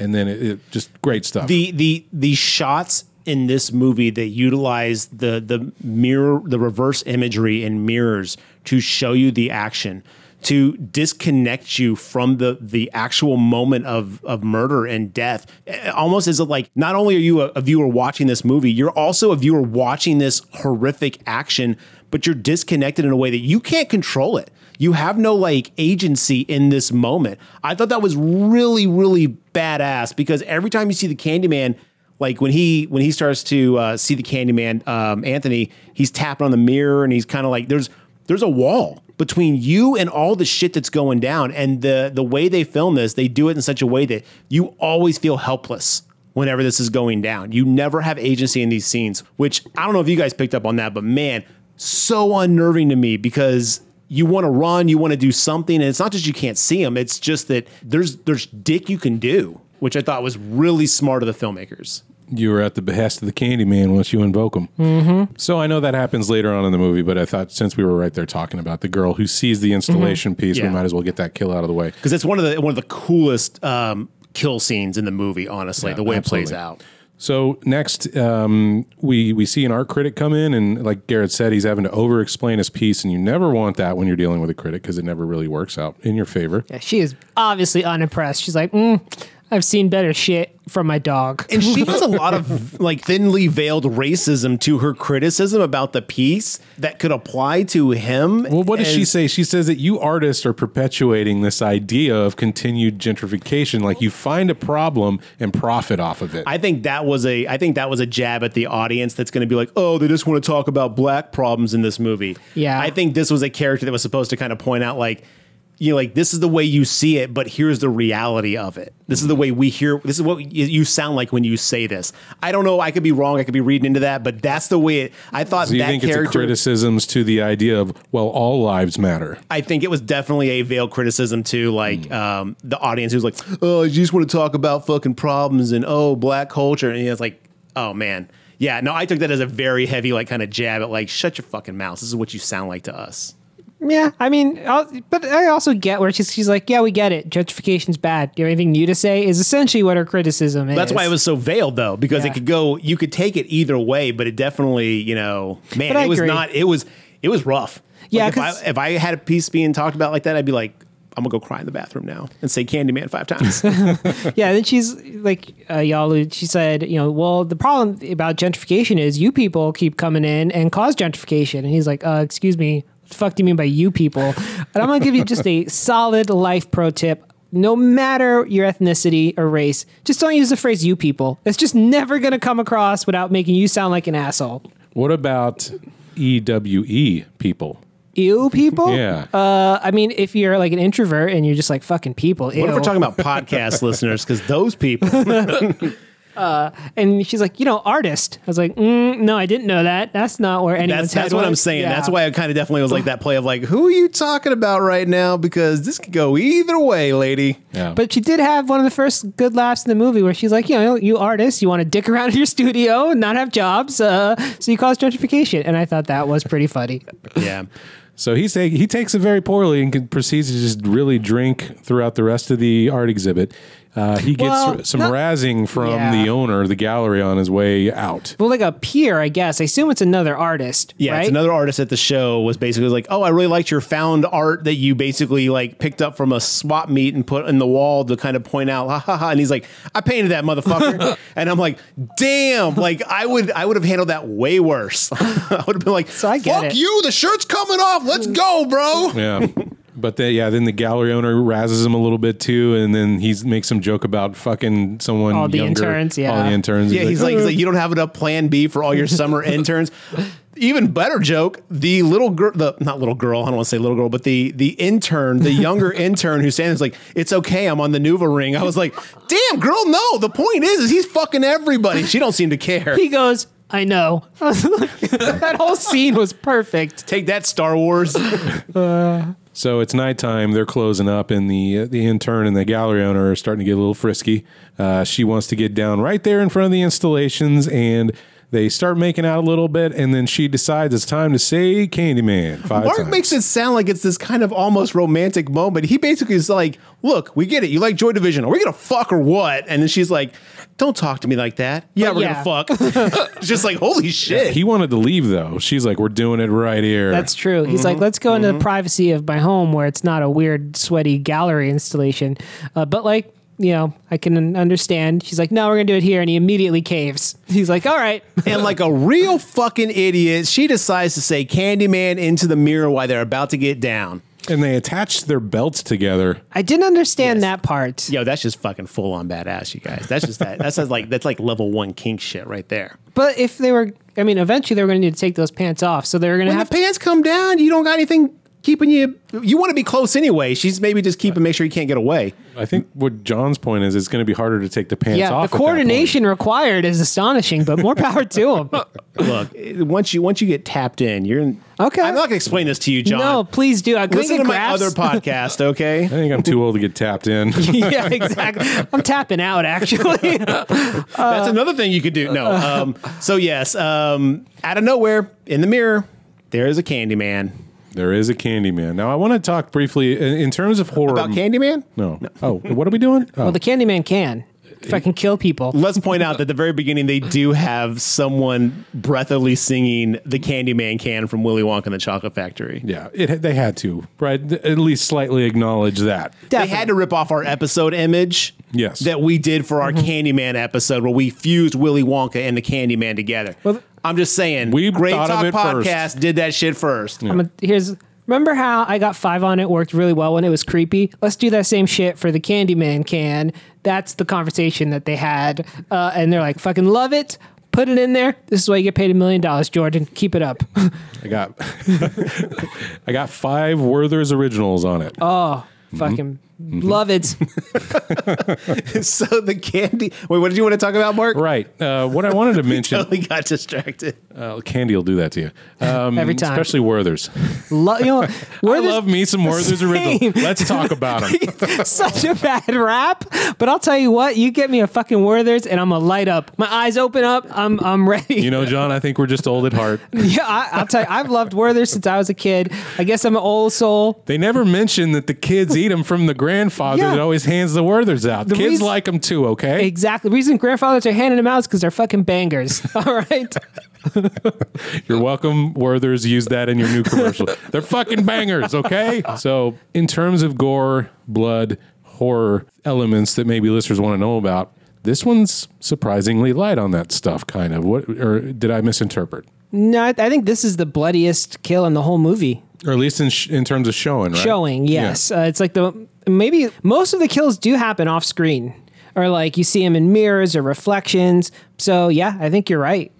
[SPEAKER 1] And then it, it just great stuff.
[SPEAKER 2] the the the shots in this movie that utilize the the mirror the reverse imagery in mirrors to show you the action to disconnect you from the the actual moment of of murder and death Eh, almost as if like not only are you a, a viewer watching this movie you're also a viewer watching this horrific action but you're disconnected in a way that you can't control it you have no like agency in this moment. I thought that was really, really badass because every time you see the Candyman, like when he when he starts to uh, see the Candyman, um, Anthony, he's tapping on the mirror and he's kind of like there's there's a wall between you and all the shit that's going down. And the the way they film this, they do it in such a way that you always feel helpless whenever this is going down. You never have agency in these scenes, which I don't know if you guys picked up on that, but man, so unnerving to me because you want to run, you want to do something, and it's not just you can't see them, it's just that there's there's dick you can do, which I thought was really smart of the filmmakers.
[SPEAKER 1] you were at the behest of the Candyman once you invoke him. Mm-hmm. So I know that happens later on in the movie, but I thought since we were right there talking about the girl who sees the installation piece,
[SPEAKER 2] Yeah.
[SPEAKER 1] we might as well get that kill out of the way.
[SPEAKER 2] Because it's one of the one of the coolest um, kill scenes in the movie, honestly, the way it plays out.
[SPEAKER 1] So next, um, we we see an art critic come in, and like Garrett said, he's having to over explain his piece, and you never want that when you're dealing with a critic because it never really works out in your favor.
[SPEAKER 3] Yeah, she is obviously unimpressed. She's like, mm, I've seen better shit from my dog.
[SPEAKER 2] and she [LAUGHS] has a lot of like thinly veiled racism to her criticism about the piece that could apply to him.
[SPEAKER 1] Well, what does she say? She says that you artists are perpetuating this idea of continued gentrification. Like you find a problem and profit off of it.
[SPEAKER 2] I think that was a I think that was a jab at the audience that's going to be like, "Oh, they just want to talk about black problems in this movie."
[SPEAKER 3] Yeah.
[SPEAKER 2] I think this was a character that was supposed to kind of point out like you know, like this is the way you see it, but here's the reality of it. This is the way we hear. This is what you- sound like when you say this. I don't know. I could be wrong. I could be reading into that, but that's the way it. I thought
[SPEAKER 1] so you
[SPEAKER 2] that
[SPEAKER 1] think it's a criticisms to the idea of well, all lives matter.
[SPEAKER 2] I think it was definitely a veiled criticism to like um, the audience who's like, oh, you just want to talk about fucking problems and oh, black culture, and it's like, oh man, yeah, no, I took that as a very heavy like kind of jab at like, shut your fucking mouth. This is what you sound like to us.
[SPEAKER 3] Yeah, I mean, I'll, but I also get where she's, she's like, yeah, we get it. Gentrification's bad. Do you have anything new to say? Is essentially what her criticism is.
[SPEAKER 2] That's why it was so veiled though, because
[SPEAKER 3] Yeah.
[SPEAKER 2] it could go, you could take it either way, but it definitely, you know, man, it was
[SPEAKER 3] agree.
[SPEAKER 2] not, it was, it was rough.
[SPEAKER 3] Yeah,
[SPEAKER 2] Like, if, I, if I had a piece being talked about like that, I'd be like, I'm gonna go cry in the bathroom now and say Candyman five times. [LAUGHS]
[SPEAKER 3] Yeah, then she's like, uh, y'all, she said, you know, well, the problem about gentrification is you people keep coming in and cause gentrification. And he's like, uh, excuse me, the fuck do you mean by you people? And I'm going to give you just a [LAUGHS] solid life pro tip. No matter your ethnicity or race, just don't use the phrase you people. It's just never going to come across without making you sound like an asshole.
[SPEAKER 1] What about EWE people?
[SPEAKER 3] Ew, people? [LAUGHS]
[SPEAKER 1] Yeah.
[SPEAKER 3] Uh, I mean, if you're like an introvert and you're just like fucking people,
[SPEAKER 2] what if we're talking about [LAUGHS] podcast listeners? Because those people,
[SPEAKER 3] And she's like, you know, artist. I was like, mm, no, I didn't know that. That's not where anyone's
[SPEAKER 2] That's that's what I'm saying.
[SPEAKER 3] Yeah.
[SPEAKER 2] That's why I kind of definitely was like that play of like, who are you talking about right now? Because this could go either way, lady.
[SPEAKER 1] Yeah.
[SPEAKER 3] But she did have one of the first good laughs in the movie where she's like, you know, you artists, you want to dick around in [LAUGHS] your studio and not have jobs, uh, so you cause gentrification. And I thought that was pretty funny. [LAUGHS]
[SPEAKER 2] Yeah.
[SPEAKER 1] So he say, he takes it very poorly and can, proceeds to just really drink throughout the rest of the art exhibit. Uh, he gets
[SPEAKER 3] Well,
[SPEAKER 1] some
[SPEAKER 3] not-
[SPEAKER 1] razzing from
[SPEAKER 3] Yeah.
[SPEAKER 1] the owner, of the gallery, on his way out.
[SPEAKER 3] Well, like a peer, I guess. I assume it's another artist.
[SPEAKER 2] Yeah,
[SPEAKER 3] right?
[SPEAKER 2] it's another artist at the show was basically like, "Oh, I really liked your found art that you basically like picked up from a swap meet and put in the wall to kind of point out." Ha ha ha! And he's like, "I painted that motherfucker," [LAUGHS] and I'm like, "Damn!" Like I would, I would have handled that way worse. [LAUGHS] I would have been like,
[SPEAKER 3] So I get
[SPEAKER 2] "Fuck
[SPEAKER 3] it.
[SPEAKER 2] you! The shirt's coming off. Let's go, bro."
[SPEAKER 1] Yeah. [LAUGHS] But then, yeah, then the gallery owner razzes him a little bit too, and then he makes some joke about fucking someone
[SPEAKER 3] All the
[SPEAKER 1] younger,
[SPEAKER 3] interns, yeah.
[SPEAKER 1] all the interns.
[SPEAKER 2] Yeah, he's like, he's like, you don't have enough Plan B for all your summer [LAUGHS] interns. Even better joke, the little girl, the not little girl, I don't want to say little girl, but the the intern, the younger [LAUGHS] intern who's saying is like, it's okay, I'm on the Nuva ring. I was like, damn, girl, no. The point is, is he's fucking everybody. She don't seem to care.
[SPEAKER 3] He goes, I know. [LAUGHS] that whole scene was perfect.
[SPEAKER 2] Take that, Star Wars.
[SPEAKER 1] So it's nighttime. They're closing up, and the the intern and the gallery owner are starting to get a little frisky. Uh, she wants to get down right there in front of the installations, and they start making out a little bit. And then she decides it's time to say Candyman five
[SPEAKER 2] Mark
[SPEAKER 1] times.
[SPEAKER 2] makes it sound like it's this kind of almost romantic moment. He basically is like, "Look, we get it. You like Joy Division. Are we gonna fuck or what?" And then she's like, "Don't talk to me like that. Yeah,
[SPEAKER 3] But
[SPEAKER 2] we're
[SPEAKER 3] yeah.
[SPEAKER 2] gonna fuck." It's [LAUGHS] [LAUGHS] just like, holy shit.
[SPEAKER 1] He wanted to leave though. She's like, "We're doing it right here."
[SPEAKER 3] That's true. He's like, let's go into the privacy of my home where it's not a weird, sweaty gallery installation. Uh, but like, you know, I can understand. She's like, no, we're going to do it here. And he immediately caves. [LAUGHS] He's like, all right.
[SPEAKER 2] and like a real fucking idiot, she decides to say Candyman into the mirror while they're about to get down.
[SPEAKER 1] And they attached their belts together.
[SPEAKER 3] I didn't understand that part.
[SPEAKER 2] Yo, that's just fucking full on badass, you guys. That's just that. That's just like that's like level one kink shit right there.
[SPEAKER 3] But if they were, I mean, eventually they were going to need to take those pants off. So they were going to
[SPEAKER 2] When
[SPEAKER 3] have
[SPEAKER 2] the pants come down, you don't got anything keeping you. You want to be close anyway. She's maybe just keeping make sure you can't get away.
[SPEAKER 1] I think what John's point is, it's going to be harder to take the pants
[SPEAKER 3] yeah,
[SPEAKER 1] off.
[SPEAKER 3] the
[SPEAKER 1] at that point.
[SPEAKER 3] coordination required is astonishing, but more power to him. [LAUGHS]
[SPEAKER 2] Look, once you once you get tapped in, you're in.
[SPEAKER 3] Okay.
[SPEAKER 2] I'm not gonna explain this to you, John.
[SPEAKER 3] No, please do. I
[SPEAKER 2] Listen to my
[SPEAKER 3] graphs.
[SPEAKER 2] other podcast, okay? [LAUGHS]
[SPEAKER 1] I think I'm too old to get tapped in. [LAUGHS]
[SPEAKER 3] yeah, exactly. I'm tapping out actually.
[SPEAKER 2] That's another thing you could do. No. Um, so yes, um, out of nowhere in the mirror, there is a Candyman.
[SPEAKER 1] There is a Candyman. Now I want to talk briefly in, in terms of horror.
[SPEAKER 2] About Candyman?
[SPEAKER 1] No. Oh, what are we doing? Oh. [LAUGHS]
[SPEAKER 3] well, the Candyman can. If I can kill people. [LAUGHS]
[SPEAKER 2] Let's point out that at the very beginning they do have someone breathily singing the Candyman can from Willy Wonka and the Chocolate Factory.
[SPEAKER 1] yeah, it, they had to, right? At least slightly acknowledge that.
[SPEAKER 2] They had to rip off our episode image
[SPEAKER 1] Yes.
[SPEAKER 2] that we did for our
[SPEAKER 3] Mm-hmm.
[SPEAKER 2] Candyman episode where we fused Willy Wonka and the Candyman together.
[SPEAKER 3] Well,
[SPEAKER 2] I'm just saying,
[SPEAKER 1] We
[SPEAKER 2] Great
[SPEAKER 1] thought of
[SPEAKER 2] Talk
[SPEAKER 1] it first.
[SPEAKER 2] Podcast did that shit first.
[SPEAKER 3] I'm a, here's remember how I got five on it worked really well when it was creepy. Let's do that same shit for the Candyman can. That's the conversation that they had, uh, and they're like, "Fucking love it." Put it in there. This is why you get paid a million dollars, Jordan. Keep it up. [LAUGHS]
[SPEAKER 1] I got [LAUGHS] I got five Werther's originals on it.
[SPEAKER 3] Oh, fucking love it. [LAUGHS]
[SPEAKER 2] so the candy. Wait, what did you want to talk about, Mark?
[SPEAKER 1] Right. Uh, what I wanted to [LAUGHS] mention,
[SPEAKER 2] Totally got distracted.
[SPEAKER 1] uh, Candy will do that to you, um,
[SPEAKER 3] Every time.
[SPEAKER 1] especially Werther's.
[SPEAKER 3] Lo- you know, [LAUGHS]
[SPEAKER 1] I love me some Werther's original. Let's talk about them.
[SPEAKER 3] such a bad rap, but I'll tell you what, you get me a fucking Werther's and I'm gonna light up. My eyes open up. I'm I'm ready.
[SPEAKER 1] You know, John, I think we're just old at heart.
[SPEAKER 3] yeah, I, I'll tell you, I've loved Werther's since I was a kid. I guess I'm an old soul.
[SPEAKER 1] They never mention that the kids eat them from the grandfather
[SPEAKER 3] Yeah.
[SPEAKER 1] that always hands the Werther's out. kids
[SPEAKER 3] reason-
[SPEAKER 1] like them too, okay?
[SPEAKER 3] Exactly. The reason grandfathers are handing them out is because they're fucking bangers. [LAUGHS] All right.
[SPEAKER 1] You're welcome, Werther's. Use that in your new commercial. [LAUGHS] They're fucking bangers, okay? So, in terms of gore, blood, horror elements that maybe listeners want to know about, this one's surprisingly light on that stuff, kind of. What, or did I misinterpret?
[SPEAKER 3] No, I, I think this is the bloodiest kill in the whole movie.
[SPEAKER 1] Or at least in sh- in terms of showing, right?
[SPEAKER 3] Showing, yes. Uh, it's like the maybe most of the kills do happen off screen, or like you see them in mirrors or reflections. So yeah, I think you're right.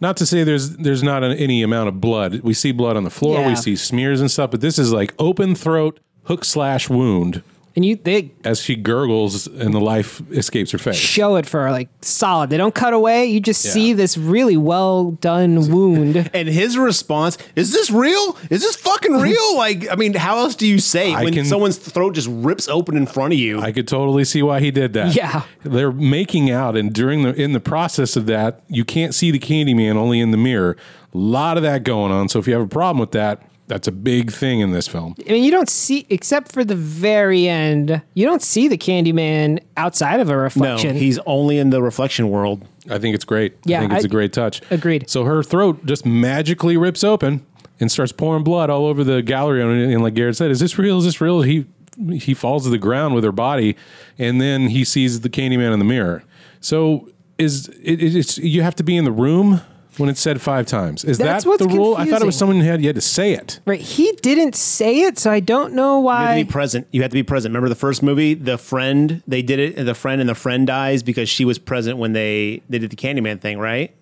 [SPEAKER 1] Not to say there's there's not an, any amount of blood. We see blood on the floor.
[SPEAKER 3] Yeah.
[SPEAKER 1] We see smears and stuff, but this is like open throat, hook slash wound
[SPEAKER 3] And you they
[SPEAKER 1] as she gurgles and the life escapes her face.
[SPEAKER 3] show it for like solid. They don't cut away. You just
[SPEAKER 1] Yeah.
[SPEAKER 3] see this really well done wound. [LAUGHS]
[SPEAKER 2] And his response is this real? Is this fucking [LAUGHS] real? like, I mean, how else do you say
[SPEAKER 1] I
[SPEAKER 2] when
[SPEAKER 1] can-
[SPEAKER 2] someone's throat just rips open in front of you?
[SPEAKER 1] I could totally see why he did that.
[SPEAKER 3] Yeah.
[SPEAKER 1] They're making out and during the in the process of that, you can't see the Candyman only in the mirror. A lot of that going on. So if you have a problem with that, that's a big thing in this film.
[SPEAKER 3] I mean, you don't see except for the very end. You don't see the Candyman outside of a reflection.
[SPEAKER 2] no,
[SPEAKER 3] reflection.
[SPEAKER 2] he's only in the reflection world.
[SPEAKER 1] I think it's great.
[SPEAKER 3] Yeah,
[SPEAKER 1] I think it's
[SPEAKER 3] I-
[SPEAKER 1] a great touch.
[SPEAKER 3] Agreed.
[SPEAKER 1] So her throat just magically rips open and starts pouring blood all over the gallery. And, and like Garrett said, is this real? Is this real? He he falls to the ground with her body, and then he sees the Candyman in the mirror. So is it, it's you have to be in the room when it's said five times? Is
[SPEAKER 3] That's
[SPEAKER 1] that
[SPEAKER 3] what's
[SPEAKER 1] the rule? I thought it
[SPEAKER 3] confusing.
[SPEAKER 1] was someone who had you had to say it.
[SPEAKER 3] right. He didn't say it, so I don't know
[SPEAKER 2] You have to
[SPEAKER 3] why.
[SPEAKER 2] be present. You have to be present. Remember the first movie, the friend. They did it. The friend and the friend dies because she was present when they they did the Candyman thing, right?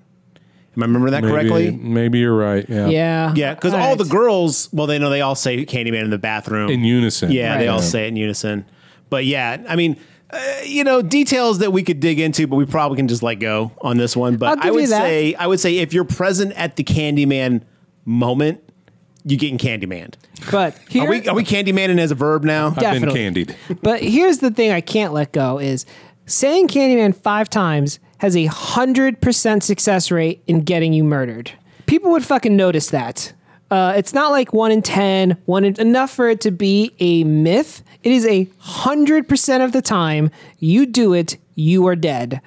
[SPEAKER 2] Am I remember that
[SPEAKER 1] Maybe,
[SPEAKER 2] correctly?
[SPEAKER 1] maybe you're right. Yeah.
[SPEAKER 3] yeah.
[SPEAKER 2] Yeah, because all
[SPEAKER 3] right.
[SPEAKER 2] the girls, well, they know they all say Candyman in the bathroom
[SPEAKER 1] In unison.
[SPEAKER 2] Yeah, they
[SPEAKER 3] Right.
[SPEAKER 2] all say it in unison. But yeah, I mean, uh, you know, details that we could dig into, but we probably can just let go on this one. But I would say, I would say, if you're present at the Candyman moment, you're getting Candyman.
[SPEAKER 3] But here,
[SPEAKER 2] Are we are we Candymaning as a verb now?
[SPEAKER 1] I've been
[SPEAKER 3] Definitely.
[SPEAKER 1] candied.
[SPEAKER 3] But here's the thing I can't let go is saying Candyman five times has a hundred percent success rate in getting you murdered. People would fucking notice that. Uh, it's not like one in ten, one in, enough for it to be a myth. It is a hundred percent of the time you do it, you are dead.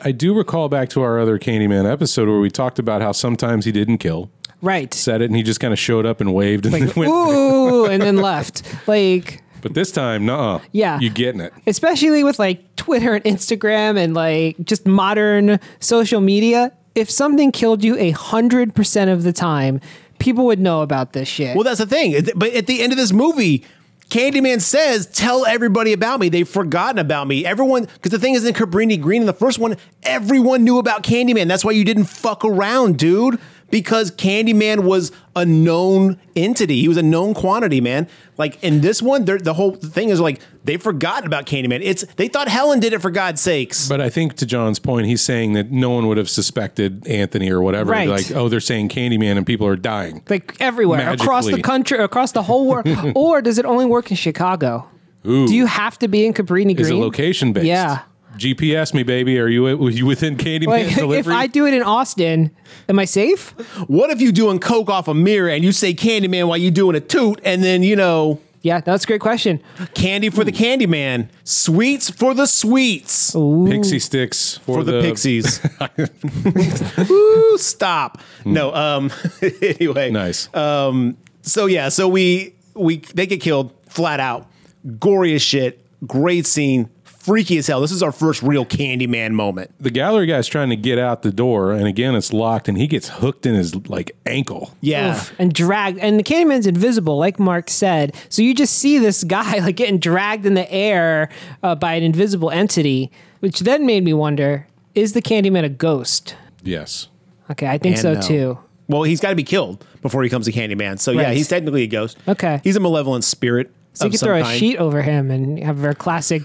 [SPEAKER 1] I do recall back to our other Candyman episode where we talked about how sometimes he didn't kill.
[SPEAKER 3] Right.
[SPEAKER 1] Said it and he just kind of showed up and waved and then went.
[SPEAKER 3] Ooh, and then left. [LAUGHS] Like
[SPEAKER 1] But this time, nah.
[SPEAKER 3] Yeah.
[SPEAKER 1] You're getting it.
[SPEAKER 3] especially with like Twitter and Instagram and like just modern social media, if something killed you a hundred percent of the time, people would know about this shit.
[SPEAKER 2] Well, that's the thing. But at the end of this movie, Candyman says, "Tell everybody about me." They've forgotten about me. Everyone, because the thing is, in Cabrini Green, in the first one, everyone knew about Candyman. That's why you didn't fuck around, dude. Because Candyman was a known entity. He was a known quantity, man. Like in this one, the whole thing is like they've forgotten about Candyman. It's they thought Helen did it for God's sakes.
[SPEAKER 1] But I think to John's point, he's saying that no one would have suspected Anthony or whatever.
[SPEAKER 3] Right.
[SPEAKER 1] Like, oh, they're saying Candyman and people are dying.
[SPEAKER 3] like everywhere across the country, across the whole world, [LAUGHS] or does it only work in Chicago?
[SPEAKER 1] Ooh.
[SPEAKER 3] Do you have to be in Cabrini Green?
[SPEAKER 1] Is it location based?
[SPEAKER 3] Yeah.
[SPEAKER 1] GPS me, baby. Are you were you within Candyman
[SPEAKER 3] Like [LAUGHS] if? I do it in Austin, am I safe?
[SPEAKER 2] What if you doing coke off a mirror and you say Candyman while you doing a toot, and then you know
[SPEAKER 3] Yeah, that's a great question.
[SPEAKER 2] candy for the Candyman, sweets for the sweets.
[SPEAKER 1] Pixy Stix for,
[SPEAKER 2] for the, pixies. [LAUGHS] Ooh, stop. No, um [LAUGHS] anyway.
[SPEAKER 1] Nice.
[SPEAKER 2] Um, so yeah, so we we they get killed flat out. Gory as shit. Great scene. Freaky as hell. This is our first real Candyman moment.
[SPEAKER 1] The gallery guy's trying to get out the door, and again, it's locked, and he gets hooked in his like ankle.
[SPEAKER 2] Yeah.
[SPEAKER 3] Oof, and dragged. And the Candyman's invisible, like Mark said. So you just see this [LAUGHS] guy like getting dragged in the air uh, by an invisible entity, which then made me wonder: Is the Candyman a ghost?
[SPEAKER 1] Yes.
[SPEAKER 3] Okay, I think
[SPEAKER 2] And
[SPEAKER 3] so
[SPEAKER 2] no.
[SPEAKER 3] too.
[SPEAKER 2] Well, he's got to be killed before he becomes a Candyman. So yeah, he's technically a ghost.
[SPEAKER 3] Okay.
[SPEAKER 2] He's a malevolent spirit.
[SPEAKER 3] So you could
[SPEAKER 2] some
[SPEAKER 3] throw a sheet over him and have a very classic.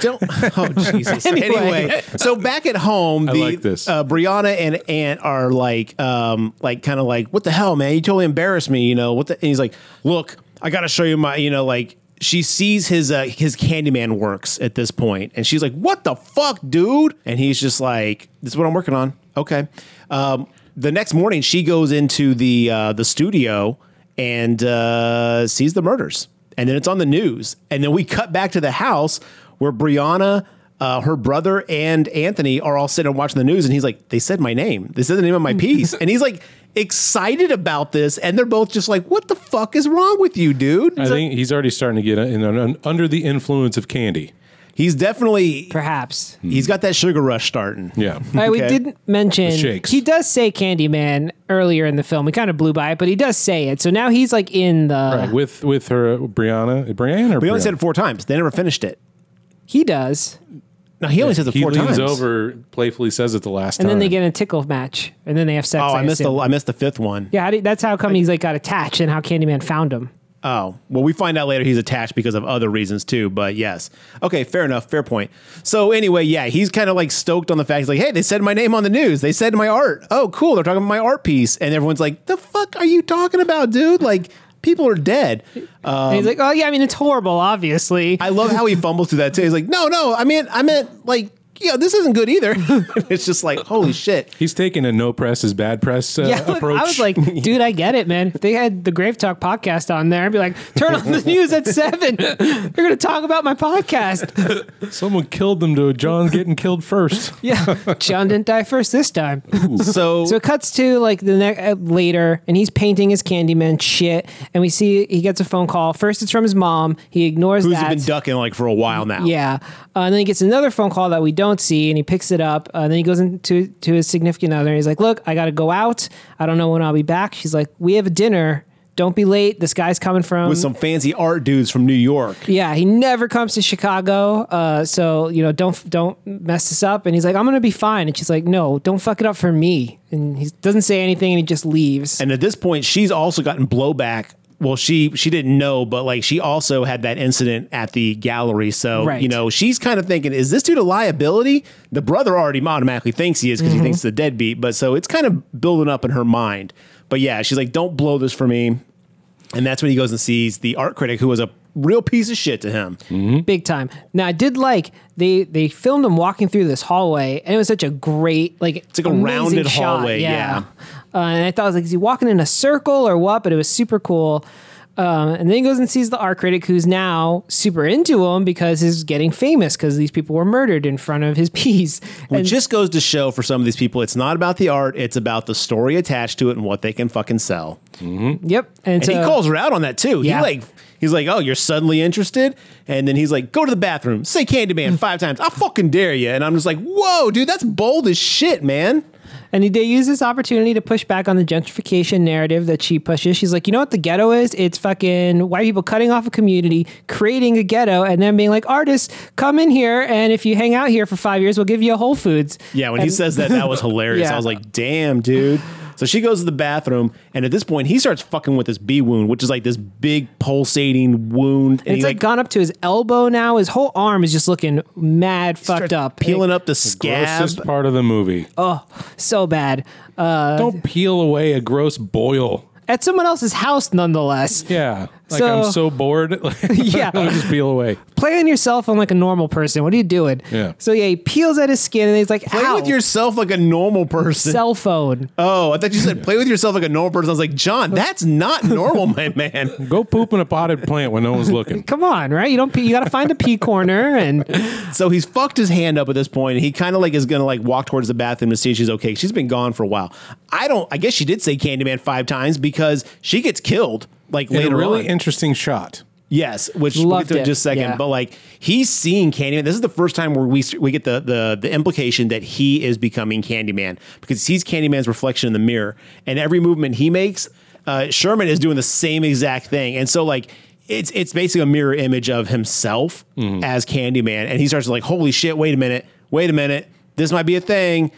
[SPEAKER 2] Don't. Oh Jesus. [LAUGHS]
[SPEAKER 3] Anyway.
[SPEAKER 2] anyway. so back at home, the
[SPEAKER 1] like this.
[SPEAKER 2] Uh, Brianna and Aunt are like, um, like kind of like, what the hell, man? You totally embarrassed me. You know what? The, and he's like, look, I got to show you my, you know, like. She sees his uh, his Candyman works at this point, and she's like, "What the fuck, dude?" And he's just like, "This is what I'm working on." Okay. Um, the next morning, she goes into the uh, the studio and uh, sees the murders, and then it's on the news, and then we cut back to the house where Brianna, uh, her brother, and Anthony are all sitting and watching the news, and he's like, "They said my name. They said the name of my [LAUGHS] piece," and he's like excited about this, and they're both just like, "What the fuck is wrong with you, dude?"
[SPEAKER 1] I think he's already starting to get in, un- under the influence of candy.
[SPEAKER 2] He's definitely
[SPEAKER 3] Perhaps.
[SPEAKER 2] he's got that sugar rush starting.
[SPEAKER 1] Yeah.
[SPEAKER 3] All right, we
[SPEAKER 2] Okay.
[SPEAKER 3] didn't mention
[SPEAKER 1] The shakes.
[SPEAKER 3] he does say Candyman earlier in the film. We kind of blew by it, but he does say it. So now he's like in the.
[SPEAKER 1] Right. With with her Brianna, Brianna or
[SPEAKER 2] We only
[SPEAKER 1] Brianna?
[SPEAKER 2] said it four times. They never finished it.
[SPEAKER 3] He does,
[SPEAKER 2] No, he only says it
[SPEAKER 1] he
[SPEAKER 2] four
[SPEAKER 1] leans
[SPEAKER 2] times.
[SPEAKER 1] over, playfully says it the last
[SPEAKER 3] and
[SPEAKER 1] time.
[SPEAKER 3] then they get in a tickle match, and then they have sex.
[SPEAKER 2] Oh, I missed the
[SPEAKER 3] assume.
[SPEAKER 2] I missed the fifth one.
[SPEAKER 3] Yeah, how do, that's how come he's like got attached, and how Candyman found him.
[SPEAKER 2] Oh, well, we find out later he's attached because of other reasons too, but yes. Okay, fair enough, fair point. So, anyway, yeah, he's kind of like stoked on the fact, he's like, hey, they said my name on the news. They said my art. Oh, cool. They're talking about my art piece. And everyone's like, the fuck are you talking about, dude? Like, people are dead.
[SPEAKER 3] and he's like, "Oh yeah, I mean it's horrible, obviously."
[SPEAKER 2] Um, I love how he fumbles through that too. He's like, no, no, I mean, I meant, like, yeah, this isn't good either. [LAUGHS] it's just like, holy shit.
[SPEAKER 1] He's taking a no press is bad press uh,
[SPEAKER 3] yeah,
[SPEAKER 1] approach.
[SPEAKER 3] I was like, [LAUGHS] dude, I get it, man. If they had the Grave Talk podcast on there, I'd be like, turn on the news at seven. They're gonna talk about my podcast. [LAUGHS]
[SPEAKER 1] someone killed them to John getting killed first.
[SPEAKER 3] Yeah, John didn't die first this time.
[SPEAKER 2] So,
[SPEAKER 3] So it cuts to like the next uh, later, and he's painting his Candyman shit, and we see he gets a phone call. First, it's from his mom. He ignores
[SPEAKER 2] who's
[SPEAKER 3] that.
[SPEAKER 2] Who's been ducking like for a while now?
[SPEAKER 3] Yeah, uh, and then he gets another phone call that we don't see, and he picks it up. Uh, and then he goes into to his significant other, and he's like, "Look, I got to go out. I don't know when I'll be back." She's like, "We have a dinner. Don't be late. This guy's coming from
[SPEAKER 2] With some fancy art dudes from New York.
[SPEAKER 3] yeah, he never comes to Chicago, uh, so you know don't don't mess this up. And he's like, I'm gonna be fine. And she's like, No, don't fuck it up for me. And he doesn't say anything, and he just leaves.
[SPEAKER 2] And at this point, she's also gotten blowback. Well, she she didn't know, but like she also had that incident at the gallery. So
[SPEAKER 3] Right.
[SPEAKER 2] you know, she's kind of thinking, is this dude a liability? The brother already automatically thinks he is because he thinks mm-hmm. it's a deadbeat. But so it's kind of building up in her mind. But yeah, she's like, don't blow this for me. And that's when he goes and sees the art critic, who was a real piece of shit to him.
[SPEAKER 3] big time. Now I did like they they filmed him walking through this hallway, and it was such a great like it's
[SPEAKER 2] like a rounded hallway, yeah.
[SPEAKER 3] Uh, and I thought I was like, is he walking in a circle or what? But it was super cool. Um, and then he goes and sees the art critic, who's now super into him because he's getting famous because these people were murdered in front of his [LAUGHS] piece.
[SPEAKER 2] It just goes to show for some of these people, it's not about the art; it's about the story attached to it and what they can fucking sell.
[SPEAKER 3] Yep. And,
[SPEAKER 2] And
[SPEAKER 3] so,
[SPEAKER 2] he calls her out on that too.
[SPEAKER 3] Yeah.
[SPEAKER 2] He like he's like, "Oh, you're suddenly interested," and then he's like, "Go to the bathroom, say Candyman [LAUGHS] five times. I fucking dare you." And I'm just like, "Whoa, dude, that's bold as shit, man."
[SPEAKER 3] And he, they use this opportunity to push back on the gentrification narrative that she pushes. She's like, you know what the ghetto is? It's fucking white people cutting off a community, creating a ghetto, and then being like, artists, come in here, and if you hang out here for five years, we'll give you a Whole Foods.
[SPEAKER 2] Yeah, when he says that, that was [LAUGHS] hilarious.
[SPEAKER 3] Yeah.
[SPEAKER 2] I was like, "Damn, dude." [LAUGHS] So she goes to the bathroom, and at this point, he starts fucking with this bee wound, which is like this big pulsating wound, and,
[SPEAKER 3] And it's like, gone up to his elbow now. His whole arm is just looking mad fucked up.
[SPEAKER 2] peeling up the scab.
[SPEAKER 1] Grossest part of the movie.
[SPEAKER 3] Oh, so bad. Uh,
[SPEAKER 1] Don't peel away a gross boil.
[SPEAKER 3] at someone else's house, nonetheless.
[SPEAKER 1] Yeah. Like
[SPEAKER 3] So-
[SPEAKER 1] I'm so bored. [LAUGHS] Like,
[SPEAKER 3] Yeah. [LAUGHS]
[SPEAKER 1] I'll just peel away.
[SPEAKER 3] Play on yourself on like a normal person. What are you doing?
[SPEAKER 1] Yeah.
[SPEAKER 3] So yeah, he peels at his skin and he's like,
[SPEAKER 2] Play
[SPEAKER 3] Ow.
[SPEAKER 2] with yourself like a normal person.
[SPEAKER 3] cell phone.
[SPEAKER 2] oh, I thought you said play with yourself like a normal person. I was like, John, that's not normal, my [LAUGHS] man.
[SPEAKER 1] Go poop in a potted plant when no one's looking.
[SPEAKER 3] Come on, right? You don't. Pee, you got to find a pee corner, and
[SPEAKER 2] So he's fucked his hand up at this point, and he kind of like is gonna like walk towards the bathroom to see if she's okay. She's been gone for a while. I don't. I guess she did say Candyman five times because she gets killed like later
[SPEAKER 1] a really
[SPEAKER 2] on.
[SPEAKER 1] interesting shot.
[SPEAKER 2] Yes, which we'll get to in just a second.
[SPEAKER 3] yeah.
[SPEAKER 2] But like he's seeing Candyman. This is the first time where we we get the the the implication that he is becoming Candyman because he sees Candyman's reflection in the mirror, and every movement he makes, uh, Sherman is doing the same exact thing. And so like it's it's basically a mirror image of himself as Candyman, and he starts like, holy shit! Wait a minute! Wait a minute! This might be a thing.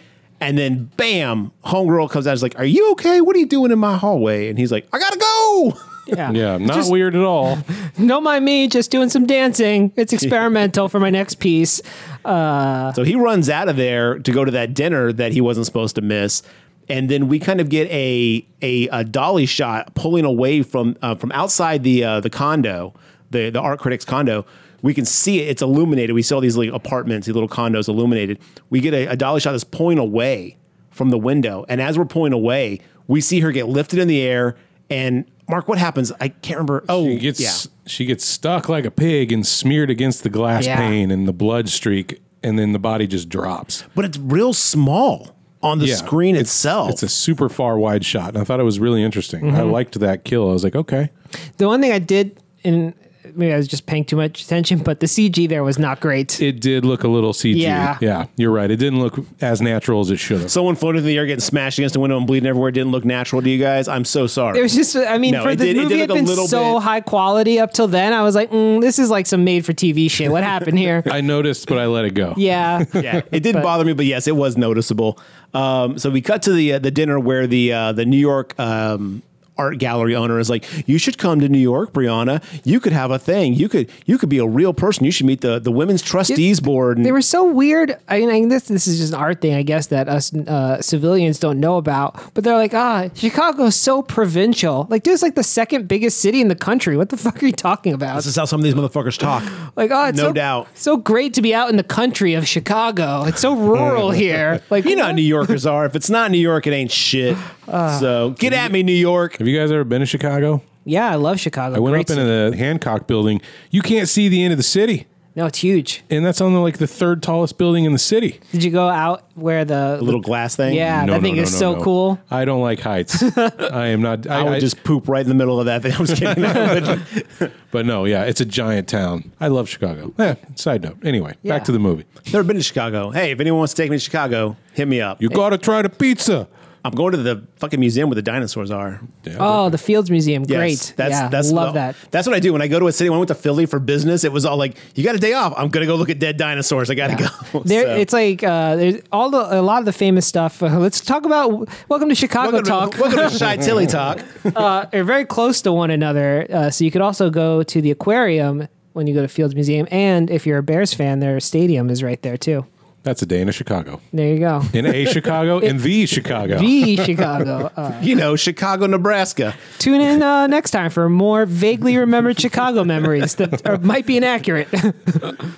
[SPEAKER 2] And then bam, homegirl comes out. Is like, "Are you okay? What are you doing in my hallway?" And he's like, "I gotta go." [LAUGHS]
[SPEAKER 3] Yeah.
[SPEAKER 1] Yeah, not
[SPEAKER 3] Just-
[SPEAKER 1] weird at all. [LAUGHS]
[SPEAKER 3] Don't mind me, just doing some dancing. It's experimental for my next piece.
[SPEAKER 2] So he runs out of there to go to that dinner that he wasn't supposed to miss. And then we kind of get a a, a dolly shot pulling away from uh, from outside the uh, the condo, the the art critic's condo. We can see it; it's illuminated. We see all these like apartments, these little condos illuminated. We get a, a dolly shot that's pulling away from the window, and as we're pulling away, we see her get lifted in the air. And Mark, what happens? I can't remember. Oh,
[SPEAKER 1] She gets
[SPEAKER 2] yeah.
[SPEAKER 1] she gets stuck like a pig and smeared against the glass
[SPEAKER 3] Yeah.
[SPEAKER 1] pane and the blood streak, and then the body just drops.
[SPEAKER 2] but it's real small on the
[SPEAKER 1] Yeah,
[SPEAKER 2] screen
[SPEAKER 1] it's-
[SPEAKER 2] itself.
[SPEAKER 1] It's a super far wide shot, and I thought it was really interesting. I mm-hmm. liked that kill. I was like, okay,
[SPEAKER 3] The one thing I did, and maybe I was just paying too much attention, but the CG there was not great.
[SPEAKER 1] it did look a little CG.
[SPEAKER 3] Yeah.
[SPEAKER 1] yeah, you're right. It didn't look as natural as it should have.
[SPEAKER 2] someone floating through the air getting smashed against the window and bleeding everywhere didn't look natural to you guys. I'm so sorry.
[SPEAKER 3] It was just, I mean,
[SPEAKER 2] No,
[SPEAKER 3] for
[SPEAKER 2] it
[SPEAKER 3] the
[SPEAKER 2] did- it
[SPEAKER 3] movie
[SPEAKER 2] did
[SPEAKER 3] had
[SPEAKER 2] look a
[SPEAKER 3] been
[SPEAKER 2] little
[SPEAKER 3] so
[SPEAKER 2] bit-
[SPEAKER 3] high quality up till then. I was like, mm, this is like some made for TV shit. What happened here? [LAUGHS]
[SPEAKER 1] I noticed, but I let it go.
[SPEAKER 3] yeah. [LAUGHS]
[SPEAKER 2] yeah, it didn't
[SPEAKER 3] But-
[SPEAKER 2] bother me, but yes, it was noticeable. Um, so we cut to the uh, the dinner where the uh, the New York um, art gallery owner is like, "You should come to New York, Brianna. You could have a thing. You could you could be a real person. You should meet the the women's trustees board." And
[SPEAKER 3] They were so weird. I mean, I, this this is just an art thing, I guess, that us uh, civilians don't know about. But they're like, ah, Chicago's so provincial. Like, dude, it's like the second biggest city in the country. What the fuck are you talking about?
[SPEAKER 2] this is how some of these motherfuckers talk. [SIGHS]
[SPEAKER 3] Like, oh, it's
[SPEAKER 2] No
[SPEAKER 3] so,
[SPEAKER 2] doubt.
[SPEAKER 3] so great to be out in the country of Chicago. It's so rural [LAUGHS] here. Like,
[SPEAKER 2] You know how New Yorkers are. If it's not New York, it ain't shit. [LAUGHS] so get at me, New York.
[SPEAKER 1] Have you guys ever been to Chicago?
[SPEAKER 3] yeah, I love Chicago.
[SPEAKER 1] I went
[SPEAKER 3] Great
[SPEAKER 1] up into the Hancock building. You can't see the end of the city,
[SPEAKER 3] No, it's huge.
[SPEAKER 1] and that's on the, like the third tallest building in the city.
[SPEAKER 3] Did you go out where the,
[SPEAKER 2] The little glass thing.
[SPEAKER 3] Yeah,
[SPEAKER 1] No,
[SPEAKER 3] that
[SPEAKER 1] no,
[SPEAKER 3] thing
[SPEAKER 1] no,
[SPEAKER 3] is
[SPEAKER 1] no,
[SPEAKER 3] so
[SPEAKER 1] no.
[SPEAKER 3] cool.
[SPEAKER 1] I don't like heights. [LAUGHS] I am not. I,
[SPEAKER 2] I would
[SPEAKER 1] I-
[SPEAKER 2] just poop right in the middle of that thing. [LAUGHS] I was kidding. But [LAUGHS]
[SPEAKER 1] But no, yeah, it's a giant town. I love Chicago. Eh, side note. Anyway,
[SPEAKER 3] Yeah.
[SPEAKER 1] back to the movie.
[SPEAKER 2] Never been to Chicago. Hey, if anyone wants to take me to Chicago, hit me up.
[SPEAKER 1] You gotta try the pizza.
[SPEAKER 2] I'm going to the fucking museum where the dinosaurs are.
[SPEAKER 1] Yeah,
[SPEAKER 3] Oh, the Fields Museum.
[SPEAKER 2] Yes,
[SPEAKER 3] Great.
[SPEAKER 2] That's
[SPEAKER 3] yeah,
[SPEAKER 2] that's
[SPEAKER 3] love
[SPEAKER 2] the-
[SPEAKER 3] that.
[SPEAKER 2] That's what I do when I go to a city. When I went to Philly for business, it was all like, "You got a day off? I'm gonna go look at dead dinosaurs. I gotta go." [LAUGHS]
[SPEAKER 3] There,
[SPEAKER 2] So-
[SPEAKER 3] it's like uh, there's all the a lot of the famous stuff. Uh, let's talk about Welcome to Chicago
[SPEAKER 2] welcome
[SPEAKER 3] Talk.
[SPEAKER 2] to, [LAUGHS] welcome to [LAUGHS] Shy Tilly Talk.
[SPEAKER 3] uh, are very close to one another. Uh, so you could also go to the aquarium when you go to Fields Museum, and if you're a Bears fan, their stadium is right there too.
[SPEAKER 1] That's a day in a Chicago.
[SPEAKER 3] There you go.
[SPEAKER 1] In a Chicago, in the [LAUGHS] Chicago.
[SPEAKER 3] The Chicago. [LAUGHS] Uh,
[SPEAKER 2] You know, Chicago, Nebraska.
[SPEAKER 3] tune in uh, next time for more vaguely remembered Chicago memories that are, might be inaccurate. [LAUGHS]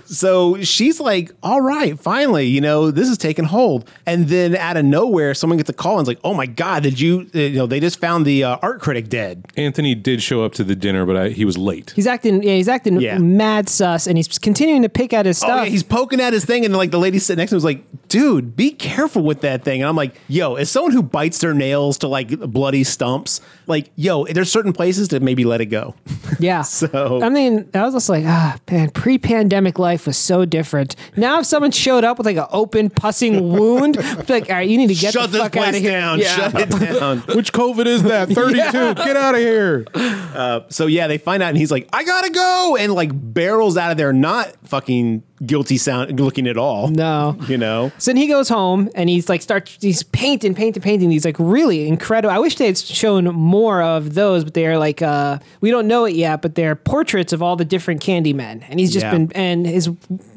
[SPEAKER 2] So she's like, "All right, finally, you know, this is taking hold." And then out of nowhere, someone gets a call and is like, "Oh my god, did you? uh, You know, they just found the uh, art critic dead."
[SPEAKER 1] Anthony did show up to the dinner, but I, he was late.
[SPEAKER 3] he's acting. Yeah, he's acting
[SPEAKER 2] Yeah.
[SPEAKER 3] mad sus, and he's continuing to pick at his stuff.
[SPEAKER 2] Oh yeah, he's poking at his thing, and like the lady sitting next to him was like, "Dude, be careful with that thing." And I'm like, "Yo, as someone who bites their nails to like bloody stumps, like, yo, there's certain places to maybe let it go." [LAUGHS]
[SPEAKER 3] Yeah.
[SPEAKER 2] So-
[SPEAKER 3] I mean, I was just like, ah, man, pre-pandemic life was so different. Now, if someone showed up with like an open pussing [LAUGHS] wound, I'd be like, all right, you need to get
[SPEAKER 2] Shut
[SPEAKER 3] the
[SPEAKER 2] this
[SPEAKER 3] fuck out of
[SPEAKER 2] place
[SPEAKER 3] here.
[SPEAKER 2] down.
[SPEAKER 3] Yeah.
[SPEAKER 2] Shut it [LAUGHS] down.
[SPEAKER 1] Which COVID is that? 32. Get out of here.
[SPEAKER 2] so yeah, they find out, and he's like, "I gotta go," and like barrels out of there, not fucking guilty sound looking at all.
[SPEAKER 3] No.
[SPEAKER 2] you know.
[SPEAKER 3] So then he goes home and he's like starts he's painting, painting, painting these like really incredible. I wish they had shown more of those, but they're like uh we don't know it yet, but they're portraits of all the different candy men. And he's just
[SPEAKER 2] Yeah.
[SPEAKER 3] been and his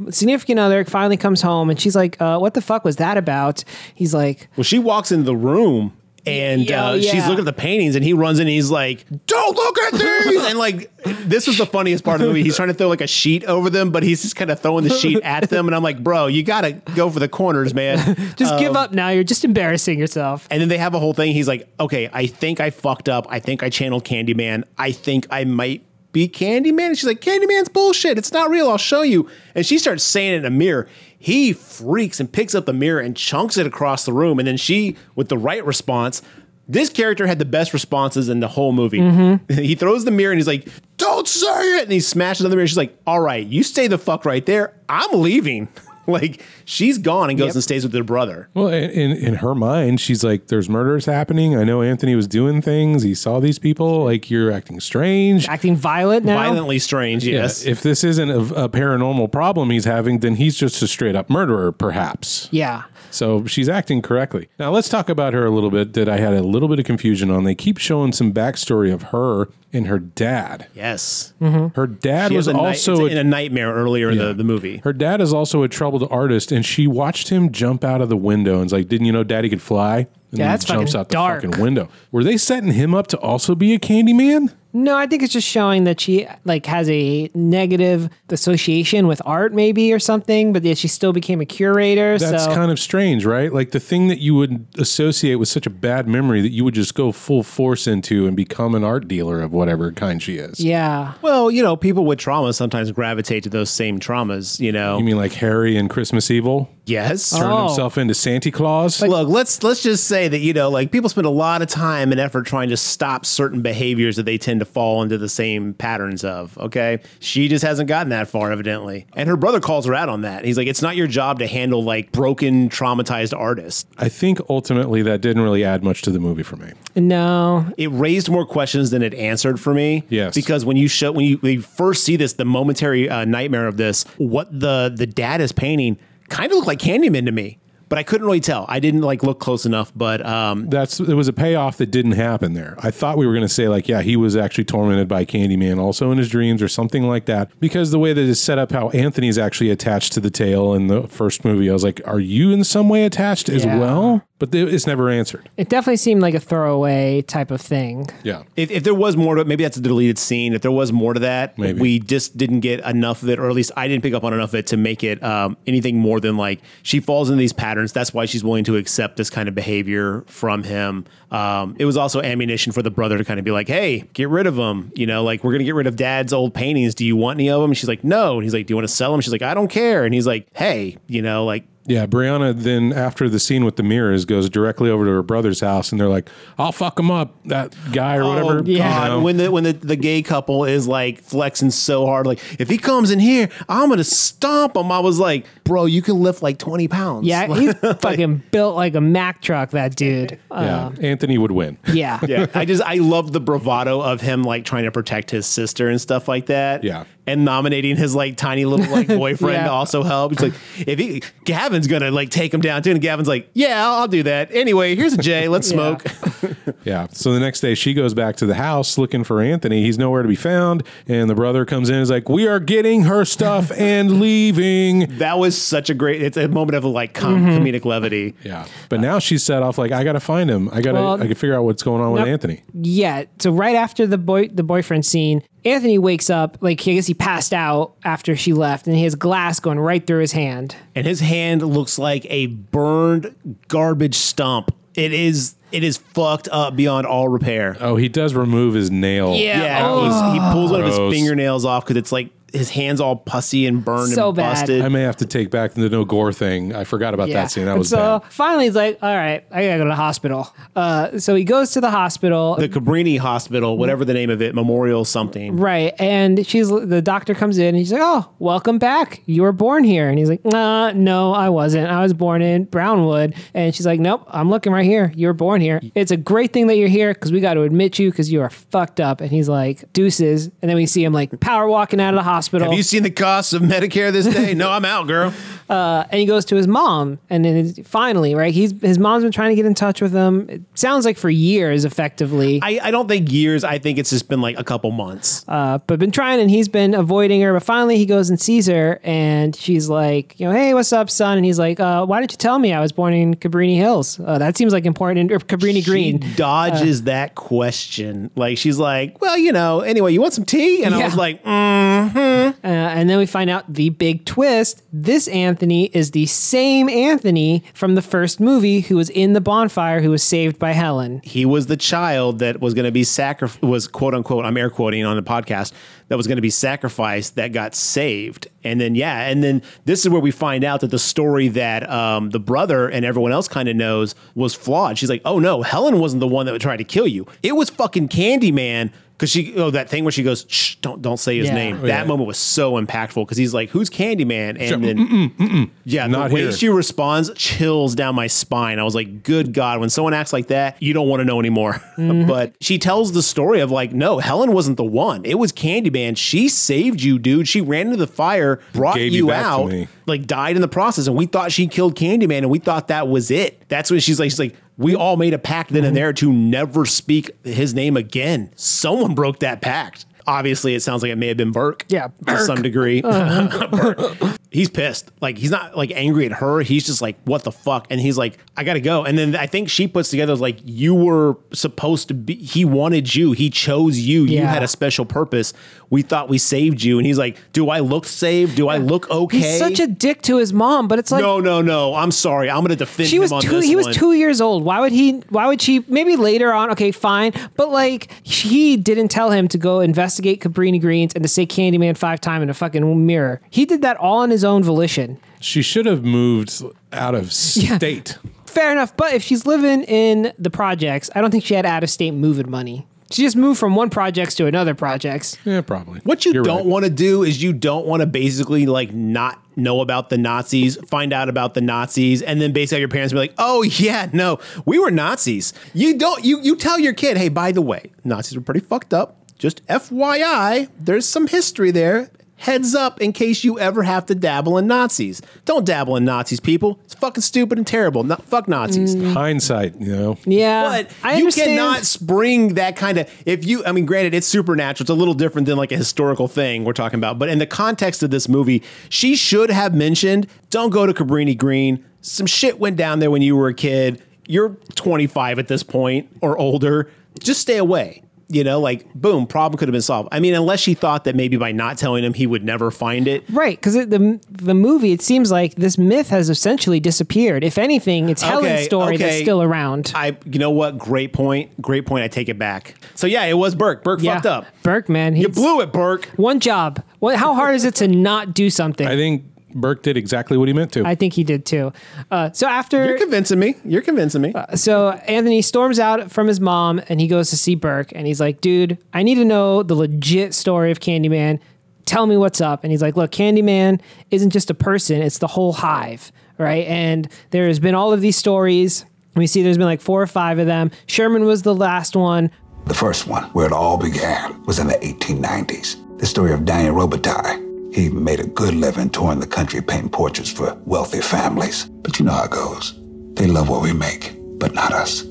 [SPEAKER 3] significant other finally comes home and she's like, uh, what the fuck was that about? He's like,
[SPEAKER 2] Well, she walks into the room and uh,
[SPEAKER 3] yeah.
[SPEAKER 2] she's looking at the paintings, and he runs in. and He's like, "Don't look at these!" and like, this was the funniest part of the movie. He's trying to throw like a sheet over them, but he's just kind of throwing the sheet at them. And I'm like, "Bro, you gotta go for the corners, man." [LAUGHS]
[SPEAKER 3] just give
[SPEAKER 2] Um,
[SPEAKER 3] up now. You're just embarrassing yourself.
[SPEAKER 2] And then they have a whole thing. He's like, "Okay, I think I fucked up. I think I channeled Candyman. I think I might." Be Candyman, and she's like, Candyman's bullshit. It's not real. I'll show you. And she starts saying it in a mirror. He freaks and picks up the mirror and chunks it across the room. And then she, with the right response, this character had the best responses in the whole movie. Mm-hmm. [LAUGHS] he throws the mirror and he's like, Don't don't say it. And he smashes on the mirror. She's like, all right, you stay the fuck right there. I'm leaving. [LAUGHS] like she's gone and goes
[SPEAKER 3] Yep.
[SPEAKER 2] and stays with her brother.
[SPEAKER 1] Well, in, in in her mind, she's like, "There's murders happening. I know Anthony was doing things. He saw these people. Like you're acting strange."
[SPEAKER 3] Acting violent now.
[SPEAKER 2] Violently strange,
[SPEAKER 1] Yeah,
[SPEAKER 2] yes.
[SPEAKER 1] if this isn't a, a paranormal problem he's having, then he's just a straight up murderer, perhaps.
[SPEAKER 3] Yeah.
[SPEAKER 1] So she's acting correctly. Now let's talk about her a little bit. That I had a little bit of confusion on. They keep showing some backstory of her and her dad.
[SPEAKER 2] yes. Mm-hmm.
[SPEAKER 1] Her dad
[SPEAKER 2] She
[SPEAKER 1] was
[SPEAKER 2] has a night-
[SPEAKER 1] also
[SPEAKER 2] in a nightmare earlier in the, the movie.
[SPEAKER 1] Her dad is also a artist, and she watched him jump out of the window and is like, "Didn't you know Daddy could fly?" And
[SPEAKER 3] Yeah,
[SPEAKER 1] then
[SPEAKER 3] that's
[SPEAKER 1] jumps
[SPEAKER 3] fucking
[SPEAKER 1] out the
[SPEAKER 3] dark.
[SPEAKER 1] fucking window. Were they setting him up to also be a Candyman?
[SPEAKER 3] No, I think it's just showing that she like has a negative association with art, maybe or something. But yet she still became a curator.
[SPEAKER 1] That's
[SPEAKER 3] so
[SPEAKER 1] kind of strange, right? Like the thing that you would associate with such a bad memory that you would just go full force into and become an art dealer of whatever kind she is.
[SPEAKER 3] yeah.
[SPEAKER 2] Well, you know, people with trauma sometimes gravitate to those same traumas, you know.
[SPEAKER 1] You mean like Harry and Christmas Evil
[SPEAKER 2] yes.
[SPEAKER 1] Turn
[SPEAKER 3] Oh.
[SPEAKER 1] himself into Santa Claus?
[SPEAKER 2] Look, let's let's just say that you know, like people spend a lot of time and effort trying to stop certain behaviors that they tend to fall into the same patterns of. Okay, she just hasn't gotten that far, evidently, and her brother calls her out on that. He's like, "It's not your job to handle like broken, traumatized artists."
[SPEAKER 1] I think ultimately that didn't really add much to the movie for me.
[SPEAKER 3] No.
[SPEAKER 2] It raised more questions than it answered for me.
[SPEAKER 1] Yes.
[SPEAKER 2] because when you show when you, when you first see this, the momentary uh, nightmare of this, what the the dad is painting kind of looked like Candyman to me. But I couldn't really tell. I didn't like look close enough. But um,
[SPEAKER 1] That's it was a payoff that didn't happen there. I thought we were going to say like, yeah, he was actually tormented by Candyman also in his dreams or something like that. Because the way that is set up, how Anthony's actually attached to the tale in the first movie, I was like, are you in some way attached as
[SPEAKER 3] Yeah.
[SPEAKER 1] well? But th- it's never answered.
[SPEAKER 3] It definitely seemed like a throwaway type of thing.
[SPEAKER 1] Yeah.
[SPEAKER 2] If, if there was more to it, maybe that's a deleted scene. If there was more to that,
[SPEAKER 1] Maybe.
[SPEAKER 2] we just didn't get enough of it, or at least I didn't pick up on enough of it to make it um, anything more than like she falls into these patterns. That's why she's willing to accept this kind of behavior from him. Um, it was also ammunition for the brother to kind of be like, hey, get rid of them. You know, like we're going to get rid of dad's old paintings. Do you want any of them? And she's like, no. And he's like, do you want to sell them? She's like, I don't care. And he's like, hey, you know, like,
[SPEAKER 1] Yeah, Brianna then after the scene with the mirrors goes directly over to her brother's house and they're like, "I'll fuck him up, that guy or whatever."
[SPEAKER 2] Oh,
[SPEAKER 1] you know?
[SPEAKER 2] When the when the, the gay couple is like flexing so hard, like if he comes in here, I'm gonna stomp him. I was like, bro, you can lift like 20 pounds.
[SPEAKER 3] Yeah, [LAUGHS] he's fucking built like a Mack truck, that dude.
[SPEAKER 1] yeah,
[SPEAKER 3] Uh,
[SPEAKER 1] Anthony would win.
[SPEAKER 3] yeah.
[SPEAKER 2] yeah. I just I love the bravado of him like trying to protect his sister and stuff like that.
[SPEAKER 1] Yeah.
[SPEAKER 2] And nominating his like tiny little like [LAUGHS] boyfriend
[SPEAKER 3] Yeah.
[SPEAKER 2] to also help. He's like, if he Gavin's gonna like take him down too, and Gavin's like, yeah, I'll, I'll do that. Anyway, here's a J. Let's [LAUGHS]
[SPEAKER 3] Yeah.
[SPEAKER 2] smoke. [LAUGHS]
[SPEAKER 1] Yeah. So the next day she goes back to the house looking for Anthony. He's nowhere to be found. And the brother comes in and is like, We are getting her stuff and leaving.
[SPEAKER 2] That was such a great. It's a moment of like com-
[SPEAKER 3] Mm-hmm.
[SPEAKER 2] comedic levity.
[SPEAKER 1] Yeah. But now she's set off like, I gotta find him. I gotta
[SPEAKER 3] Well,
[SPEAKER 1] I gotta figure out what's going on with Anthony.
[SPEAKER 3] Yeah. So right after the boy the boyfriend scene, Anthony wakes up, like I guess he passed out after she left, and he has glass going right through his hand.
[SPEAKER 2] and his hand looks like a burned garbage stump. It is it is fucked up beyond all repair.
[SPEAKER 1] Oh, he does remove his nail.
[SPEAKER 3] Yeah.
[SPEAKER 2] Yeah,
[SPEAKER 3] Oh.
[SPEAKER 2] he's- he pulls one of his
[SPEAKER 1] Gross.
[SPEAKER 2] fingernails off because it's like his hands all pussy and burned
[SPEAKER 3] So
[SPEAKER 2] and
[SPEAKER 3] bad.
[SPEAKER 2] busted.
[SPEAKER 1] I may have to take back the no gore thing. I forgot about that scene. That
[SPEAKER 3] And
[SPEAKER 1] was
[SPEAKER 3] so
[SPEAKER 1] bad.
[SPEAKER 3] finally he's like, all right, I gotta go to the hospital. Uh, so he goes to the hospital.
[SPEAKER 2] the Cabrini Hospital, whatever the name of it, Memorial something.
[SPEAKER 3] Right. And she's the doctor comes in and he's like, Oh, welcome back. You were born here. And he's like, uh, no, I wasn't. I was born in Brownwood. And she's like, Nope, I'm looking right here. You were born here. It's a great thing that you're here because we got to admit you because you are fucked up. And he's like, deuces. And then we see him like power walking out of the hospital.
[SPEAKER 2] Have you seen the cost of Medicare this day? no, I'm out, girl. [LAUGHS]
[SPEAKER 3] and he goes to his mom. And then finally, right, he's his mom's been trying to get in touch with him. It sounds like for years, effectively.
[SPEAKER 2] I, I don't think years. I think it's just been like a couple months.
[SPEAKER 3] uh, but been trying and he's been avoiding her. But finally, he goes and sees her, and she's like, you know, hey, what's up, son? And he's like, uh, why didn't you tell me I was born in Cabrini Hills? Uh, that seems like important, or Cabrini Green.
[SPEAKER 2] She dodges that question. Like she's like, well, you know, anyway, you want some tea? And I was like, mm.
[SPEAKER 3] Uh, and then we find out the big twist: this Anthony is the same Anthony from the first movie who was in the bonfire, who was saved by Helen.
[SPEAKER 2] he was the child that was going to be sacrificed, was quote unquote, I'm air quoting on the podcast, that was going to be sacrificed that got saved. And then, yeah, and then this is where we find out that the story that um, the brother and everyone else kind of knows was flawed. She's like, oh no, Helen wasn't the one that would try to kill you. It was fucking Candyman Because she, oh, that thing where she goes, Shh, don't don't say his
[SPEAKER 3] Yeah.
[SPEAKER 2] name.
[SPEAKER 1] Oh,
[SPEAKER 2] that
[SPEAKER 1] yeah.
[SPEAKER 2] moment was so impactful because he's like, "Who's Candyman?" And then, yeah,
[SPEAKER 1] Not
[SPEAKER 2] the way
[SPEAKER 1] here.
[SPEAKER 2] she responds chills down my spine. I was like, "Good God!" When someone acts like that, you don't want to know anymore.
[SPEAKER 1] Mm-hmm. [LAUGHS]
[SPEAKER 2] but she tells the story of like, no, Helen wasn't the one. It was Candyman. She saved you, dude. She ran into the fire, brought
[SPEAKER 1] Gave
[SPEAKER 2] you,
[SPEAKER 1] you back to
[SPEAKER 2] out,
[SPEAKER 1] me.
[SPEAKER 2] like died in the process, and we thought she killed Candyman, and we thought that was it. That's when she's like, she's like, we all made a pact then
[SPEAKER 1] Mm-hmm.
[SPEAKER 2] and there to never speak his name again. Someone broke that pact. Obviously, it sounds like it may have been Burke.
[SPEAKER 3] Yeah,
[SPEAKER 2] to some degree. Uh-huh. [LAUGHS] Burke. He's pissed. Like he's not like angry at her. He's just like, what the fuck? And he's like, I gotta go. And then I think she puts together like, you were supposed to be. He wanted you. He chose you. You had a special purpose. We thought we saved you. And he's like, do I look saved? Do I look okay?
[SPEAKER 3] He's such a dick to his mom, but it's like
[SPEAKER 2] no, no, no. I'm sorry. I'm gonna defend
[SPEAKER 3] she
[SPEAKER 2] him
[SPEAKER 3] was two. He was two years old. Why would he? Why would she? Maybe later on. Okay, fine. But like, he didn't tell him to go investigate Cabrini Greens and to say Candyman five times in a fucking mirror. He did that all on his own volition.
[SPEAKER 1] She should have moved out of [LAUGHS] state.
[SPEAKER 3] Fair enough. But if she's living in the projects, I don't think she had out of state moving money. She just moved from one projects to another projects.
[SPEAKER 1] Yeah, probably.
[SPEAKER 2] What you
[SPEAKER 1] You're
[SPEAKER 2] don't
[SPEAKER 1] right.
[SPEAKER 2] want to do is you don't want to basically like not know about the Nazis, find out about the Nazis, and then basically your parents be like, "Oh yeah, no, we were Nazis." You don't. You you tell your kid, "Hey, by the way, Nazis were pretty fucked up. Just FYI, there's some history there." Heads up in case you ever have to dabble in Nazis. Don't dabble in Nazis, people. It's fucking stupid and terrible. No, fuck Nazis. Mm.
[SPEAKER 1] Hindsight, you know.
[SPEAKER 3] Yeah,
[SPEAKER 2] But
[SPEAKER 3] I
[SPEAKER 2] you
[SPEAKER 3] understand.
[SPEAKER 2] cannot spring that kind of. If you, I mean, granted, it's supernatural. It's a little different than like a historical thing we're talking about. But in the context of this movie, she should have mentioned, "Don't go to Cabrini Green. Some shit went down there when you were a kid. You're 25 at this point or older. Just stay away." You know, like boom, problem could have been solved. I mean, unless she thought that maybe by not telling him he would never find it.
[SPEAKER 3] Right, because the the movie, it seems like this myth has essentially disappeared. If anything, it's Helen's
[SPEAKER 2] Okay,
[SPEAKER 3] story that's still around.
[SPEAKER 2] I, you know what? Great point. Great point. I take it back. So yeah, it was Burke. Burke
[SPEAKER 3] yeah,
[SPEAKER 2] fucked up.
[SPEAKER 3] Burke, man,
[SPEAKER 2] You blew it, Burke.
[SPEAKER 3] One job. What? How hard is it to not do something?
[SPEAKER 1] I think Burke did exactly what he meant to.
[SPEAKER 3] I think he did too. Uh, so after
[SPEAKER 2] You're convincing me. You're convincing me.
[SPEAKER 3] so Anthony storms out from his mom and he goes to see Burke and he's like, dude, I need to know the legit story of Candyman. Tell me what's up. And he's like, look, Candyman isn't just a person, it's the whole hive, right? And there has been all of these stories. We see there's been like four or five of them. Sherman was the last one.
[SPEAKER 7] The first one, where it all began, was in the 1890s. The story of Daniel Robitaille. He made a good living touring the country painting portraits for wealthy families. But you know how it goes. They love what we make, but not us.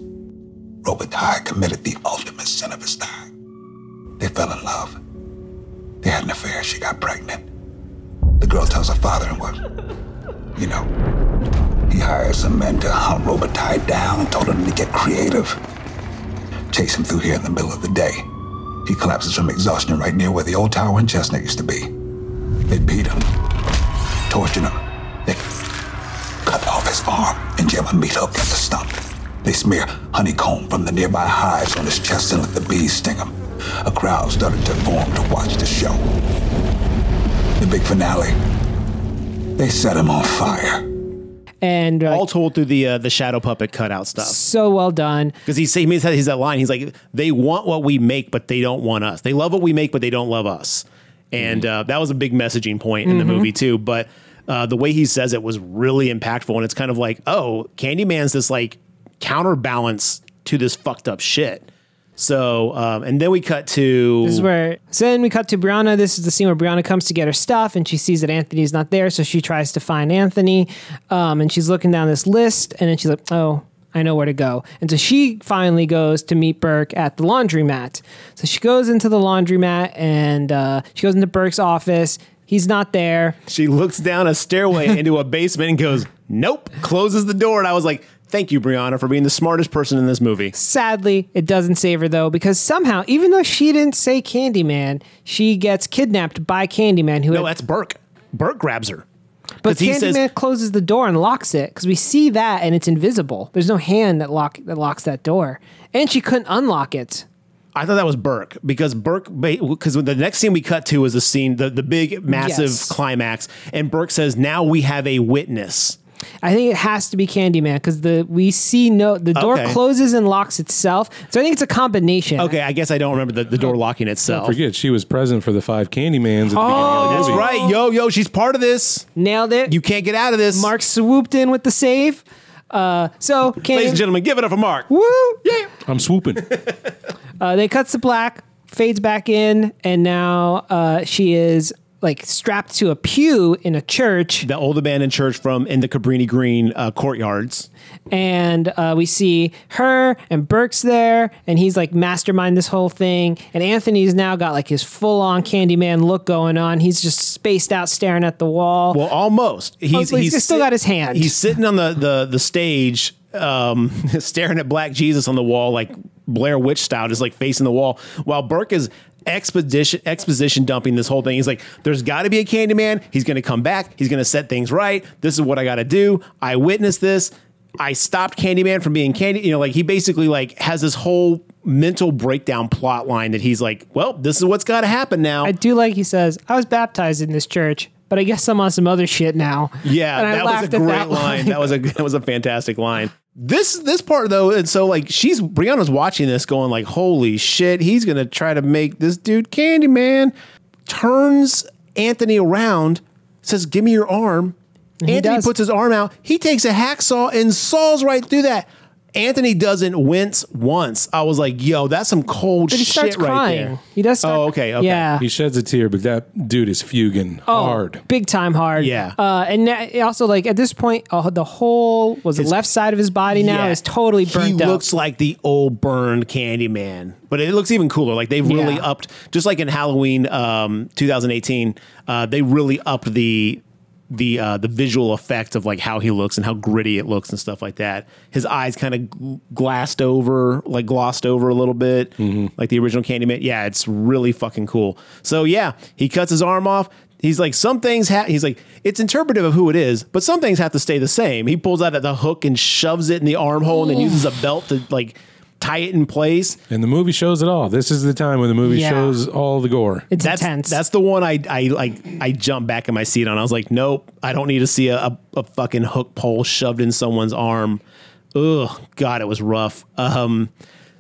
[SPEAKER 7] Robitaille committed the ultimate sin of his time. They fell in love. They had an affair. She got pregnant. The girl tells her father, and what? You know, he hired some men to hunt Robitaille down and told him to get creative chase him through here in the middle of the day. He collapses from exhaustion right near where the old tower in Chestnut used to be. They beat him, tortured him. They cut off his arm and jam a meat hook at the stump. They smear honeycomb from the nearby hives on his chest and let the bees sting him. A crowd started to form to watch the show. The big finale. They set him on fire.
[SPEAKER 3] And uh,
[SPEAKER 2] All told through the uh, the shadow puppet cutout stuff.
[SPEAKER 3] so well done.
[SPEAKER 2] Because he's he has he's that line. He's like, they want what we make, but they don't want us. They love what we make, but they don't love us. And uh, that was a big messaging point in the movie too. But uh, the way he says it was really impactful, and it's kind of like, oh, Candyman's this like counterbalance to this fucked up shit. So, um, and then we cut to
[SPEAKER 3] This is where so then we cut to Brianna. This is the scene where Brianna comes to get her stuff and she sees that Anthony's not there, so she tries to find Anthony. Um, and she's looking down this list, and then she's like, "Oh, I know where to go." And so she finally goes to meet Burke at the laundromat. So she goes into the laundromat and uh, she goes into Burke's office. He's not there.
[SPEAKER 2] she looks down a stairway into a basement and goes, "Nope," closes the door, and I was like, "Thank you, Brianna, for being the smartest person in this movie."
[SPEAKER 3] Sadly, it doesn't save her though, because somehow, even though she didn't say Candyman, she gets kidnapped by Candyman, who
[SPEAKER 2] No,
[SPEAKER 3] had
[SPEAKER 2] that's Burke. Burke grabs her.
[SPEAKER 3] But Candyman
[SPEAKER 2] says-
[SPEAKER 3] closes the door and locks it because we see that and it's invisible. There's no hand that lock that locks that door, and she couldn't unlock it.
[SPEAKER 2] I thought that was Burke because Burke because the next scene we cut to is the scene the the big massive
[SPEAKER 3] Yes.
[SPEAKER 2] climax and Burke says now we have a witness
[SPEAKER 3] I think it has to be Candyman because the we see no the door
[SPEAKER 2] Okay.
[SPEAKER 3] closes and locks itself. So I think it's a combination.
[SPEAKER 2] Okay, I guess I don't remember the, the door locking itself.
[SPEAKER 1] Forget she was present for the five Candymans at the
[SPEAKER 3] Oh,
[SPEAKER 1] beginning of
[SPEAKER 2] That's
[SPEAKER 1] the movie.
[SPEAKER 2] right. Yo, yo, she's part of this.
[SPEAKER 3] nailed it.
[SPEAKER 2] You can't get out of this.
[SPEAKER 3] Mark swooped in with the save. Uh, so
[SPEAKER 2] Ladies and
[SPEAKER 3] Candy,
[SPEAKER 2] gentlemen, give it up for Mark.
[SPEAKER 3] woo, yeah.
[SPEAKER 1] I'm swooping. [LAUGHS]
[SPEAKER 3] Uh, they cuts to black, fades back in, and now uh, she is like strapped to a pew in a church,
[SPEAKER 2] The old abandoned church from in the Cabrini Green uh, courtyards.
[SPEAKER 3] and uh, we see her and Burke's there, and he's like mastermind this whole thing. And Anthony's now got like his full on Candyman look going on. He's just spaced out, staring at the wall.
[SPEAKER 2] Well, almost. He's,
[SPEAKER 3] Oh, he's still got his hand.
[SPEAKER 2] He's sitting on the the the stage, um, [LAUGHS] staring at Black Jesus on the wall, like Blair Witch style, just like facing the wall, while Burke is exposition exposition dumping this whole thing. He's like, "There's got to be a Candyman. He's going to come back. He's going to set things right. This is what I got to do. I witnessed this. I stopped Candyman from being Candy. You know, like he basically like has this whole." mental breakdown plot line that he's like well this is what's got to happen now
[SPEAKER 3] I do like he says, I was baptized in this church, but I guess I'm on some other shit now.
[SPEAKER 2] Yeah, that was a great
[SPEAKER 3] that
[SPEAKER 2] line. That was a [LAUGHS] that was a fantastic line. This this part though, and so like she's Brianna's watching this, going like, "Holy shit, he's gonna try to make this dude Candyman." Turns Anthony around, says, "Give me your arm."
[SPEAKER 3] he
[SPEAKER 2] Anthony puts his arm out. He takes a hacksaw and saws right through that. Anthony doesn't wince once. I was like, "Yo, that's some cold
[SPEAKER 3] But he
[SPEAKER 2] shit
[SPEAKER 3] starts
[SPEAKER 2] right
[SPEAKER 3] crying.
[SPEAKER 2] there."
[SPEAKER 3] He does start
[SPEAKER 2] Oh, okay, okay.
[SPEAKER 3] Yeah.
[SPEAKER 1] he sheds a tear, but that dude is fuging
[SPEAKER 3] Oh,
[SPEAKER 1] hard.
[SPEAKER 3] big time hard.
[SPEAKER 2] Yeah.
[SPEAKER 3] Uh, and na- also, like at this point, uh, the whole was the left side of his body now
[SPEAKER 2] Yeah.
[SPEAKER 3] is totally burnt
[SPEAKER 2] He
[SPEAKER 3] out.
[SPEAKER 2] looks like the old burned Candyman, but it looks even cooler. Like they've really
[SPEAKER 3] Yeah.
[SPEAKER 2] upped, just like in Halloween um, 2018, uh, they really upped the the uh, the visual effect of like how he looks and how gritty it looks and stuff like that. His eyes kind of gl- glassed over, like glossed over a little bit, like the original Candyman. Yeah, it's really fucking cool. So yeah, he cuts his arm off. He's like, some things ha He's like, it's interpretive of who it is, but some things have to stay the same. He pulls out the hook and shoves it in the armhole and then uses a belt to like tie it in place.
[SPEAKER 1] And the movie shows it all. This is the time when the movie
[SPEAKER 3] Yeah.
[SPEAKER 1] shows all the gore.
[SPEAKER 3] it's
[SPEAKER 2] That's
[SPEAKER 3] intense.
[SPEAKER 2] that's the one I I like. I jumped back in my seat on. I was like, nope, I don't need to see a, a, a fucking hook pole shoved in someone's arm. Ugh, God, it was rough. Um,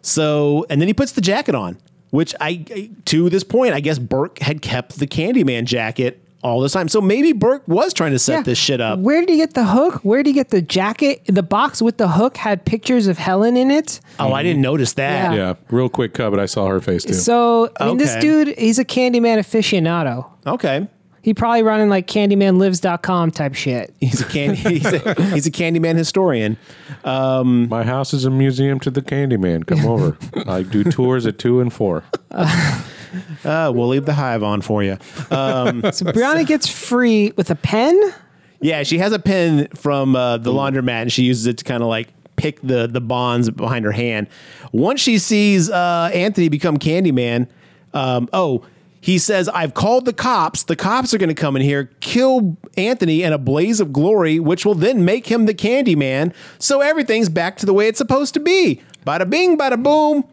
[SPEAKER 2] so and then he puts the jacket on, which I I- to this point, I guess Burke had kept the Candyman jacket all this time. So maybe Burke was trying to set
[SPEAKER 3] Yeah.
[SPEAKER 2] this shit up.
[SPEAKER 3] Where did he get the hook? Where did he get the jacket? The box with the hook had pictures of Helen in it.
[SPEAKER 2] Oh, I didn't notice that.
[SPEAKER 3] Yeah.
[SPEAKER 1] Yeah, real quick cut, but I saw her face too.
[SPEAKER 3] So I mean, this dude, he's a Candyman aficionado.
[SPEAKER 2] Okay.
[SPEAKER 3] He probably running like CandymanLives.com type shit.
[SPEAKER 2] He's a candy. [LAUGHS] He's a, he's a Candyman historian.
[SPEAKER 1] My house is a museum to the Candyman. Come over. I do tours at two and four.
[SPEAKER 2] Uh, [LAUGHS] [LAUGHS] we'll leave the hive on for you. [LAUGHS]
[SPEAKER 3] So Brianna gets free with a pen.
[SPEAKER 2] Yeah, she has a pen from uh, the laundromat, and she uses it to kind of like pick the the bonds behind her hand. Once she sees uh, Anthony become Candyman, um, oh, he says, "I've called the cops. The cops are going to come in here, kill Anthony in a blaze of glory, which will then make him the Candyman. So everything's back to the way it's supposed to be. Bada bing, bada boom.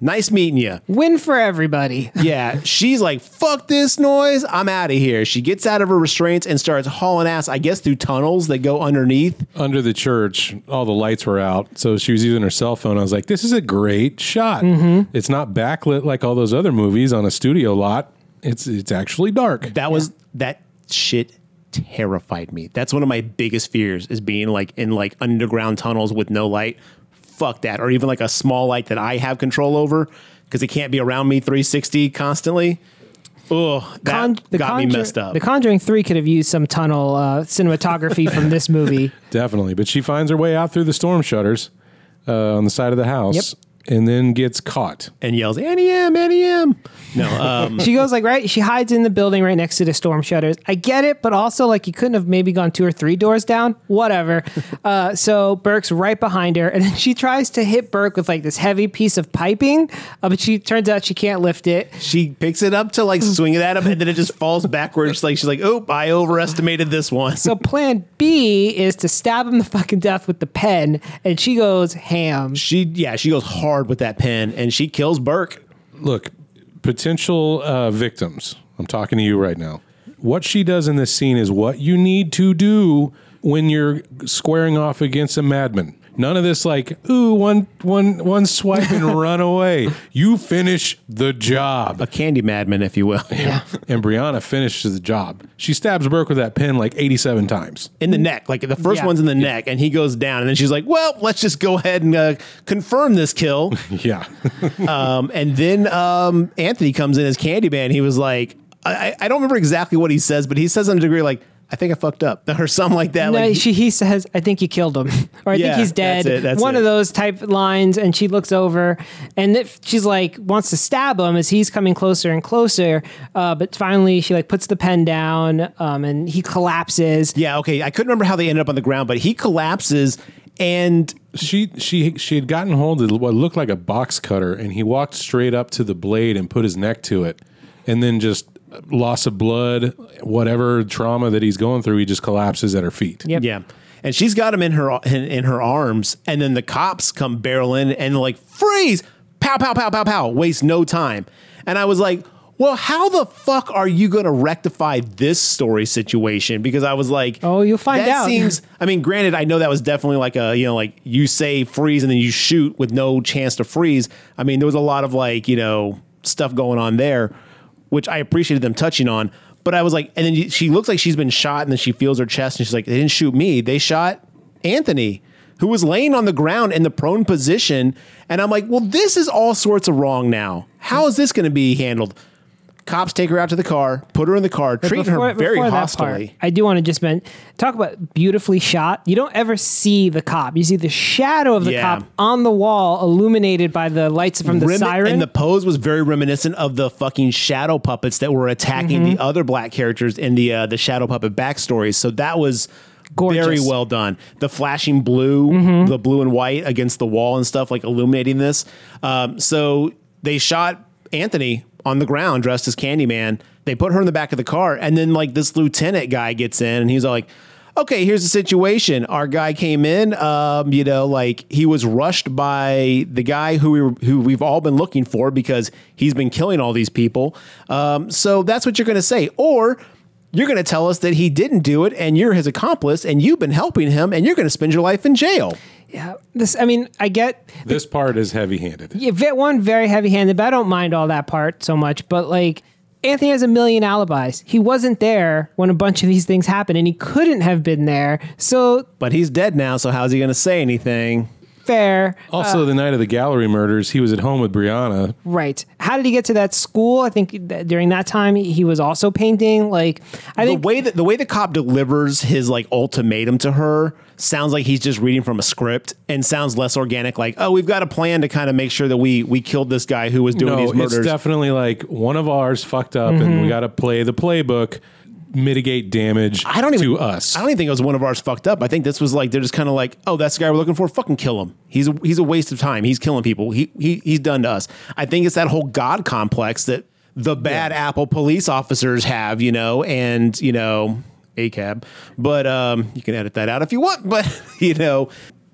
[SPEAKER 2] Nice meeting you."
[SPEAKER 3] Win for everybody. [LAUGHS]
[SPEAKER 2] Yeah, she's like, fuck this noise. I'm out of here. She gets out of her restraints and starts hauling ass, I guess, through tunnels that go underneath.
[SPEAKER 1] Under the church, all the lights were out, so she was using her cell phone. I was like, "This is a great shot. Mm-hmm. It's not backlit like all those other movies on a studio lot. It's it's actually dark."
[SPEAKER 2] That was that shit terrified me. That's one of my biggest fears is being like in like underground tunnels with no light. Fuck that. Or even like a small light that I have control over because it can't be around me 360 constantly. Ugh, that
[SPEAKER 3] Con-
[SPEAKER 2] got me messed up.
[SPEAKER 3] The Conjuring 3 could have used some tunnel uh, cinematography from this movie. [LAUGHS]
[SPEAKER 1] Definitely, but she finds her way out through the storm shutters uh, on the side of the house, and then gets caught.
[SPEAKER 2] and yells, Annie M, Annie M. No, um, [LAUGHS]
[SPEAKER 3] She goes like right. She hides in the building right next to the storm shutters. I get it, but also like you couldn't have maybe gone two or three doors down. Whatever. [LAUGHS] uh, so Burke's right behind her, and then she tries to hit Burke with like this heavy piece of piping, uh, but she turns out she can't lift it.
[SPEAKER 2] she picks it up to like swing it at him, and then it just falls backwards. Like she's like, "Oh, I overestimated this one."
[SPEAKER 3] So Plan B is to stab him the fucking death with the pen, and she goes ham.
[SPEAKER 2] she, yeah, she goes hard with that pen, and she kills Burke.
[SPEAKER 1] Look, potential uh, victims. I'm talking to you right now. What she does in this scene is what you need to do when you're squaring off against a madman. None of this like, ooh, one one one swipe and [LAUGHS] run away. You finish the job.
[SPEAKER 2] A candy madman, if you will.
[SPEAKER 3] Yeah.
[SPEAKER 1] And Brianna finishes the job. She stabs Burke with that pen like 87 times.
[SPEAKER 2] in the neck. Like the first
[SPEAKER 3] Yeah.
[SPEAKER 2] one's in the neck, and he goes down, and then she's like, "Well, let's just go ahead and uh, confirm this kill." [LAUGHS]
[SPEAKER 1] Yeah. [LAUGHS]
[SPEAKER 2] um, and then um, Anthony comes in as Candyman. He was like, I, I don't remember exactly what he says, but he says on a degree like, "I think I fucked up" [LAUGHS] or something like that.
[SPEAKER 3] No,
[SPEAKER 2] like,
[SPEAKER 3] she, he says, I think you killed him. [LAUGHS] or I
[SPEAKER 2] Yeah,
[SPEAKER 3] think he's dead.
[SPEAKER 2] that's it, that's
[SPEAKER 3] One
[SPEAKER 2] it.
[SPEAKER 3] of those type lines. And she looks over and if she's like, wants to stab him as he's coming closer and closer. Uh, but finally, she like puts the pen down um, and he collapses.
[SPEAKER 2] yeah, okay. I couldn't remember how they ended up on the ground, but he collapses, and
[SPEAKER 1] She she she had gotten hold of what looked like a box cutter, and he walked straight up to the blade and put his neck to it, and then just loss of blood, whatever trauma that he's going through, he just collapses at her feet.
[SPEAKER 3] Yep.
[SPEAKER 2] yeah. And she's got him in her in, in her arms, and then the cops come barreling and like freeze, pow pow pow pow pow, waste no time. And I was like, well, how the fuck are you going to rectify this story situation? Because I was like,
[SPEAKER 3] Oh, you'll find
[SPEAKER 2] that
[SPEAKER 3] out.
[SPEAKER 2] Seems. I mean, granted, I know that was definitely like a you know like you say freeze and then you shoot with no chance to freeze. I mean, there was a lot of like you know stuff going on there, which I appreciated them touching on. But I was like, and then she looks like she's been shot, and then she feels her chest, and she's like, they didn't shoot me, they shot Anthony. Who was laying on the ground in the prone position. And I'm like, well, this is all sorts of wrong now. How is this going to be handled? Cops take her out to the car, put her in the car,
[SPEAKER 3] But
[SPEAKER 2] treating her very
[SPEAKER 3] before that part,
[SPEAKER 2] hostilely.
[SPEAKER 3] I do want to just men- talk about beautifully shot. You don't ever see the cop. You see the shadow of the
[SPEAKER 2] Yeah.
[SPEAKER 3] cop on the wall, illuminated by the lights from the
[SPEAKER 2] Remi-
[SPEAKER 3] siren.
[SPEAKER 2] And the pose was very reminiscent of the fucking shadow puppets that were attacking
[SPEAKER 3] Mm-hmm.
[SPEAKER 2] the other black characters in the uh, the shadow puppet backstories. So that was
[SPEAKER 3] Gorgeous.
[SPEAKER 2] very well done. The flashing blue, the blue and white against the wall and stuff, like illuminating this. Um, so they shot Anthony on the ground dressed as Candyman. They put her in the back of the car, and then like this lieutenant guy gets in, and he's like. Okay, here's the situation. Our guy came in. Um, you know, like he was rushed by the guy who we were, who we've all been looking for because he's been killing all these people. Um, so that's what you're to say, or you're going to tell us that he didn't do it and you're his accomplice and you've been helping him and you're going to spend your life in jail.
[SPEAKER 3] Yeah, this. I mean, I get
[SPEAKER 1] This part is heavy handed.
[SPEAKER 3] yeah, ve- one very heavy handed, but I don't mind all that part so much. But like, Anthony has a million alibis. He wasn't there when a bunch of these things happened, and he couldn't have been there. So
[SPEAKER 2] But he's dead now, so how's he going to say anything?
[SPEAKER 3] Fair,
[SPEAKER 1] Also, the night of the gallery murders, he was at home with Brianna.
[SPEAKER 3] right? How did he get to that school? I think that during that time he was also painting. Like, I
[SPEAKER 2] The
[SPEAKER 3] think
[SPEAKER 2] way that the way the cop delivers his like ultimatum to her sounds like he's just reading from a script and sounds less organic like, "Oh, we've got a plan to kind of make sure that we we killed this guy who was doing
[SPEAKER 1] No,
[SPEAKER 2] these
[SPEAKER 1] it's
[SPEAKER 2] murders."
[SPEAKER 1] definitely like one of ours fucked up,
[SPEAKER 3] Mm-hmm.
[SPEAKER 1] and we got to play the playbook, mitigate damage
[SPEAKER 2] I don't even
[SPEAKER 1] to us.
[SPEAKER 2] I don't even think it was one of ours fucked up. I think this was like they're just kind of like, oh, that's the guy we're looking for. Fucking kill him. He's a, he's a waste of time. He's killing people. He he he's done to us. I think it's that whole god complex that the bad apple police officers have, you know, and you know, a cab. But um, you can edit that out if you want. [LAUGHS] But you know.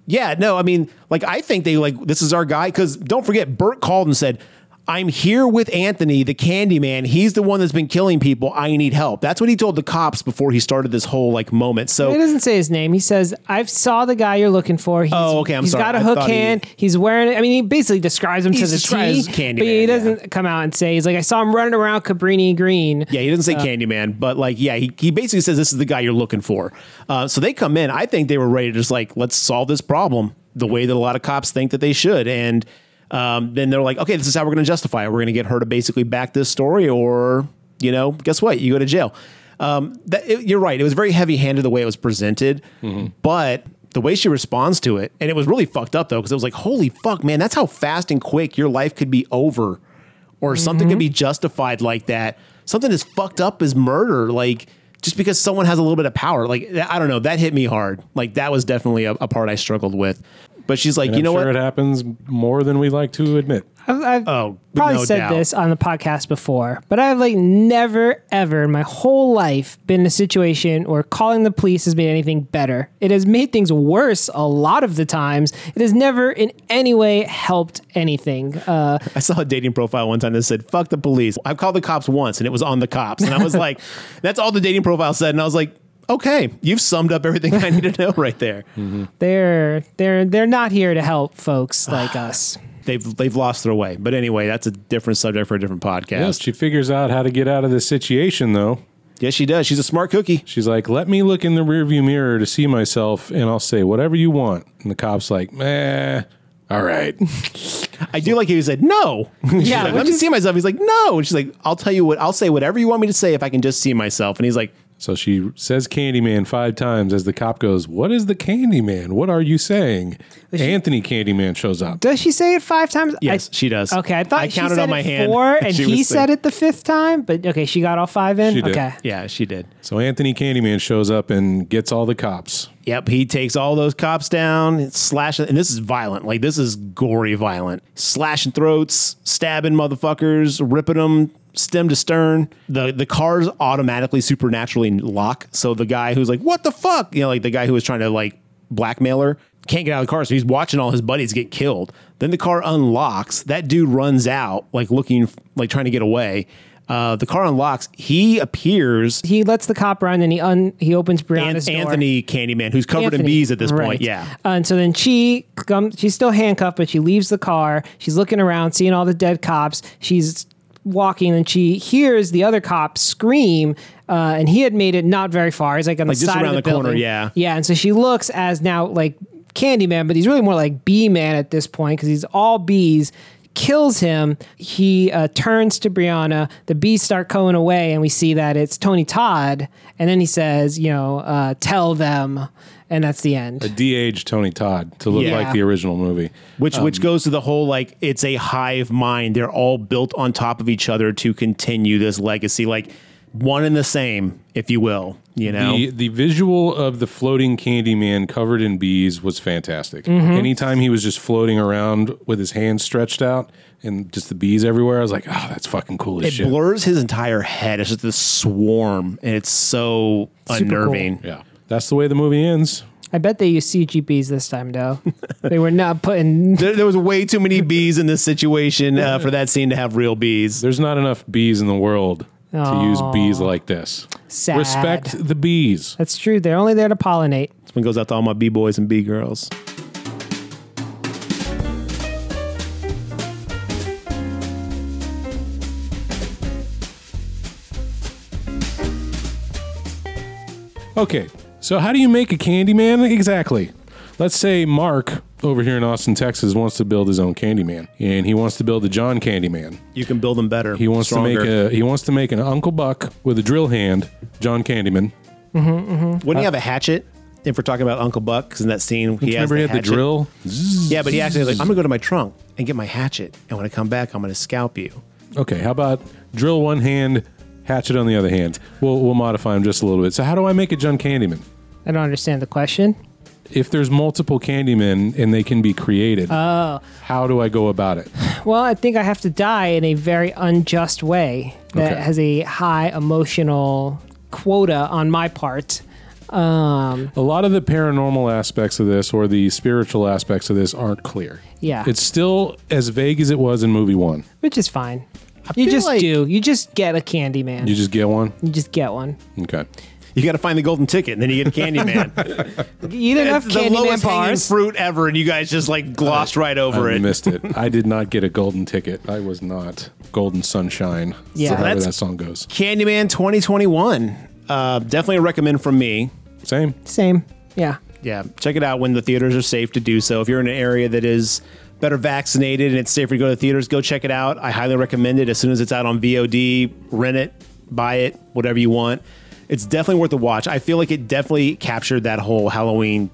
[SPEAKER 2] Yeah, no, I mean, like I think they like this is our guy because don't forget, Burt called and said, I'm here with Anthony, the Candyman. He's the one that's been killing people. I need help. That's what he told the cops before he started this whole like moment. So
[SPEAKER 3] He doesn't say his name. He says, "I saw the guy you're looking for. He's,
[SPEAKER 2] Oh, okay, I'm
[SPEAKER 3] He's
[SPEAKER 2] sorry.
[SPEAKER 3] got a
[SPEAKER 2] I
[SPEAKER 3] hook
[SPEAKER 2] thought he-
[SPEAKER 3] hand. He's wearing. I mean, he basically describes him to the T.
[SPEAKER 2] Candyman,
[SPEAKER 3] but he doesn't come out and say he's like, I saw him running around Cabrini Green.
[SPEAKER 2] Yeah, he doesn't say Candyman, but like, yeah, he, he basically says this is the guy you're looking for. Uh, so they come in. I think they were ready to just like, let's solve this problem the way that a lot of cops think that they should. And um, then they're like, okay, this is how we're going to justify it. We're going to get her to basically back this story, or, you know, guess what? You go to jail. Um, that, it- you're right. It was very heavy handed the way it was presented, but the way she responds to it, and it was really fucked up though, because it was like, holy fuck, man, that's how fast and quick your life could be over or something could be justified like that. Something as fucked up as murder, like just because someone has a little bit of power. Like I don't know, that hit me hard. Like that was definitely a, a part I struggled with. But she's like,
[SPEAKER 1] And
[SPEAKER 2] you
[SPEAKER 1] I'm
[SPEAKER 2] know
[SPEAKER 1] sure
[SPEAKER 2] what?
[SPEAKER 1] it happens more than we like to admit.
[SPEAKER 3] I've, I've
[SPEAKER 2] Oh,
[SPEAKER 3] probably
[SPEAKER 2] no
[SPEAKER 3] said
[SPEAKER 2] doubt.
[SPEAKER 3] this on the podcast before, but I've like never ever in my whole life been in a situation where calling the police has made anything better. It has made things worse a lot of the times. It has never in any way helped anything. Uh,
[SPEAKER 2] I saw a dating profile one time that said, fuck the police. I've called the cops once and it was on the cops. And I was [LAUGHS] like, that's all the dating profile said. And I was like, Okay, you've summed up everything I need to know right there. [LAUGHS]
[SPEAKER 3] They're they're they're not here to help folks like [SIGHS] us.
[SPEAKER 2] They've they've lost their way. But anyway, that's a different subject for a different podcast.
[SPEAKER 1] Yes, she figures out how to get out of this situation, though.
[SPEAKER 2] Yes, she does. She's a smart cookie.
[SPEAKER 1] She's like, let me look in the rearview mirror to see myself, and I'll say whatever you want. And the cop's like, meh, all right. [LAUGHS]
[SPEAKER 2] I do like he said no. [LAUGHS]
[SPEAKER 3] Yeah,
[SPEAKER 2] like, let me see myself. He's like no. And she's like, I'll tell you what. I'll say whatever you want me to say if I can just see myself. And he's like,
[SPEAKER 1] So she says Candyman five times as the cop goes, What is the Candyman? What are you saying? Anthony Candyman shows up.
[SPEAKER 3] Does she say it five times?
[SPEAKER 2] yes,
[SPEAKER 3] I,
[SPEAKER 2] she does.
[SPEAKER 3] Okay, I thought
[SPEAKER 2] I
[SPEAKER 3] she
[SPEAKER 2] counted
[SPEAKER 3] said
[SPEAKER 2] on my
[SPEAKER 3] it
[SPEAKER 2] hand.
[SPEAKER 3] four, and [LAUGHS] he said
[SPEAKER 2] saying-
[SPEAKER 3] it the fifth time. But okay, she got all five in.
[SPEAKER 1] She did.
[SPEAKER 3] Okay,
[SPEAKER 2] Yeah, she did.
[SPEAKER 1] So Anthony Candyman shows up and gets all the cops.
[SPEAKER 2] Yep, he takes all those cops down, slashing, and this is violent. Like this is gory violent, slashing throats, stabbing motherfuckers, ripping them stem to stern. The the cars automatically supernaturally lock. So the guy who's like, "What the fuck?" You know, like the guy who was trying to like blackmail her can't get out of the car, so he's watching all his buddies get killed. Then the car unlocks. That dude runs out, like looking, like trying to get away. Uh, the car unlocks. He appears.
[SPEAKER 3] he lets the cop run, and he un he opens
[SPEAKER 2] An-
[SPEAKER 3] Brianna's door.
[SPEAKER 2] Anthony Candyman, who's covered in bees at this
[SPEAKER 3] Right.
[SPEAKER 2] point. Yeah.
[SPEAKER 3] Uh, and so then she comes, she's still handcuffed, but she leaves the car. She's looking around, seeing all the dead cops. She's walking and she hears the other cop scream. Uh, and he had made it not very far. He's like on
[SPEAKER 2] Like
[SPEAKER 3] the
[SPEAKER 2] just
[SPEAKER 3] side
[SPEAKER 2] around
[SPEAKER 3] of the,
[SPEAKER 2] the corner,
[SPEAKER 3] building.
[SPEAKER 2] yeah.
[SPEAKER 3] Yeah. And so she looks as now like Candyman, but he's really more like Bee Man at this point because he's all bees. Kills him. He uh, turns to Brianna. The bees start going away, and we see that it's Tony Todd. And then he says, "You know, uh, tell them," and that's the end.
[SPEAKER 1] A de-aged Tony Todd to look
[SPEAKER 2] Yeah.
[SPEAKER 1] like the original movie.
[SPEAKER 2] which
[SPEAKER 1] Um,
[SPEAKER 2] which goes to the whole like it's a hive mind. They're all built on top of each other to continue this legacy, like one and the same, if you will. You know,
[SPEAKER 1] The the visual of the floating Candyman covered in bees was fantastic.
[SPEAKER 2] Mm-hmm.
[SPEAKER 1] Anytime he was just floating around with his hands stretched out and just the bees everywhere, I was like, oh, that's fucking cool as
[SPEAKER 2] it
[SPEAKER 1] shit.
[SPEAKER 2] blurs his entire head. It's just this swarm, and it's so
[SPEAKER 3] Super cool.
[SPEAKER 2] unnerving.
[SPEAKER 1] yeah, that's the way the movie ends.
[SPEAKER 3] I bet they used CGBs this time, though. [LAUGHS] they were not putting.
[SPEAKER 2] There, there was way too many bees in this situation uh, for that scene to have real bees.
[SPEAKER 1] There's not enough bees in the world to use bees like this.
[SPEAKER 3] Sad.
[SPEAKER 1] Respect the bees.
[SPEAKER 3] That's true. They're only there to pollinate.
[SPEAKER 2] This one goes out to all my b boys and b girls.
[SPEAKER 1] Okay, so how do you make a Candyman exactly? Let's say Mark over here in Austin, Texas, wants to build his own Candyman, and he wants to build a John Candyman.
[SPEAKER 2] You can build them better.
[SPEAKER 1] He wants to make a he wants to make an Uncle Buck with a drill hand, John Candyman. Mm-hmm, mm-hmm.
[SPEAKER 2] Wouldn't he have a hatchet? If we're talking about Uncle Buck, because in that scene he has
[SPEAKER 1] Remember he had the
[SPEAKER 2] hatchet.
[SPEAKER 1] drill.
[SPEAKER 2] Yeah, but he actually was like, I'm gonna go to my trunk and get my hatchet, and when I come back, I'm gonna scalp you.
[SPEAKER 1] Okay, how about drill one hand, hatchet on the other hand? We'll we'll modify him just a little bit. So how do I make a John Candyman?
[SPEAKER 3] I don't understand the question.
[SPEAKER 1] If there's multiple Candymen and they can be created,
[SPEAKER 3] Oh.
[SPEAKER 1] how do I go about it?
[SPEAKER 3] Well, I think I have to die in a very unjust way that
[SPEAKER 1] Okay.
[SPEAKER 3] has a high emotional quota on my part. Um,
[SPEAKER 1] A lot of the paranormal aspects of this or the spiritual aspects of this aren't clear.
[SPEAKER 3] Yeah.
[SPEAKER 1] It's still as vague as it was in movie one.
[SPEAKER 3] which is fine. You just
[SPEAKER 2] like-
[SPEAKER 3] do. You just get a candy man.
[SPEAKER 1] You just get one?
[SPEAKER 3] You just get one.
[SPEAKER 1] Okay.
[SPEAKER 2] You got to find the golden ticket, and then you get a Candyman. [LAUGHS]
[SPEAKER 3] You didn't
[SPEAKER 2] have the
[SPEAKER 3] candy man
[SPEAKER 2] lowest hanging fruit ever, and you guys just like glossed right over it.
[SPEAKER 1] I
[SPEAKER 2] it.
[SPEAKER 1] missed it. I did not get a golden [LAUGHS] ticket. I was not golden sunshine.
[SPEAKER 3] Yeah.
[SPEAKER 1] however
[SPEAKER 2] That's-
[SPEAKER 1] that song goes.
[SPEAKER 2] Candyman 2021. Uh, definitely a recommend from me.
[SPEAKER 1] Same.
[SPEAKER 3] Same. Yeah.
[SPEAKER 2] Yeah, check it out when the theaters are safe to do so. If you're in an area that is better vaccinated and it's safer to go to the theaters, go check it out. I highly recommend it. As soon as it's out on VOD, rent it, buy it, whatever you want. It's definitely worth a watch. I feel like it definitely captured that whole Halloween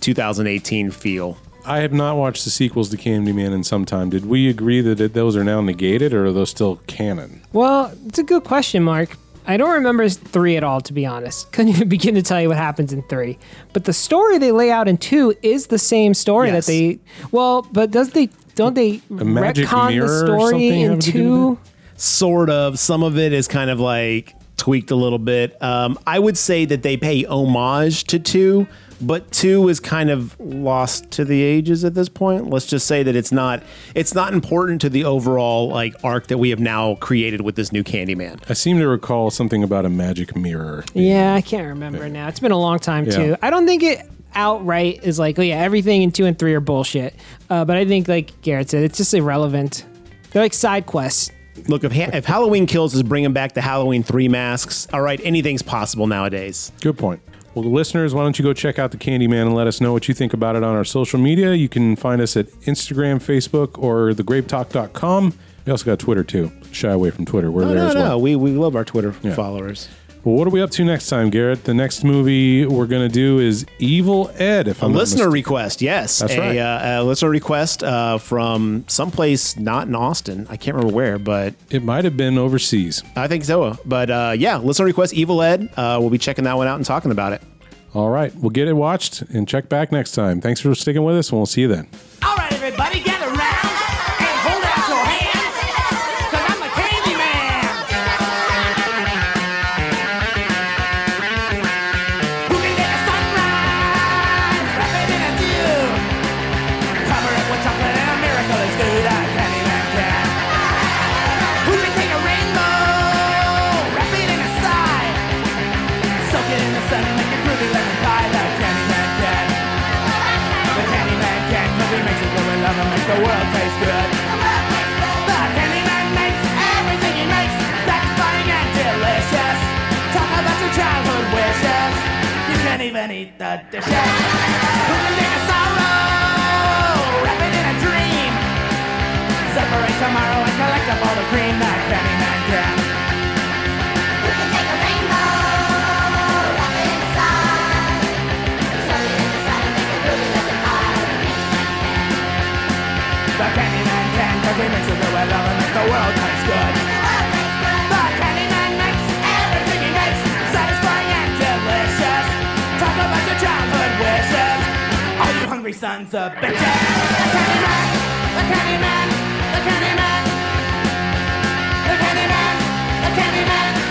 [SPEAKER 2] 2018 feel.
[SPEAKER 1] I have not watched the sequels to Candyman in some time. Did we agree that it, those are now negated or are those still canon?
[SPEAKER 3] Well, it's a good question, Mark. I don't remember three at all, to be honest. [LAUGHS] Couldn't even begin to tell you what happens in three. But the story they lay out in two is the same story
[SPEAKER 2] Yes.
[SPEAKER 3] that they. Well, but does they don't they
[SPEAKER 1] magic
[SPEAKER 3] retcon the story in
[SPEAKER 1] do
[SPEAKER 3] two?
[SPEAKER 1] with
[SPEAKER 2] Sort of. Some of it is kind of like tweaked a little bit. Um, I would say that they pay homage to two, but two is kind of lost to the ages at this point. Let's just say that it's not it's not important to the overall like arc that we have now created with this new Candyman.
[SPEAKER 1] I seem to recall something about a magic mirror.
[SPEAKER 3] Yeah, I can't remember now. It's been a long time
[SPEAKER 1] Yeah.
[SPEAKER 3] too. I don't think it outright is like, oh yeah, everything in two and three are bullshit. Uh, but I think, like Garrett said, it's just irrelevant. They're like side quests.
[SPEAKER 2] Look, if, ha- if Halloween Kills is bringing back the Halloween three masks, all right, anything's possible nowadays.
[SPEAKER 1] Good point. Well, the listeners, why don't you go check out the Candyman and let us know what you think about it on our social media? You can find us at Instagram, Facebook, or thegravetalk.com. We also got Twitter too. Shy away from Twitter. We're
[SPEAKER 2] No,
[SPEAKER 1] there
[SPEAKER 2] no,
[SPEAKER 1] as
[SPEAKER 2] no.
[SPEAKER 1] well.
[SPEAKER 2] We, we love our Twitter
[SPEAKER 1] Yeah.
[SPEAKER 2] followers.
[SPEAKER 1] Well, what are we up to next time, Garrett? The next movie we're going to do is Evil Ed. If I'm not
[SPEAKER 2] listener
[SPEAKER 1] mistaken.
[SPEAKER 2] request, yes.
[SPEAKER 1] That's
[SPEAKER 2] a,
[SPEAKER 1] right.
[SPEAKER 2] Uh, a listener request uh, from someplace not in Austin. I can't remember where, but
[SPEAKER 1] It might have been overseas.
[SPEAKER 2] I think so. But uh, yeah, listener request, Evil Ed. Uh, we'll be checking that one out and talking about it.
[SPEAKER 1] All right, we'll get it watched and check back next time. Thanks for sticking with us, and we'll see you then.
[SPEAKER 8] All right, everybody, gather round can't even eat the dishes. Who son's a bitch. Yeah. The Candyman, the Candyman, the Candyman, the Candyman, the Candyman.